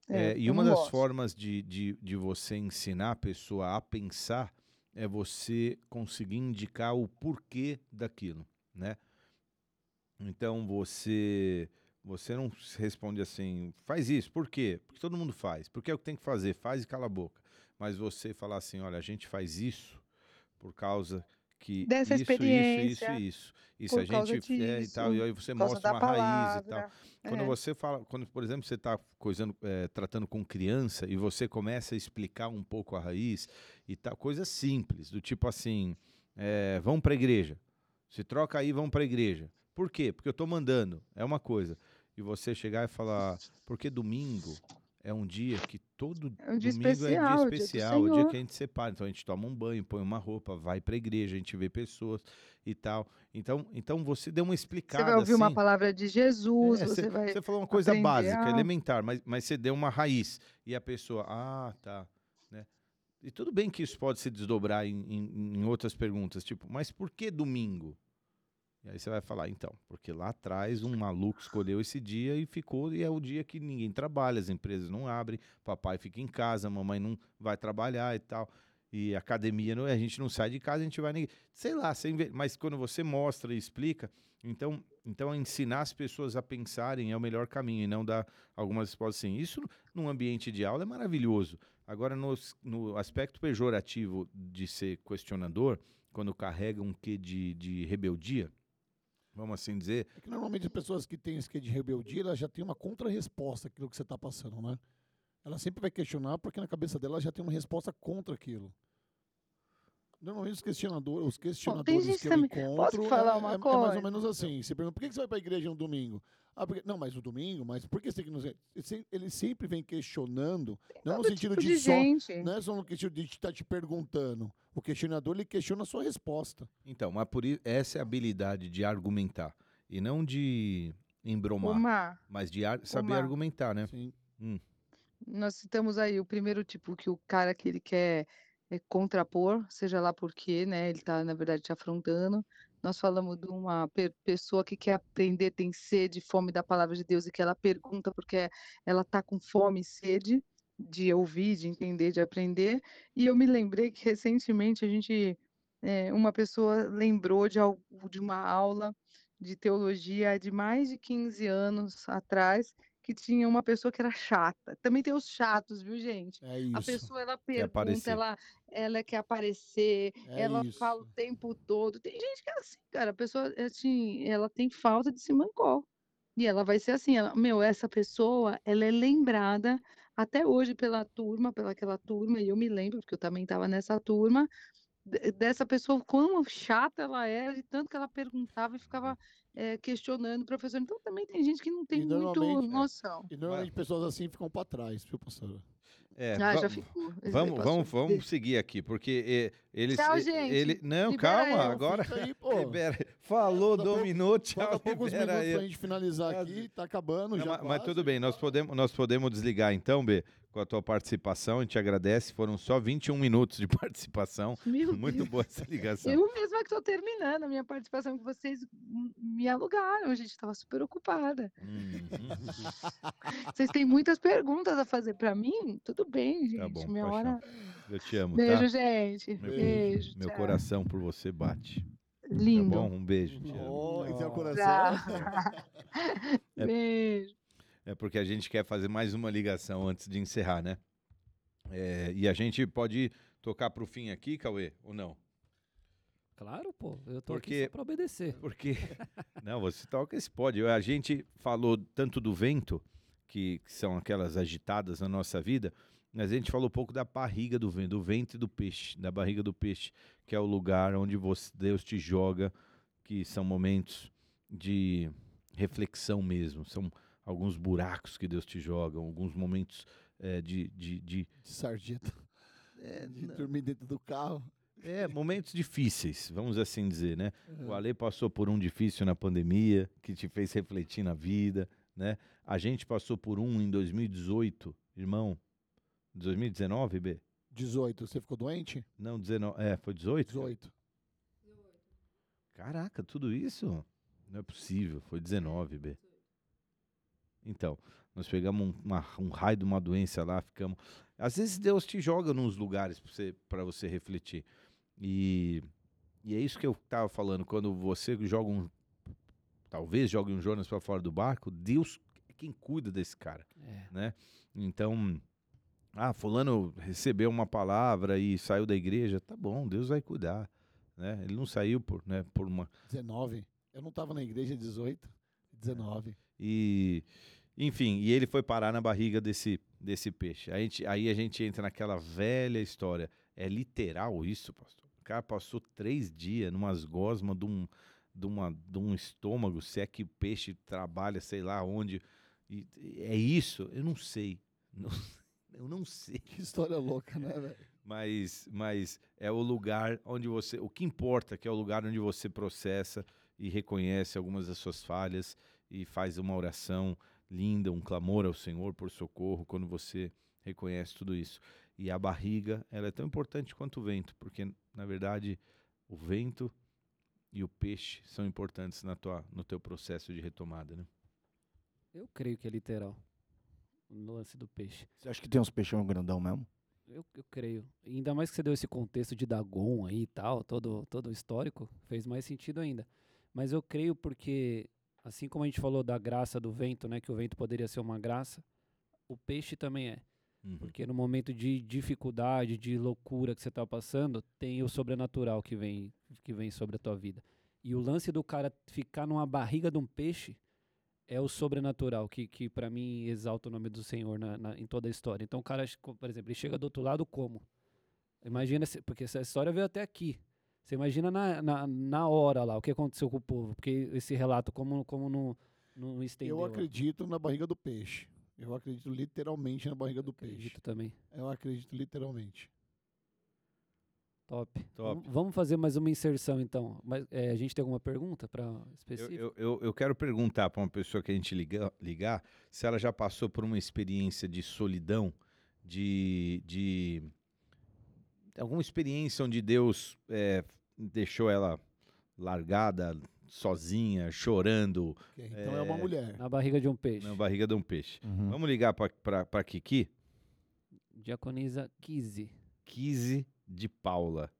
É, É, e uma das gosto. formas de, de, de você ensinar a pessoa a pensar é você conseguir indicar o porquê daquilo, né? Então você você não responde assim, faz isso, por quê? Porque todo mundo faz, porque é o que tem que fazer, faz e cala a boca. Mas você falar assim, olha, a gente faz isso por causa que Dessa isso, isso, isso, isso, isso. por a gente é, e disso, tal, e aí você mostra uma raiz e tal. palavra. Quando É. você fala, quando, por exemplo, você está coisando, eh, tratando com criança e você começa a explicar um pouco a raiz e tal, coisas simples, do tipo assim, eh, vamos para a igreja. Se troca aí, vamos para a igreja. Por quê? Porque eu estou mandando. É uma coisa. E você chegar e falar, porque domingo é um dia que todo É um dia domingo é especial, um o dia dia do especial, o dia que a gente separa. Então a gente toma um banho, põe uma roupa, vai para a igreja, a gente vê pessoas e tal. Então, então você deu uma explicada Você vai ouvir assim, uma palavra de Jesus, é, você cê- vai. Você falou uma coisa básica, a- elementar, mas, mas você deu uma raiz. E a pessoa, ah, tá. Né? E tudo bem que isso pode se desdobrar em, em- em outras perguntas, tipo, mas por que domingo? E aí você vai falar, então, porque lá atrás um maluco escolheu esse dia e ficou, e é o dia que ninguém trabalha, as empresas não abrem, papai fica em casa, mamãe não vai trabalhar e tal. E academia, a gente não sai de casa, a gente vai. nem- Sei lá, você inve- mas quando você mostra e explica, então, então ensinar as pessoas a pensarem é o melhor caminho e não dar algumas respostas assim. Isso num ambiente de aula é maravilhoso. Agora, no, no aspecto pejorativo de ser questionador, quando carrega um quê de, de rebeldia, vamos assim dizer, É que normalmente as pessoas que têm quê de rebeldia, elas já têm uma contra-resposta àquilo que você está passando, né? Ela sempre vai questionar porque na cabeça dela já tem uma resposta contra aquilo. Normalmente os questionadores, os questionadores gente que eu também- encontro posso falar é, uma é- é mais coisa? ou menos assim. Você pergunta, por que você vai para a igreja no domingo? Ah, porque, não, mas no domingo, mas por que você tem que nos... Ele sem- Ele sempre vem questionando, não no sentido tipo de, de só... gente. Não é só no sentido de estar te perguntando. O questionador, ele questiona a sua resposta. Então, mas por isso, essa é a habilidade de argumentar. E não de embromar, Uma, mas de ar- saber Uma- argumentar, né? Sim. nós citamos aí o primeiro tipo, que o cara que ele quer é, contrapor, seja lá por quê, né? Ele tá, na verdade, te afrontando. Nós falamos de uma pe- pessoa que quer aprender, tem sede, fome da palavra de Deus e que ela pergunta porque ela tá com fome e sede de ouvir, de entender, de aprender. E eu me lembrei que recentemente a gente, é, uma pessoa lembrou de, algo, de uma aula de teologia de mais de 15 anos atrás, que tinha uma pessoa que era chata. Também tem os chatos, viu, gente? É isso. A pessoa ela pergunta, ela, ela quer aparecer, é ela isso. fala o tempo todo. Tem gente que é assim, cara. A pessoa assim, ela tem falta de simancol. E ela vai ser assim, ela, meu, essa pessoa, ela é lembrada até hoje pela turma, pelaquela turma, e eu me lembro, porque eu também estava nessa turma, dessa pessoa, quão chata ela era, de tanto que ela perguntava e ficava eh, questionando o professor. Então também tem gente que não tem muito é, noção. E normalmente pessoas assim ficam para trás, viu, pastor? É, Ah, já ficou. Vamos, vamos, vamos seguir aqui, porque eh, eles. Tchau, eh, gente. Ele, não, Libera calma, eu. agora. Aí, pô. libera. Falou, Falta pouco- dominou, tchau, Falta poucos minutos aí. pra gente finalizar aqui, tá acabando Não, já. mas, mas quase. tudo bem, nós podemos, nós podemos desligar então, B, com a tua participação. A gente agradece. Foram só 21 minutos de participação. Meu Muito Deus. boa essa ligação. Eu mesma que estou terminando a minha participação que vocês me alugaram, gente. Estava super ocupada. Uhum. Vocês têm muitas perguntas a fazer para mim? Tudo bem, gente. Tá bom, Minha paixão. hora. Eu te amo, Beijo, tá? gente. Meu, Beijo. meu tchau. coração por você bate. Lindo. Tá bom? Um beijo. Te amo. Oh, esse é o Tchau. coração. É- Beijo. É porque a gente quer fazer mais uma ligação antes de encerrar, né? É, e a gente pode tocar pro fim aqui, Cauê, ou não? Claro, pô. Eu tô Porque- aqui só pra obedecer. Porque. Não, você toca esse pode. A gente falou tanto do vento, que, que são aquelas agitadas na nossa vida, mas a gente falou um pouco da barriga do vento, do ventre do peixe, da barriga do peixe, que é o lugar onde você, Deus te joga, que são momentos de reflexão mesmo. São alguns buracos que Deus te joga, alguns momentos eh, de, de, de De sarjeta. é, De não, dormir dentro do carro. É, momentos difíceis, vamos assim dizer, né? É. O Ale passou por um difícil na pandemia, que te fez refletir na vida, né? A gente passou por um em 2018, irmão. 2019, B? 18. Você ficou doente? Não, 19. É, foi 18? 18. Caraca, tudo isso? Não é possível, foi 19, B. Então, nós pegamos um, uma- um raio de uma doença lá, ficamos. Às vezes Deus te joga nos lugares para você, pra você refletir. E, e é isso que eu tava falando. Quando você joga um. Talvez jogue um Jonas para fora do barco, Deus é quem cuida desse cara É. né? Então, ah, fulano recebeu uma palavra e saiu da igreja, tá bom, Deus vai cuidar, né? Ele não saiu por, né, por uma 19. Eu não tava na igreja 18. 19. e enfim, e ele foi parar na barriga desse desse peixe. A gente, aí a gente entra naquela velha história. É literal isso, pastor? O cara passou três dias numas gosmas de um, de, uma, de um estômago, se é que o peixe trabalha, sei lá onde. E- é isso? Eu não sei. Não- eu não sei. Que história louca, né, velho? mas, mas é o lugar onde você. O que importa é que é o lugar onde você processa e reconhece algumas das suas falhas e faz uma oração linda, um clamor ao Senhor por socorro quando você reconhece tudo isso. E a barriga, ela é tão importante quanto o vento, porque na verdade o vento e o peixe são importantes na tua, no teu processo de retomada, né? Eu creio que é literal. No lance do peixe. Você acha que tem uns peixão grandão mesmo? Eu, eu creio. E ainda mais que você deu esse contexto de Dagon aí e tal, todo, todo histórico, fez mais sentido ainda. Mas eu creio porque, assim como a gente falou da graça do vento, né? Que o vento poderia ser uma graça, o peixe também é. Uhum. Porque no momento de dificuldade, de loucura que você está passando, tem o sobrenatural que vem, que vem sobre a tua vida. E o lance do cara ficar numa barriga de um peixe é o sobrenatural, que, que para mim exalta o nome do Senhor na, na- em toda a história. Então o cara, por exemplo, ele chega do outro lado como? Imagina, porque essa história veio até aqui. Você imagina na, na, na hora lá, o que aconteceu com o povo. Porque esse relato, como, como não, não estendeu. Eu acredito na barriga do peixe. Eu acredito literalmente na barriga do peixe. Acredito também. Eu acredito literalmente. Top. Top. Vamos- fazer mais uma inserção então. Mas, é, a gente tem alguma pergunta para Eu, específica? eu, eu, eu quero perguntar para uma pessoa que a gente liga, ligar se ela já passou por uma experiência de solidão, de, de alguma experiência onde Deus é, deixou ela largada, sozinha, chorando Então é, uma É, mulher. Na barriga de um peixe. na barriga de um peixe. Uhum. Vamos ligar para Kiki? Diaconisa Kizzy. Kise de Paula.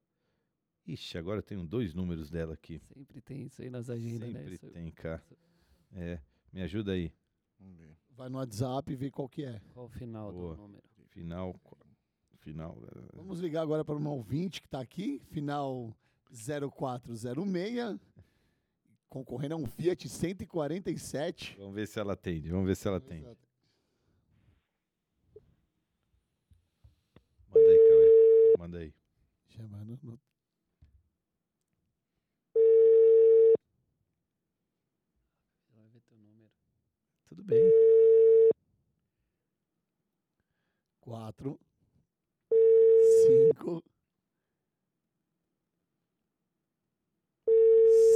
Ixi, agora eu tenho dois números dela aqui. Sempre tem isso aí nas agendas, né? Sempre tem, cara. É, me ajuda aí. Vamos ver. Vai no WhatsApp e vê qual que é. Qual o final Boa. do número? Final. Final. Vamos ligar agora para uma ouvinte que está aqui, final 0406, concorrendo a um Fiat 147. Vamos ver se ela atende. Vamos ver se ela atende. Exato. Manda aí, Cauê. Manda aí. Chamando no Vai ver teu número. Tudo bem. 4, 5,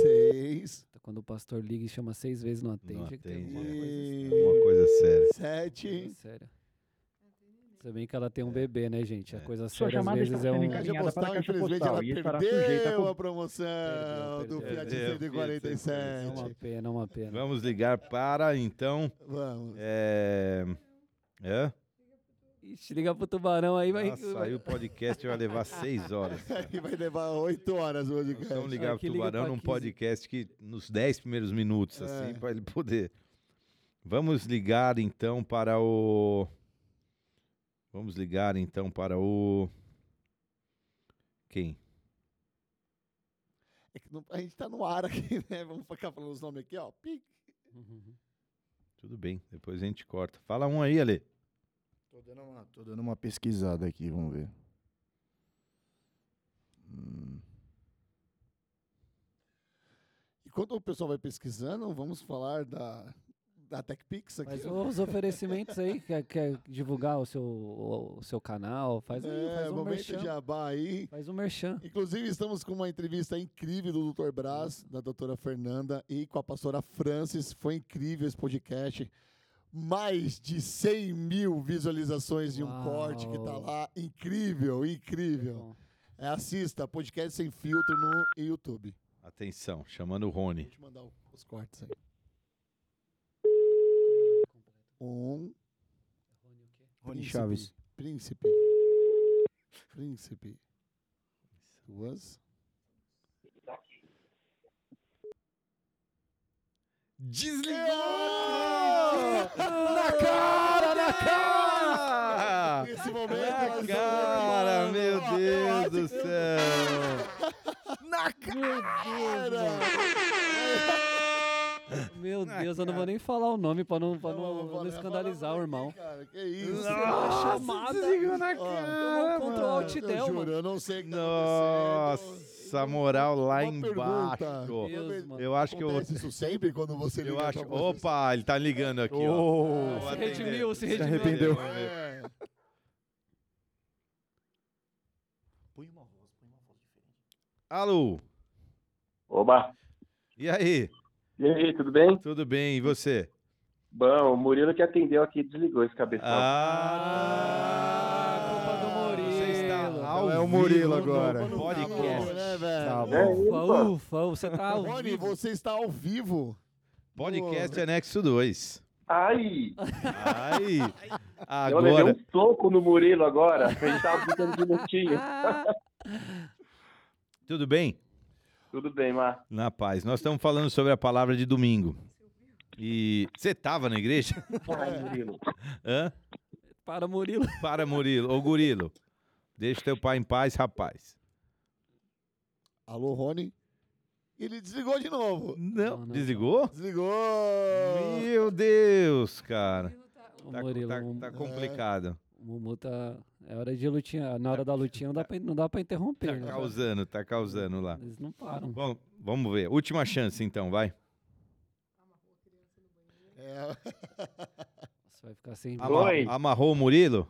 6, Então, Quando o pastor liga e chama seis vezes, não atende. Não é que tem atende, alguma é. coisa É uma coisa séria. 7. estranha. Sério. Se bem que ela tem um bebê, né, gente? A É. coisa Sua séria às vezes é um. Caixa postal, a infelizmente, ela perdeu a a promoção Perdeu, do. Fiat Perdeu, 147. É uma pena, é uma pena. Vamos ligar para, então. Vamos. É. É? Ixi, liga pro tubarão aí, vai. Nossa, aí o podcast vai levar seis horas. Aí vai levar 8 horas hoje, Nós cara. vamos ligar Aqui pro Tubarão num 15. podcast que nos dez primeiros minutos, É. assim, para ele poder. Vamos ligar então para o. Vamos ligar então para o. Quem? É não- a gente tá no ar aqui, né? Vamos ficar falando os nomes aqui, ó. Pic. Uhum. Tudo bem, depois a gente corta. Fala um aí, Ale. Tô dando, uma, tô dando uma pesquisada aqui, vamos ver. Hum, Enquanto o pessoal vai pesquisando, vamos falar da, da TechPix aqui. Faz os oferecimentos aí, quer, quer divulgar o seu, o, o seu canal, faz, aí, É, faz um momento merchan. jabá aí. Faz um merchan. Inclusive, estamos com uma entrevista incrível do Dr. Braz, da doutora Fernanda e com a pastora Francis. Foi incrível esse podcast. Mais de 100 mil visualizações de um Uau. corte que tá lá. Incrível, incrível. É, assista, podcast sem filtro no YouTube. Atenção, chamando o Rony. Vou te mandar os cortes aí. Um. Rony Príncipe. Chaves. Príncipe. Príncipe. Duas. Desligou! Na cara, na cara! Nesse momento, Na cara, meu aqui, Deus mano. do céu! Na Cara. Meu Deus, eu não vou nem falar o nome pra não, pra Não, não, vou não escandalizar o irmão. Cara, que isso? Nossa, chamada. desligou na Ó, cara, Ctrl mano. Alt Eu Del, juro, mano. eu não sei o que tá Nossa, acontecendo. moral lá Uma embaixo. Deus. Uma-. Eu acho que eu. Isso sempre quando você liga Eu acho. Opa, ele tá ligando aqui, ó. Oh. Vou Se redimiu, se Se redimiu. arrependeu. Vamos ver. É. Alô, Oba! e aí? E aí, tudo bem? Tudo bem? E você? Bom, o Murilo que atendeu aqui desligou esse cabeção. Ah, culpa do Murilo. Você está ao É o vivo Murilo no agora. Podcast. Né, velho? Tá É bom. isso, Ufa, pô. ufa, você tá ao Rony, vivo. você está ao vivo. Podcast Anexo 2. Ai! Ai, Eu levei agora. um soco no Murilo agora, que a gente tava ficando de lutinha. Tudo bem? Tudo bem, Mar. Na paz. Nós estamos falando sobre a palavra de domingo. E você tava na igreja? Ai, Murilo. Hã? Para, Murilo. Para, Murilo. Ô, Gurilo. Deixa teu pai em paz, rapaz. Alô, Rony. Ele desligou de novo. Não, Não, não. desligou? Desligou. Meu Deus, cara. O Tá, Murilo, tá- o- tá complicado. o Mumu tá... É hora de lutinha. Na hora da lutinha não dá pra, não dá pra interromper, Tá né? causando, tá causando lá. Eles não param. Bom, vamos ver. Última chance, então, vai. É. Você vai ficar sem... Ama- Oi. Amarrou o Murilo?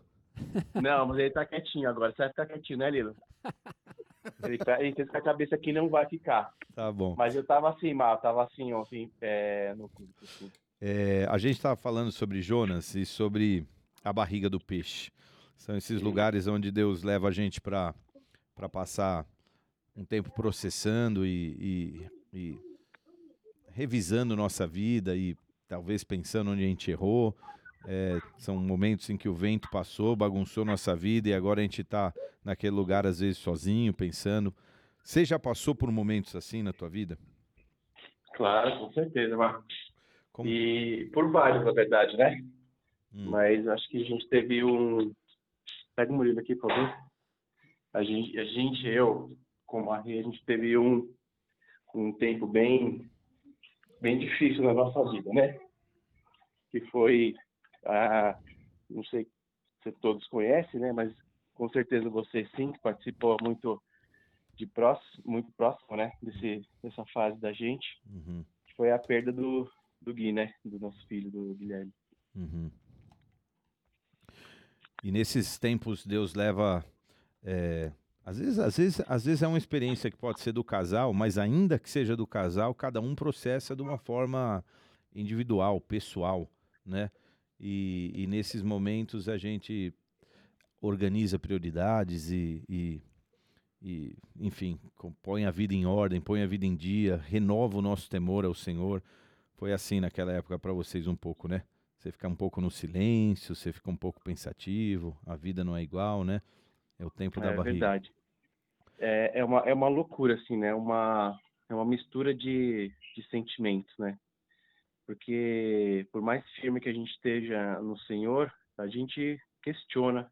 Não, mas ele tá quietinho agora. Você vai ficar quietinho, né, Lilo? Ele, tá, com a cabeça aqui não vai ficar. Tá bom. Mas eu tava assim, mal, tava assim, ontem, é, no assim. É, a gente estava falando sobre Jonas e sobre a barriga do peixe. São esses Sim. lugares onde Deus leva a gente para passar um tempo processando e, e- e revisando nossa vida e talvez pensando onde a gente errou. É, são momentos em que o vento passou, bagunçou nossa vida e agora a gente está naquele lugar, às vezes, sozinho, pensando. Você já passou por momentos assim na tua vida? Claro, com certeza, Mar. Como- E por vários, na verdade, né? Hum. Mas acho que a gente teve um. Pega o Murilo aqui, por favor. A gente, a gente eu, como a Rê, a gente teve um, um tempo bem, bem difícil na nossa vida, né? Que foi, a, não sei se todos conhecem, né? Mas com certeza você sim, que participou muito de próximo, muito próximo, né? Desse, dessa fase da gente, Uhum, que foi a perda do, do Gui, né? Do nosso filho, do Guilherme. uhum. E nesses tempos Deus leva. é, às, vezes, às, vezes, às vezes é uma experiência que pode ser do casal, mas ainda que seja do casal, cada um processa de uma forma individual, pessoal, né? E, e nesses momentos a gente organiza prioridades e, e, e, enfim, põe a vida em ordem, põe a vida em dia, renova o nosso temor ao Senhor. Foi assim naquela época para vocês um pouco, né? Você fica um pouco no silêncio, você fica um pouco pensativo, a vida não é igual, né? É o tempo da É barriga. verdade. É, é, uma, é uma loucura, assim, né? Uma, é uma mistura de, de sentimentos, né? Porque por mais firme que a gente esteja no Senhor, a gente questiona,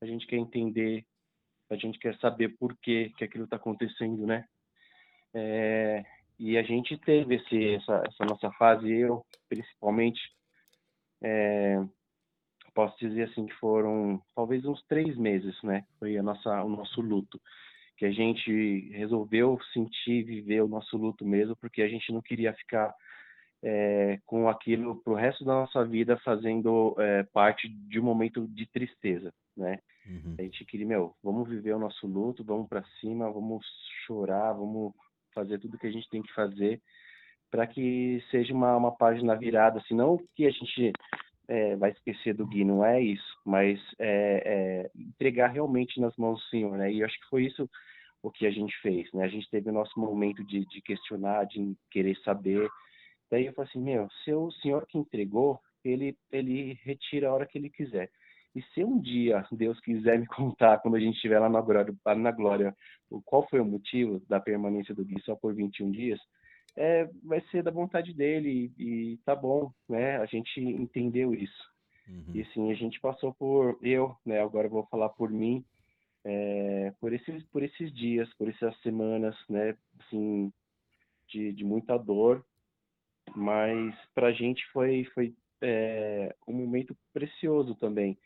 a gente quer entender, a gente quer saber por que que aquilo está acontecendo, né? É, e a gente teve esse, essa, essa nossa fase, eu principalmente, é, posso dizer assim que foram talvez uns três meses, né? Foi a nossa, o nosso luto, que a gente resolveu sentir, viver o nosso luto mesmo, porque a gente não queria ficar é, com aquilo para o resto da nossa vida fazendo é, parte de um momento de tristeza, né? Uhum. A gente queria, meu, vamos viver o nosso luto, vamos para cima, vamos chorar, vamos fazer tudo que a gente tem que fazer para que seja uma, uma página virada, assim, não que a gente é, vai esquecer do Gui, não é isso, mas é, é, entregar realmente nas mãos do Senhor, né? E eu acho que foi isso o que a gente fez, né? A gente teve o nosso momento de, de questionar, de querer saber. Daí eu falei assim, meu, se o Senhor que entregou, ele, ele retira a hora que ele quiser. E se um dia Deus quiser me contar, quando a gente estiver lá na glória, lá na glória qual foi o motivo da permanência do Gui só por 21 dias, é, vai ser da vontade dele e, e tá bom, né? A gente entendeu isso. Uhum. E sim, a gente passou por eu, né? Agora eu vou falar por mim, é, por esses por esses dias, por essas semanas, né? Assim, de, de muita dor, mas para a gente foi foi é, um momento precioso também,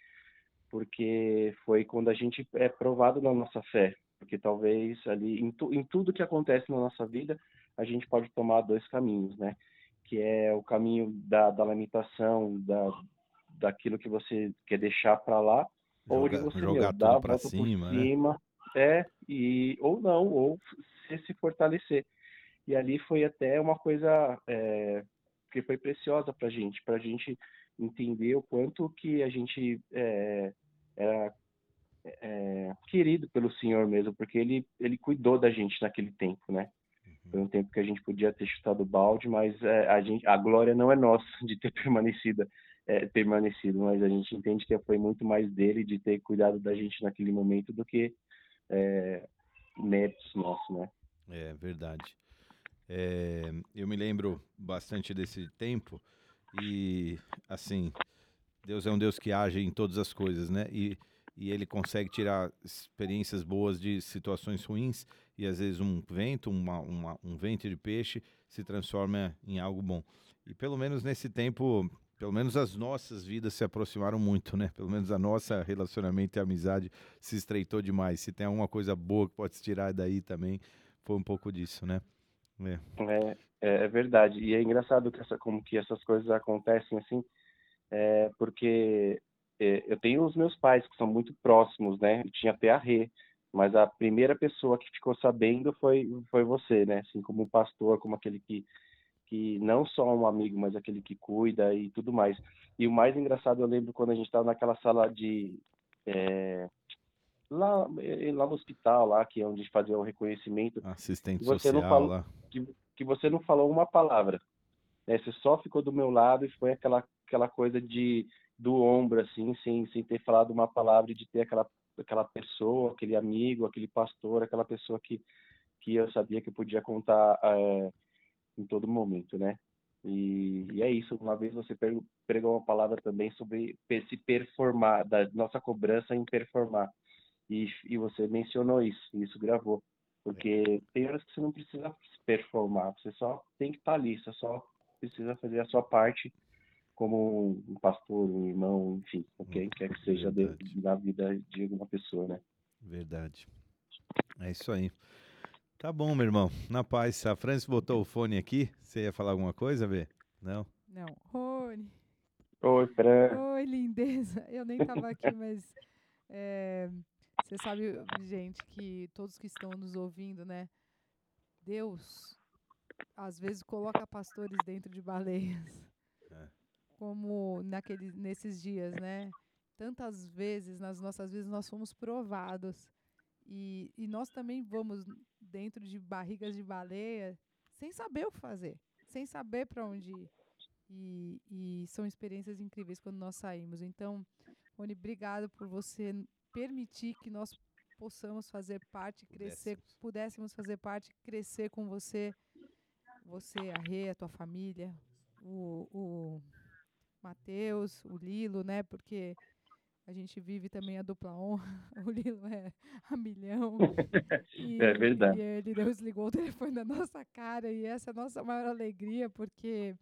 porque foi quando a gente é provado na nossa fé, porque talvez ali em, tu, em tudo que acontece na nossa vida a gente pode tomar dois caminhos, né? Que é o caminho da, da lamentação, da daquilo que você quer deixar para lá, ou de você jogar meu, tudo dar a pra volta cima, por né? cima, é e ou não, ou se, se fortalecer. E ali foi até uma coisa é, que foi preciosa para gente, para a gente entender o quanto que a gente é, era é, querido pelo Senhor mesmo, porque ele ele cuidou da gente naquele tempo, né? Uhum. Foi um tempo que a gente podia ter chutado o balde, mas é, a gente a glória não é nossa de ter permanecido, é, permanecido, mas a gente entende que foi muito mais dele de ter cuidado da gente naquele momento do que é, méritos nossos, né? É verdade. É, eu me lembro bastante desse tempo e, assim, Deus é um Deus que age em todas as coisas, né? E, e ele consegue tirar experiências boas de situações ruins e às vezes um vento, uma, uma, um vento de peixe se transforma em algo bom. E pelo menos nesse tempo, pelo menos as nossas vidas se aproximaram muito, né? Pelo menos a nossa relacionamento e amizade se estreitou demais. Se tem alguma coisa boa que pode se tirar daí também, foi um pouco disso, né? É. É, é, é verdade. E é engraçado que essa, como que essas coisas acontecem assim, é, porque é, eu tenho os meus pais que são muito próximos, né? Eu tinha até a Rê, mas a primeira pessoa que ficou sabendo foi foi você, né? Assim como um pastor, como aquele que que não só um amigo, mas aquele que cuida e tudo mais. E o mais engraçado eu lembro quando a gente estava naquela sala de é, lá eh, lá no hospital lá que é onde fazia o reconhecimento Assistente Você não social falou- lá. Que, que você não falou uma palavra. Né? Você só ficou do meu lado e foi aquela, aquela coisa de do ombro, assim, sem, sem ter falado uma palavra, de ter aquela, aquela pessoa, aquele amigo, aquele pastor, aquela pessoa que, que eu sabia que eu podia contar eh, em todo momento, né? E, e é isso. Uma vez você pregou- uma palavra também sobre se performar, da nossa cobrança em performar. E, e você mencionou isso, e isso gravou. Porque tem horas que você não precisa performar, você só tem que estar ali, você só precisa fazer a sua parte como um pastor, um irmão, enfim, quem quer que seja de, na vida de alguma pessoa, né? Verdade. É isso aí. Tá bom, meu irmão. Na paz. A Francis botou o fone aqui. Você ia falar alguma coisa, Bê? Não? Não. Rony. Oi, Fran. Oi, lindeza. Eu nem tava aqui, mas é, você sabe, gente, que todos que estão nos ouvindo, né? Deus às vezes coloca pastores dentro de baleias. É. Como naquele, nesses dias, né? Tantas vezes, nas nossas vidas, nós fomos provados. E, e nós também vamos dentro de barrigas de baleia sem saber o que fazer, sem saber para onde ir. E, e são experiências incríveis quando nós saímos. Então, Rony, obrigado por você permitir que nós possamos fazer parte, crescer, Pudéssemos. pudéssemos fazer parte, crescer com você, você, a Rê, a tua família, o, o Matheus, o Lilo, né? Porque a gente vive também a dupla honra. O Lilo é a milhão. E, É verdade. E ele desligou o telefone da nossa cara e essa é a nossa maior alegria, porque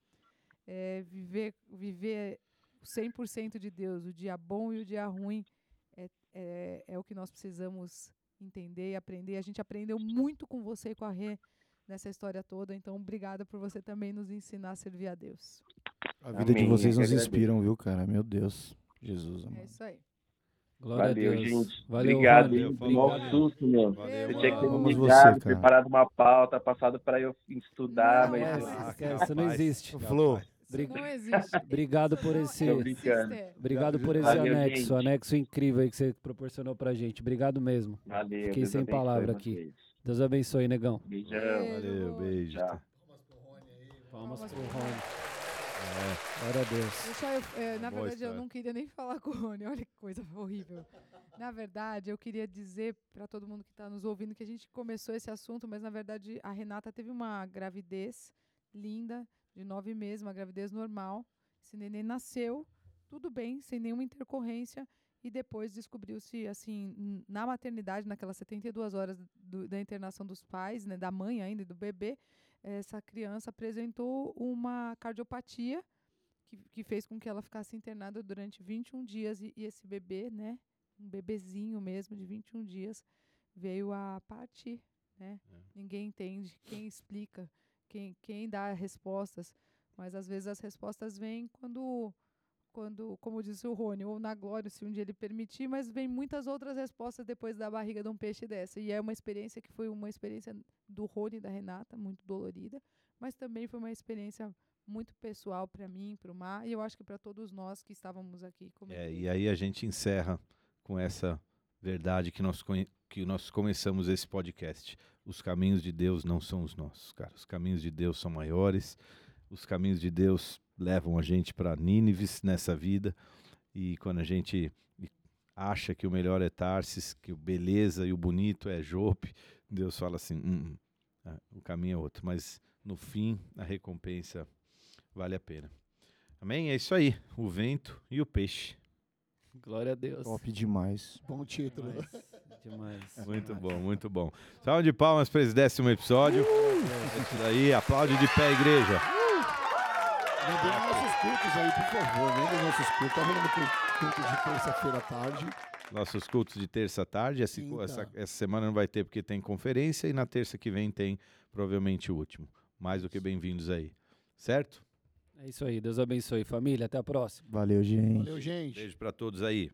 é, viver, viver 100% de Deus, o dia bom e o dia ruim, é, é, é o que nós precisamos entender e aprender. A gente aprendeu muito com você e com a Rê nessa história toda. Então, obrigada por você também nos ensinar a servir a Deus. A vida de Amém, vocês eu nos inspiram, viu, cara? Meu Deus. Jesus, É amado. isso aí. Glória Valeu, a Deus. gente. Valeu, Obrigado, Mó valeu. susto, meu. Valeu, Você tinha que ter me ligado, você, cara. preparado uma pauta, passado para eu estudar, Não, mas é, eu- Esquece, Ah, não existe. Flor, Não existe. Obrigado por não esse-. Obrigado por esse Valeu, anexo, gente. anexo incrível aí que você proporcionou pra gente. Obrigado mesmo. Valeu. Fiquei Deus sem palavra aqui. vocês. Deus abençoe, negão. Beijão. Valeu, beijo. Tchau. Palmas Palmas pro pro Rony. É. Glória a Deus. Deixa eu, é, na Boa verdade, eu não queria nem falar com o Rony. Olha que coisa horrível. Na verdade, eu queria dizer para todo mundo que está nos ouvindo que a gente começou esse assunto, mas na verdade a Renata teve uma gravidez linda, de nove meses, uma gravidez normal. Esse neném nasceu, tudo bem, sem nenhuma intercorrência. E depois descobriu-se, assim, na maternidade, naquelas 72 horas do- da internação dos pais, né, da mãe ainda e do bebê, essa criança apresentou uma cardiopatia que, que fez com que ela ficasse internada durante 21 dias e, e esse bebê, né, um bebezinho mesmo de 21 dias, veio a partir, né? Ninguém entende, quem explica, quem, quem dá respostas, mas às vezes as respostas vêm quando quando, como disse o Rony, ou na glória, se um dia ele permitir, mas vem muitas outras respostas depois da barriga de um peixe dessa. E é uma experiência que foi uma experiência do Rony e da Renata, muito dolorida, mas também foi uma experiência muito pessoal para mim, para o Mar, e eu acho que para todos nós que estávamos aqui como É, e aí a gente encerra com essa verdade que nós, que nós começamos esse podcast. Os caminhos de Deus não são os nossos, cara. Os caminhos de Deus são maiores. Os caminhos de Deus levam a gente para Nínives nessa vida. E quando a gente acha que o melhor é Tarsis, que o beleza e o bonito é Jope, Deus fala assim: "Hum, hum, ah, o caminho é outro. Mas no fim, a recompensa vale a pena. Amém? É isso aí. O vento e o peixe. Glória a Deus. top demais. Bom título. Demais. Muito bom, muito bom. Salve de palmas para esse décimo episódio. É isso daí. Aplaude de pé, igreja. Lembrando nossos cultos aí, por favor. Lembrem nossos cultos. Tá rolando culto de terça-feira à tarde. Nossos cultos de terça à tarde. Essa, Quinta. essa, essa semana não vai ter porque tem conferência e na terça que vem tem provavelmente o último. Mais do que bem-vindos aí. Certo? É isso aí. Deus abençoe, família. Até a próxima. Valeu, gente. Valeu, gente. Beijo para todos aí.